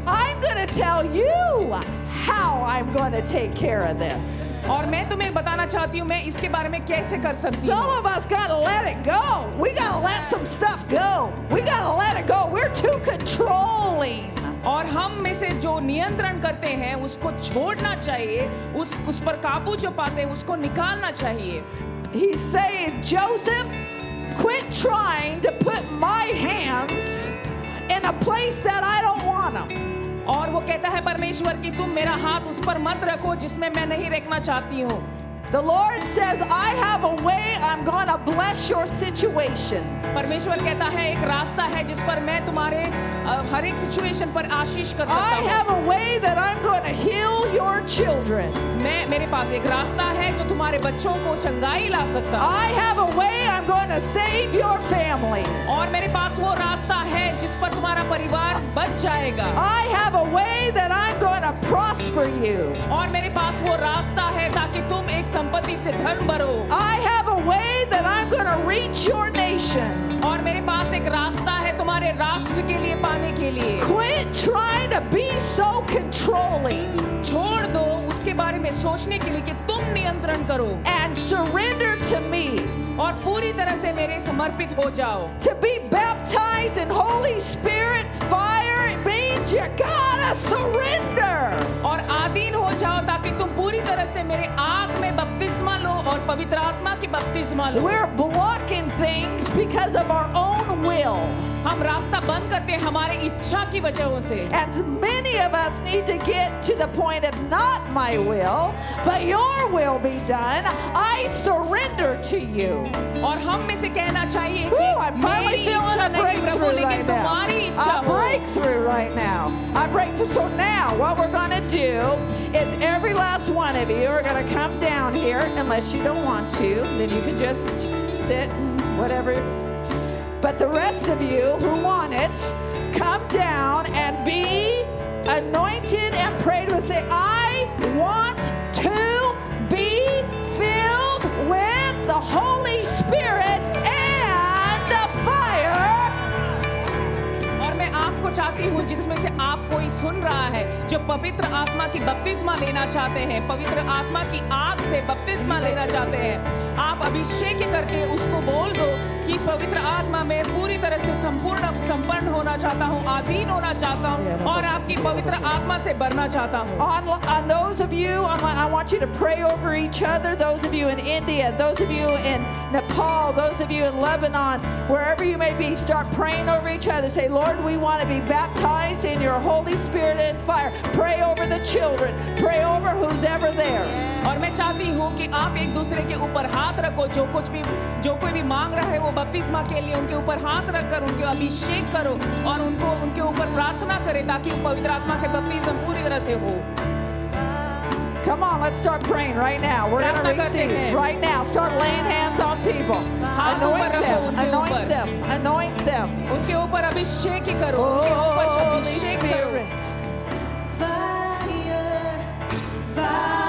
I'm going to tell you how I'm going to take care of this. और मैं तुम्हें बताना चाहती हूँ मैं इसके बारे में कैसे कर सकती Some हूँ of us got to let it go. We got to let some stuff go. We got to let it go. We're too controlling. और हम में से जो नियंत्रण करते हैं उसको छोड़ना चाहिए। उस उस पर काबू जो पाते हैं उसको निकालना चाहिए। He's saying, Joseph, quit trying to put my hands in a place that I don't want them. और वो कहता है परमेश्वर कि तुम मेरा हाथ उस पर मत रखो जिसमें मैं नहीं रखना चाहती हूँ। The Lord says, I have a way I'm going to bless your situation. परमेश्वर कहता है एक रास्ता है जिस पर मैं तुम्हारे अ, हर एक सिचुएशन पर आशीष कर I सकता हूँ have a way that I'm going to heal your children. मैं मेरे पास एक रास्ता है जो तुम्हारे बच्चों को चंगाई ला सकता है I have a way I'm going to save your family. और मेरे पास वो रास्ता है जिस पर तुम्हारा परिवार बच जाएगा I have a way that I'm going to prosper you. और मेरे पास वो रास्ता है ताकि तुम एक संपत्ति से धन भरो I have a way that I'm going to reach your nation. और मेरे पास एक रास्ता है तुम्हारे राष्ट्र के लिए पाने के लिए Quit trying to be so controlling छोड़ दो इसके बारे में सोचने के लिए कि तुम नियंत्रण करो। एंड सरेंडर टू मी और पूरी तरह से मेरे समर्पित हो जाओ। To be baptised in Holy Spirit fire it means you gotta surrender. और आधीन हो जाओ ताकि तुम पूरी तरह से मेरे आग में बपतिस्मा लो और पवित्र आत्मा की बपतिस्मा लो We're blocking things because of our own will. हम रास्ता बंद करते हैं हमारे इच्छा की वजहों से And many of us need to get to the point of not my will, but your will be done. I surrender to you. और हम में से कहना चाहिए Woo, कि I'm finally मेरी feeling इच्छा a नहीं प्रभु breakthrough लेकिन right तुम्हारी now. इच्छा A हो breakthrough right now. A breakthrough. So now, what we're going to do is every last one of you are going to come down here, unless you don't want to. Then you can just sit and whatever. But the rest of you who want it, come down and be anointed and prayed with. Say, I want to be filled with the Holy Spirit मैं चाहती हूँ जिसमें से आप कोई सुन रहा है जो पवित्र आत्मा की बपतिस्मा लेना चाहते हैं पवित्र आत्मा की आग से बपतिस्मा लेना चाहते हैं आप अभिषेक करके उसको बोल दो कि पवित्र आत्मा मैं पूरी तरह से संपूर्ण संपन्न होना चाहता हूँ अधीन होना चाहता हूँ और आपकी पवित्र आत्मा से भरना चाहता हूँ On, on those of you, online, I want you to pray over each other. Those of you in India, those of you in Nepal, those of you in Lebanon, wherever you may be, start praying over each other. Say, Lord, we want to be baptized in your Holy Spirit and fire. Pray over the children. Pray over who's ever there. और मैं चाहती हूँ कि आप एक दूसरे के ऊपर हाथ रखो, जो कुछ भी, जो कोई भी मांग रहा है वो बपतिस्मा के लिए उनके ऊपर हाथ रखकर, उनके अभिषेक करो और उनको, उनके ऊपर प्रार्थना करें ताकि पवित्र आत्मा के बपतिस्म पूरी तरह से हो Come on, let's start praying right now. We're going to प्रार्थना करते receive हैं। right now. Start laying hands on people. हाथ Anoint ऊपर रखो them. उनके Anoint ऊपर। them. Anoint them. उनके ऊपर अभिषेक ही करो उनके ऊपर Holy अभिषेक करो Spirit. Fire, fire,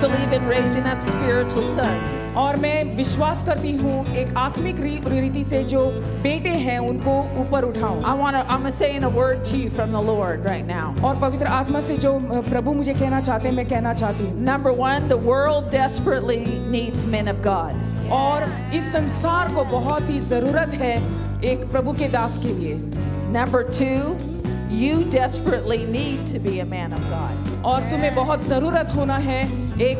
Believe in raising up spiritual sons. और मैं विश्वास करती हूँ एक आत्मिक रीति से जो बेटे हैं उनको ऊपर उठाऊं I want to, I'm saying a word to you from the Lord right now. और पवित्र आत्मा से जो प्रभु मुझे कहना चाहते हैं मैं कहना चाहती हूँ Number one, the world desperately needs men of God. और इस संसार को बहुत ही ज़रूरत है एक प्रभु के दास के लिए Number two, you desperately need to be a man of God. और तुम्हें बहुत ज़रूरत होना है एक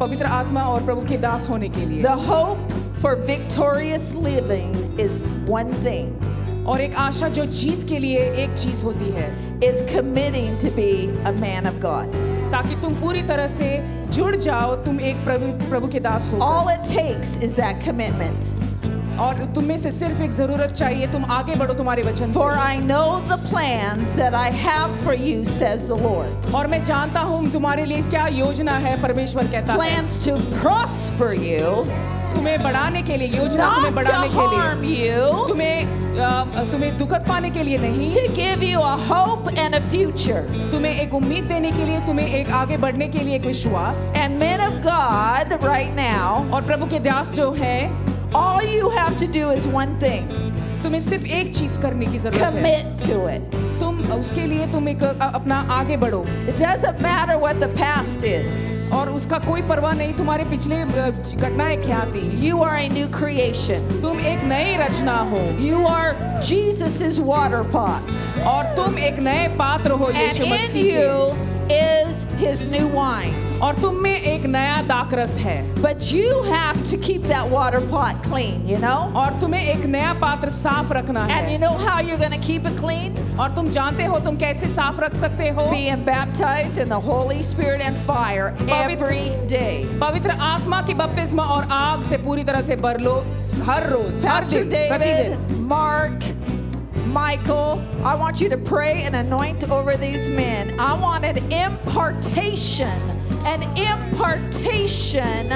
पवित्र आत्मा और प्रभु के दास होने के लिए। The hope for victorious living is one thing और एक आशा जो जीत के लिए एक चीज़ होती है। Is committing to be a man of God ताकि तुम पूरी तरह से जुड़ जाओ तुम एक प्रभु प्रभु के दास हो all it takes is that commitment और तुम्हें से सिर्फ़ एक ज़रूरत चाहिए तुम आगे बढ़ो तुम्हारे वचन For से I know the plans that I have for you, says the Lord. और मैं जानता हूँ तुम्हारे लिए क्या योजना है परमेश्वर कहता है। Plans to prosper you, तुम्हें बढ़ाने के लिए योजना तुम्हें not to बढ़ाने के लिए। you, तुम्हें तुम्हें दुखद पाने के लिए नहीं। To give you a hope and a future. तुम्हें एक उम्मीद देने के लिए तुम्हें एक आगे बढ़ने के लिए एक विश्वास। And men of God, right now, और प्रभु के दास जो है all you have to do is one thing तुम्हें सिर्फ एक चीज करने की जरूरत है commit to it. तुम उसके लिए तुम एक अ, अपना आगे बढ़ो It doesn't matter what the past is, और उसका कोई परवाह नहीं तुम्हारे पिछले अ, घटनाएं क्या थी you are a new creation. तुम एक नई रचना हो You are Jesus's water pot. और तुम एक नए पात्र हो And यीशु in मसीह के you is his new wine. और तुम में एक नया दाकरस है But you have to keep that water pot clean, you know? और तुम्हें एक नया पात्र साफ़ रखना है And you know how you're going to keep it clean? और तुम जानते हो तुम कैसे साफ़ रख सकते हो Being baptized in the Holy Spirit and fire every day. पवित्र आत्मा की बपतिस्मा और आग से पूरी तरह से भर लो हर रोज हर Pastor दिन प्रतिदिन Mark, Michael, I want you to pray and anoint over these men. I want an impartation, an impartation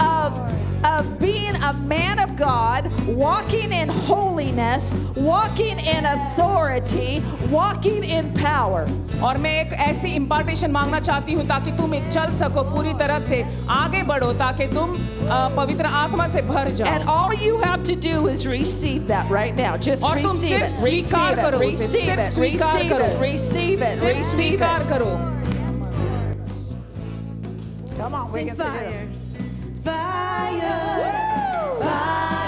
of, of being a man of God, walking in holiness, walking in authority, walking in power. और मैं एक ऐसी इम्पार्टेशन मांगना चाहती हूँ ताकि तुम एक चल सको पूरी तरह से आगे बढ़ो ताकि तुम अ, पवित्र आत्मा से भर And जाओ all you have to do is receive that right now. Just और तुम receive सिर्फ it. Receive स्वीकार it. करो उसे, Receive सिर्फ it. स्वीकार Receive करो। it. Receive it. सिर्फ Receive स्वीकार it. करो Come on, we Sing to do fire, fire, fire,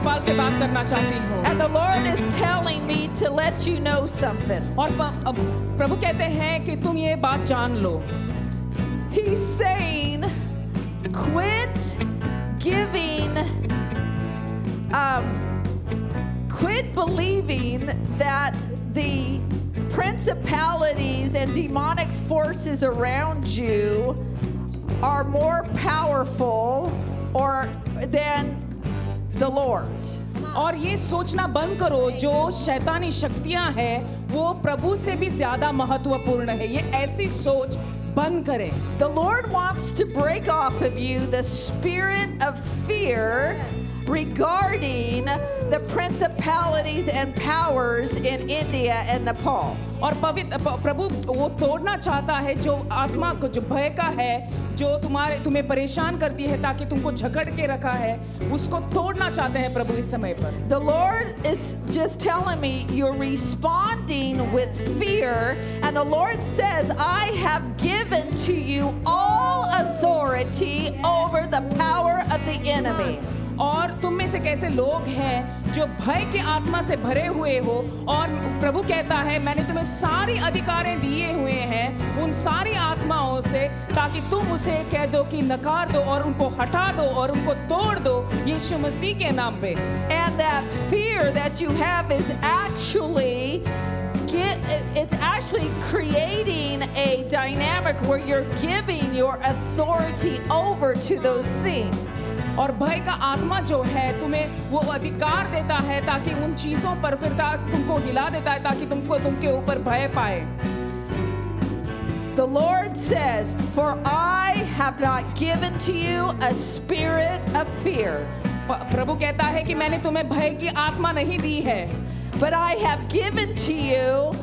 Bharat और नेपाल से बात करना चाहती हूँ And the Lord is telling me to let you know something. और प- अब प्रभु कहते हैं कि तुम ये बात जान लो He's saying, quit giving, um, quit believing that the principalities and demonic forces around you are more powerful or than the Lord. और ये सोचना बंद करो, जो शैतानी शक्तियाँ हैं, वो प्रभु से भी ज़्यादा महत्वपूर्ण है ये ऐसी सोच बंद करें the Lord wants to break off of you the spirit of fear regarding the principalities and powers in India and Nepal. और पवित्र प- प्रभु वो तोड़ना चाहता है जो आत्मा को जो भय का है जो तुम्हारे तुम्हें परेशान करती है ताकि तुमको झकड़ के रखा है उसको तोड़ना चाहते हैं प्रभु इस समय पर The Lord is just telling me you're responding with fear, and the Lord says, I have given to you all authority over the power of the enemy. और तुम में से कैसे लोग हैं जो भय के आत्मा से भरे हुए हो और प्रभु कहता है मैंने तुम्हें सारी अधिकारें दिए हुए हैं उन सारी आत्माओं से ताकि तुम उसे कह दो कि नकार दो और उनको हटा दो और उनको तोड़ दो यीशु मसीह के नाम पे And that fear that you have is actually get it's actually creating a dynamic where you're giving your authority over to those things. और भय का आत्मा जो है तुम्हें वो अधिकार देता है ताकि उन चीजों पर फिर ता- तुमको हिला देता है ताकि तुमको तुमके ऊपर भय पाए The Lord says, For I have not given to you a spirit of fear, प- प्रभु कहता है कि मैंने तुम्हें भय की आत्मा नहीं दी है but I have given to you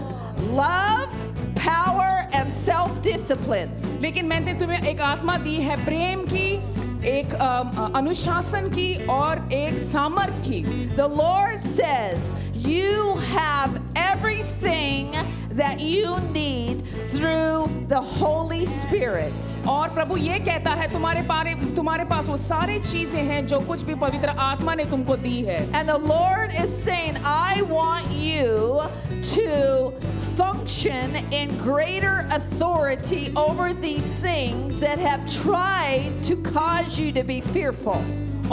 love, power, and self discipline. लेकिन मैंने तुम्हें एक आत्मा दी है प्रेम की एक अम, अ, अनुशासन की और एक सामर्थ की The Lord says, You have everything that you need through the Holy Spirit. और प्रभु ये कहता है तुम्हारे पारे तुम्हारे पास वो सारी चीजें हैं जो कुछ भी पवित्र आत्मा ने तुमको दी है And the Lord is saying, I want you to function in greater authority over these things that have tried to cause you to be fearful.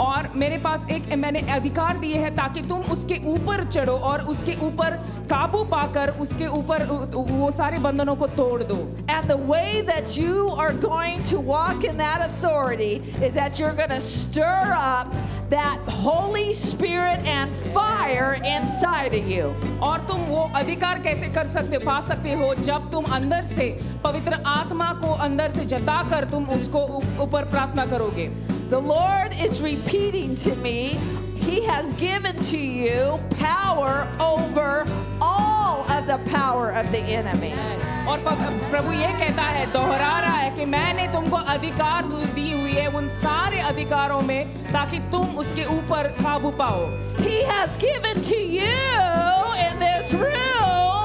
और मेरे पास एक मैंने अधिकार दिए हैं ताकि तुम उसके ऊपर चढ़ो और उसके ऊपर काबू पाकर उसके ऊपर वो सारे बंधनों को तोड़ दो। And the way that you are going to walk in that authority is that you're going to stir up that Holy Spirit and fire inside of you. और तुम वो अधिकार कैसे कर सकते पा सकते हो जब तुम अंदर से पवित्र आत्मा को अंदर से जताकर तुम उसको ऊपर प्रार्थना करोगे? The Lord is repeating to me, He has given to you power over all of the power of the enemy. और प- प्रभु ये कहता है दोहरा रहा है कि मैंने तुमको अधिकार दु- दी हुई है उन सारे अधिकारों में ताकि तुम उसके ऊपर काबू पाओ He has given to you in this room power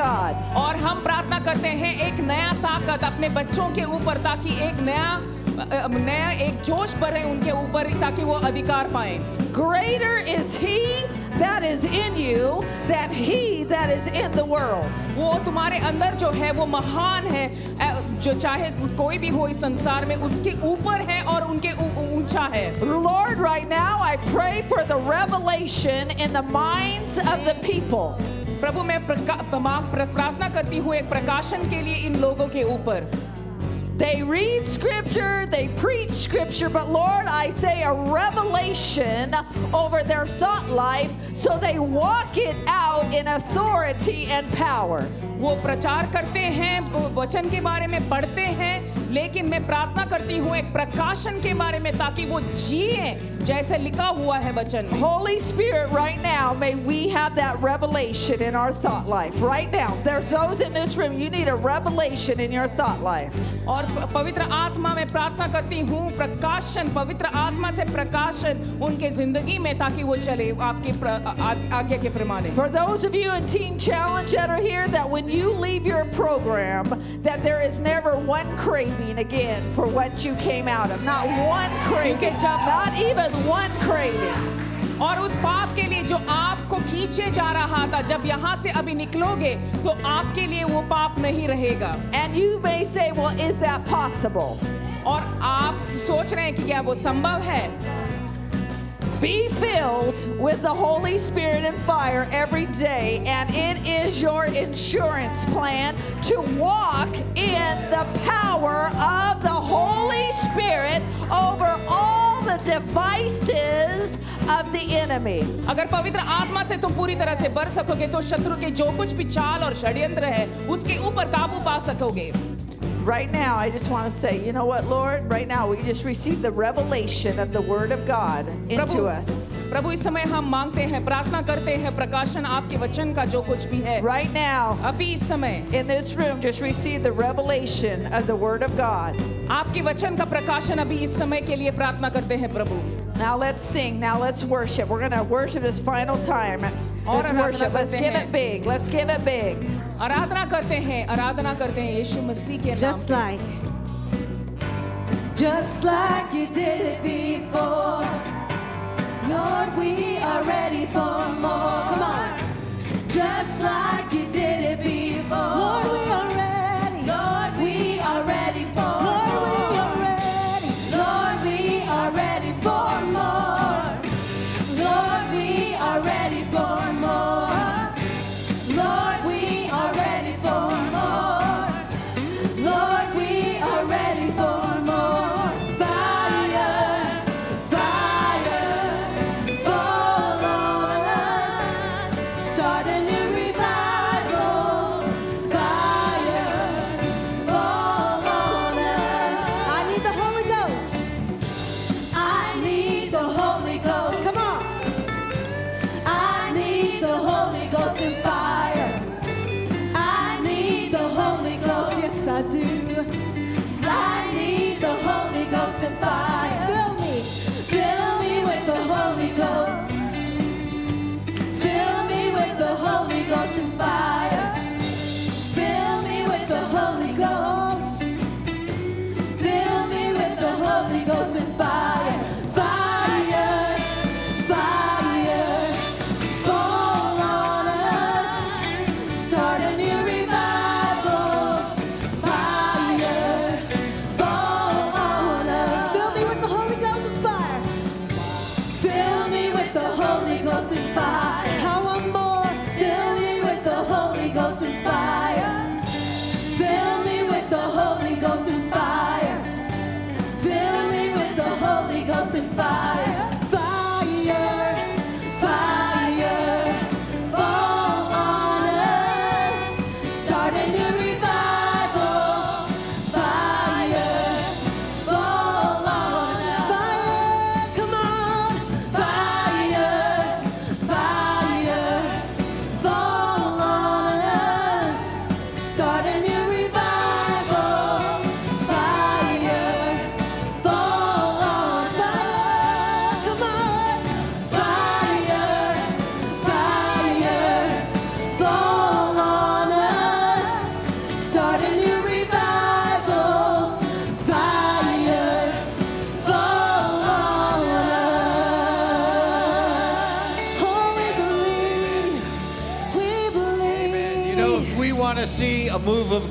और हम प्रार्थना करते हैं एक नया ताकत अपने बच्चों के ऊपर ताकि एक नया नया एक जोश भरे उनके ऊपर ताकि वो अधिकार पाए Greater is He that is in you than He that is in the world. वो तुम्हारे अंदर जो है वो महान है जो चाहे कोई भी हो इस संसार में उसके ऊपर है और उनके ऊँचा है Lord, right now I pray for the revelation in the minds of the people. प्रभु मैं प्रार्थना करती हूँ एक प्रकाशन के लिए इन लोगों के ऊपर। They read scripture, they preach scripture, but Lord, I say a revelation over their thought life so they walk it out in authority and power. वो प्रचार करते हैं वो वचन के बारे में पढ़ते हैं लेकिन मैं प्रार्थना करती हूँ एक प्रकाशन के बारे में ताकि वो जिए जैसे लिखा हुआ है वचन में Holy Spirit, right now, may we have that revelation in our thought life. Right now, there's those in this room, you need a revelation in your thought life. और प- पवित्र आत्मा में प्रार्थना करती हूँ प्रकाशन पवित्र आत्मा से प्रकाशन उनके जिंदगी में ताकि वो चले आपकी प्र- आ- आ- आज्ञा के प्रमाणे For those of you in Teen Challenge that are here, that when you leave your program, that there is never one craving again for what you came out of. Not one craving. Not even one craving. और उस पाप के लिए जो आपको खींचे जा रहा था जब यहाँ से अभी निकलोगे तो आपके लिए वो पाप नहीं रहेगा And you may say, well, is that possible? और आप सोच रहे हैं कि क्या वो संभव है Be filled with the Holy Spirit and fire every day, and it is your insurance plan to walk in the power of the Holy Spirit over all the devices of the enemy. अगर पवित्र आत्मा से तुम पूरी तरह से बढ़ सकोगे तो शत्रु के जो कुछ भी चाल और षड्यंत्र है उसके ऊपर काबू पा सकोगे Right now, I just want to say, you know what, Lord? Right now, we just received the revelation of the Word of God into Prabhu us. प्रभु इस समय हम मांगते हैं प्रार्थना करते हैं प्रकाशन आपके वचन का जो कुछ भी है Right now, अभी इस समय in this room, just receive the revelation of the Word of God. आपके वचन का प्रकाशन अभी इस समय के लिए प्रार्थना करते हैं प्रभु Now let's sing. Now let's worship. We're going to worship this final time. और Let's आराधना worship. Let's करते give हैं। it big. Let's give it big. आराधना करते हैं आराधना करते हैं यीशु मसीह के नाम Just like, just like you did it before. Lord, we are ready for more. Come on. Just like you did it before. Lord, we are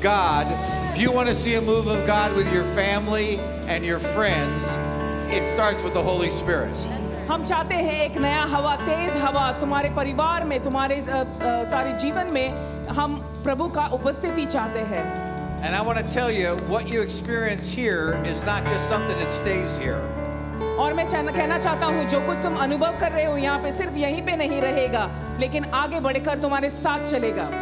of God, if you want to see a move of God with your family and your friends, it starts with the Holy Spirit. हम चाहते हैं एक नया हवा तेज हवा तुम्हारे परिवार में तुम्हारे अ, अ, सारे जीवन में हम प्रभु का उपस्थिति चाहते हैं And I want to tell you, what you experience here is not just something that stays here. और मैं चाहना- कहना चाहता हूँ जो कुछ तुम अनुभव कर रहे हो यहाँ पे सिर्फ यहीं पे नहीं रहेगा लेकिन आगे बढ़कर तुम्हारे साथ चलेगा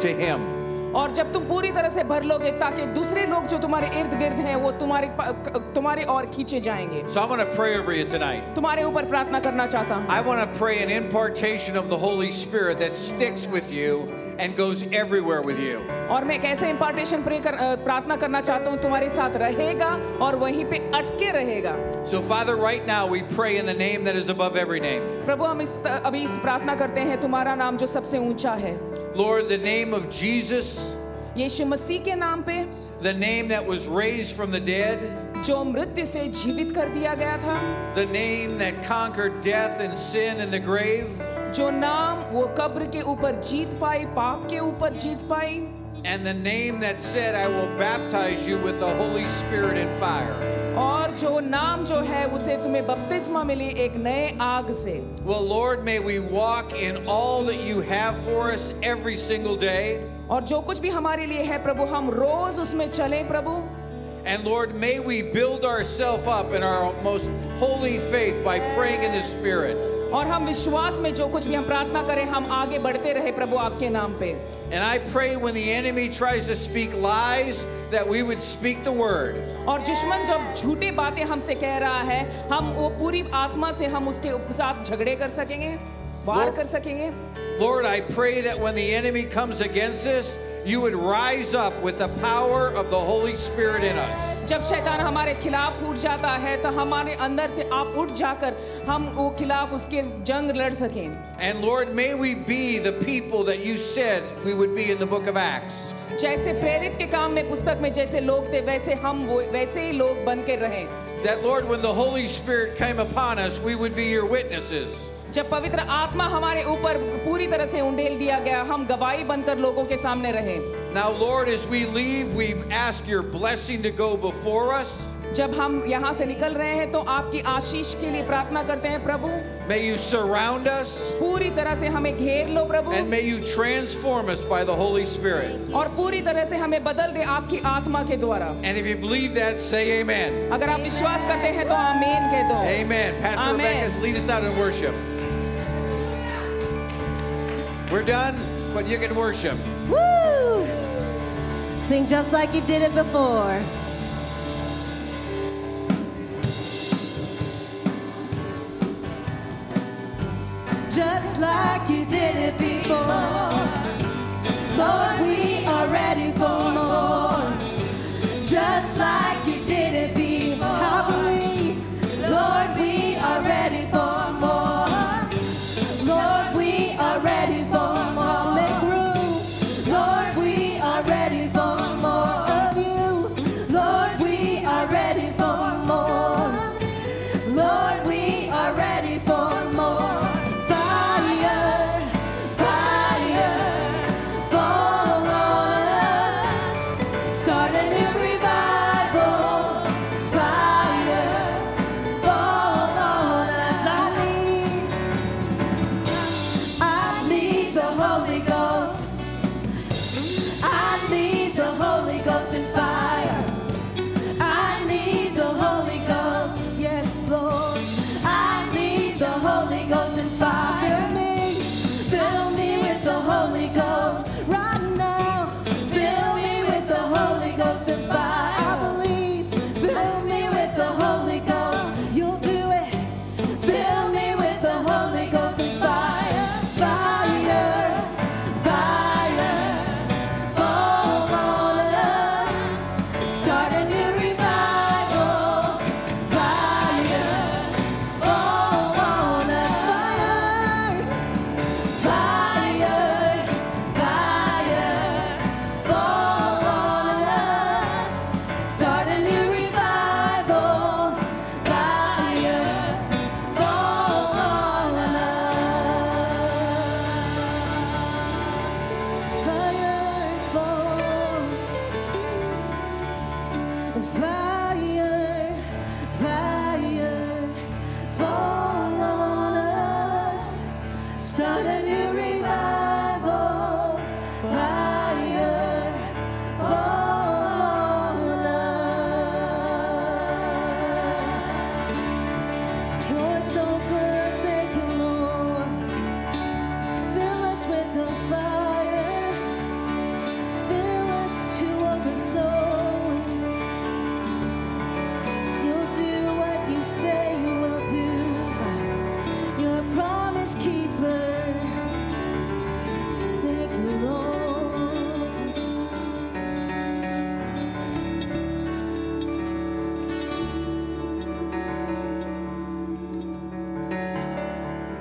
to Him. और जब तुम पूरी तरह से भर लोगे ताकि दूसरे लोग जो तुम्हारे इर्द गिर्द हैं वो तुम्हारे प- तुम्हारे और खींचे जाएंगे So I'm going to pray over you tonight. तुम्हारे ऊपर प्रार्थना करना चाहता हूँ I want to pray an impartation of the Holy Spirit that sticks with you and goes everywhere with you. और मैं एक ऐसे इम्पार्टेशन प्रे कर अ, प्रार्थना करना चाहता हूँ तुम्हारे साथ रहेगा और वहीं पे अटके रहेगा So, Father, right now we pray in the name that is above every name. प्रभु हम इस अभी इस प्रार्थना करते हैं तुम्हारा नाम जो सबसे ऊंचा है Lord, the name of Jesus, यीशु मसीह के नाम पे the name that was raised from the dead, जो मृत्यु से जीवित कर दिया गया था the name that conquered death and sin and the grave, जो नाम वो कब्र के ऊपर जीत पाई पाप के ऊपर जीत पाई and the name that said, I will baptize you with the Holy Spirit and fire. और जो नाम जो है उसे तुम्हें बपतिस्मा मिली एक नए आग से Well, Lord, may we walk in all that you have for us every single day. और जो कुछ भी हमारे लिए है प्रभु हम रोज उसमें चलें प्रभु And Lord, may we build ourselves up in our most holy faith by praying in the Spirit. और हम विश्वास में जो कुछ भी हम प्रार्थना करें हम आगे बढ़ते रहे प्रभु आपके नाम पे And I pray when the enemy tries to speak lies, that we would speak the word. और दुश्मन जब झूठी बातें हमसे कह रहा है हम वो पूरी आत्मा से हम उसके साथ झगड़े कर सकेंगे वार कर सकेंगे Lord, I pray that when the enemy comes against us, you would rise up with the power of the Holy Spirit in us. जब शैतान हमारे खिलाफ उठ जाता है तो हमारे अंदर से आप उठ जाकर हम वो खिलाफ उसके जंग लड़ सकें। And Lord may we be the people that you said we would be in the book of Acts जैसे प्रेरित के काम में पुस्तक में जैसे लोग थे वैसे हम वैसे ही लोग बनकर रहे। That Lord when the Holy Spirit came upon us we would be your witnesses जब पवित्र आत्मा हमारे ऊपर पूरी तरह से उंडेल दिया गया हम गवाही बनकर लोगों के सामने रहें Now, Lord, as we leave, we ask your blessing to go before us. जब हम यहाँ से निकल रहे हैं तो आपकी आशीष के लिए प्रार्थना करते हैं प्रभु May you surround us पूरी तरह से हमें घेर लो प्रभु and may you transform us by the Holy Spirit. और पूरी तरह से हमें बदल दे आपकी आत्मा के द्वारा And if you believe that, say amen. अगर आप विश्वास करते हैं तो आमीन कह दो Amen. Pastor Amen. Rebecca, lead us out in worship. We're done, but you can worship. Woo! Sing just like you did it before. Just like you did it before. Lord, we are ready for more. Just like you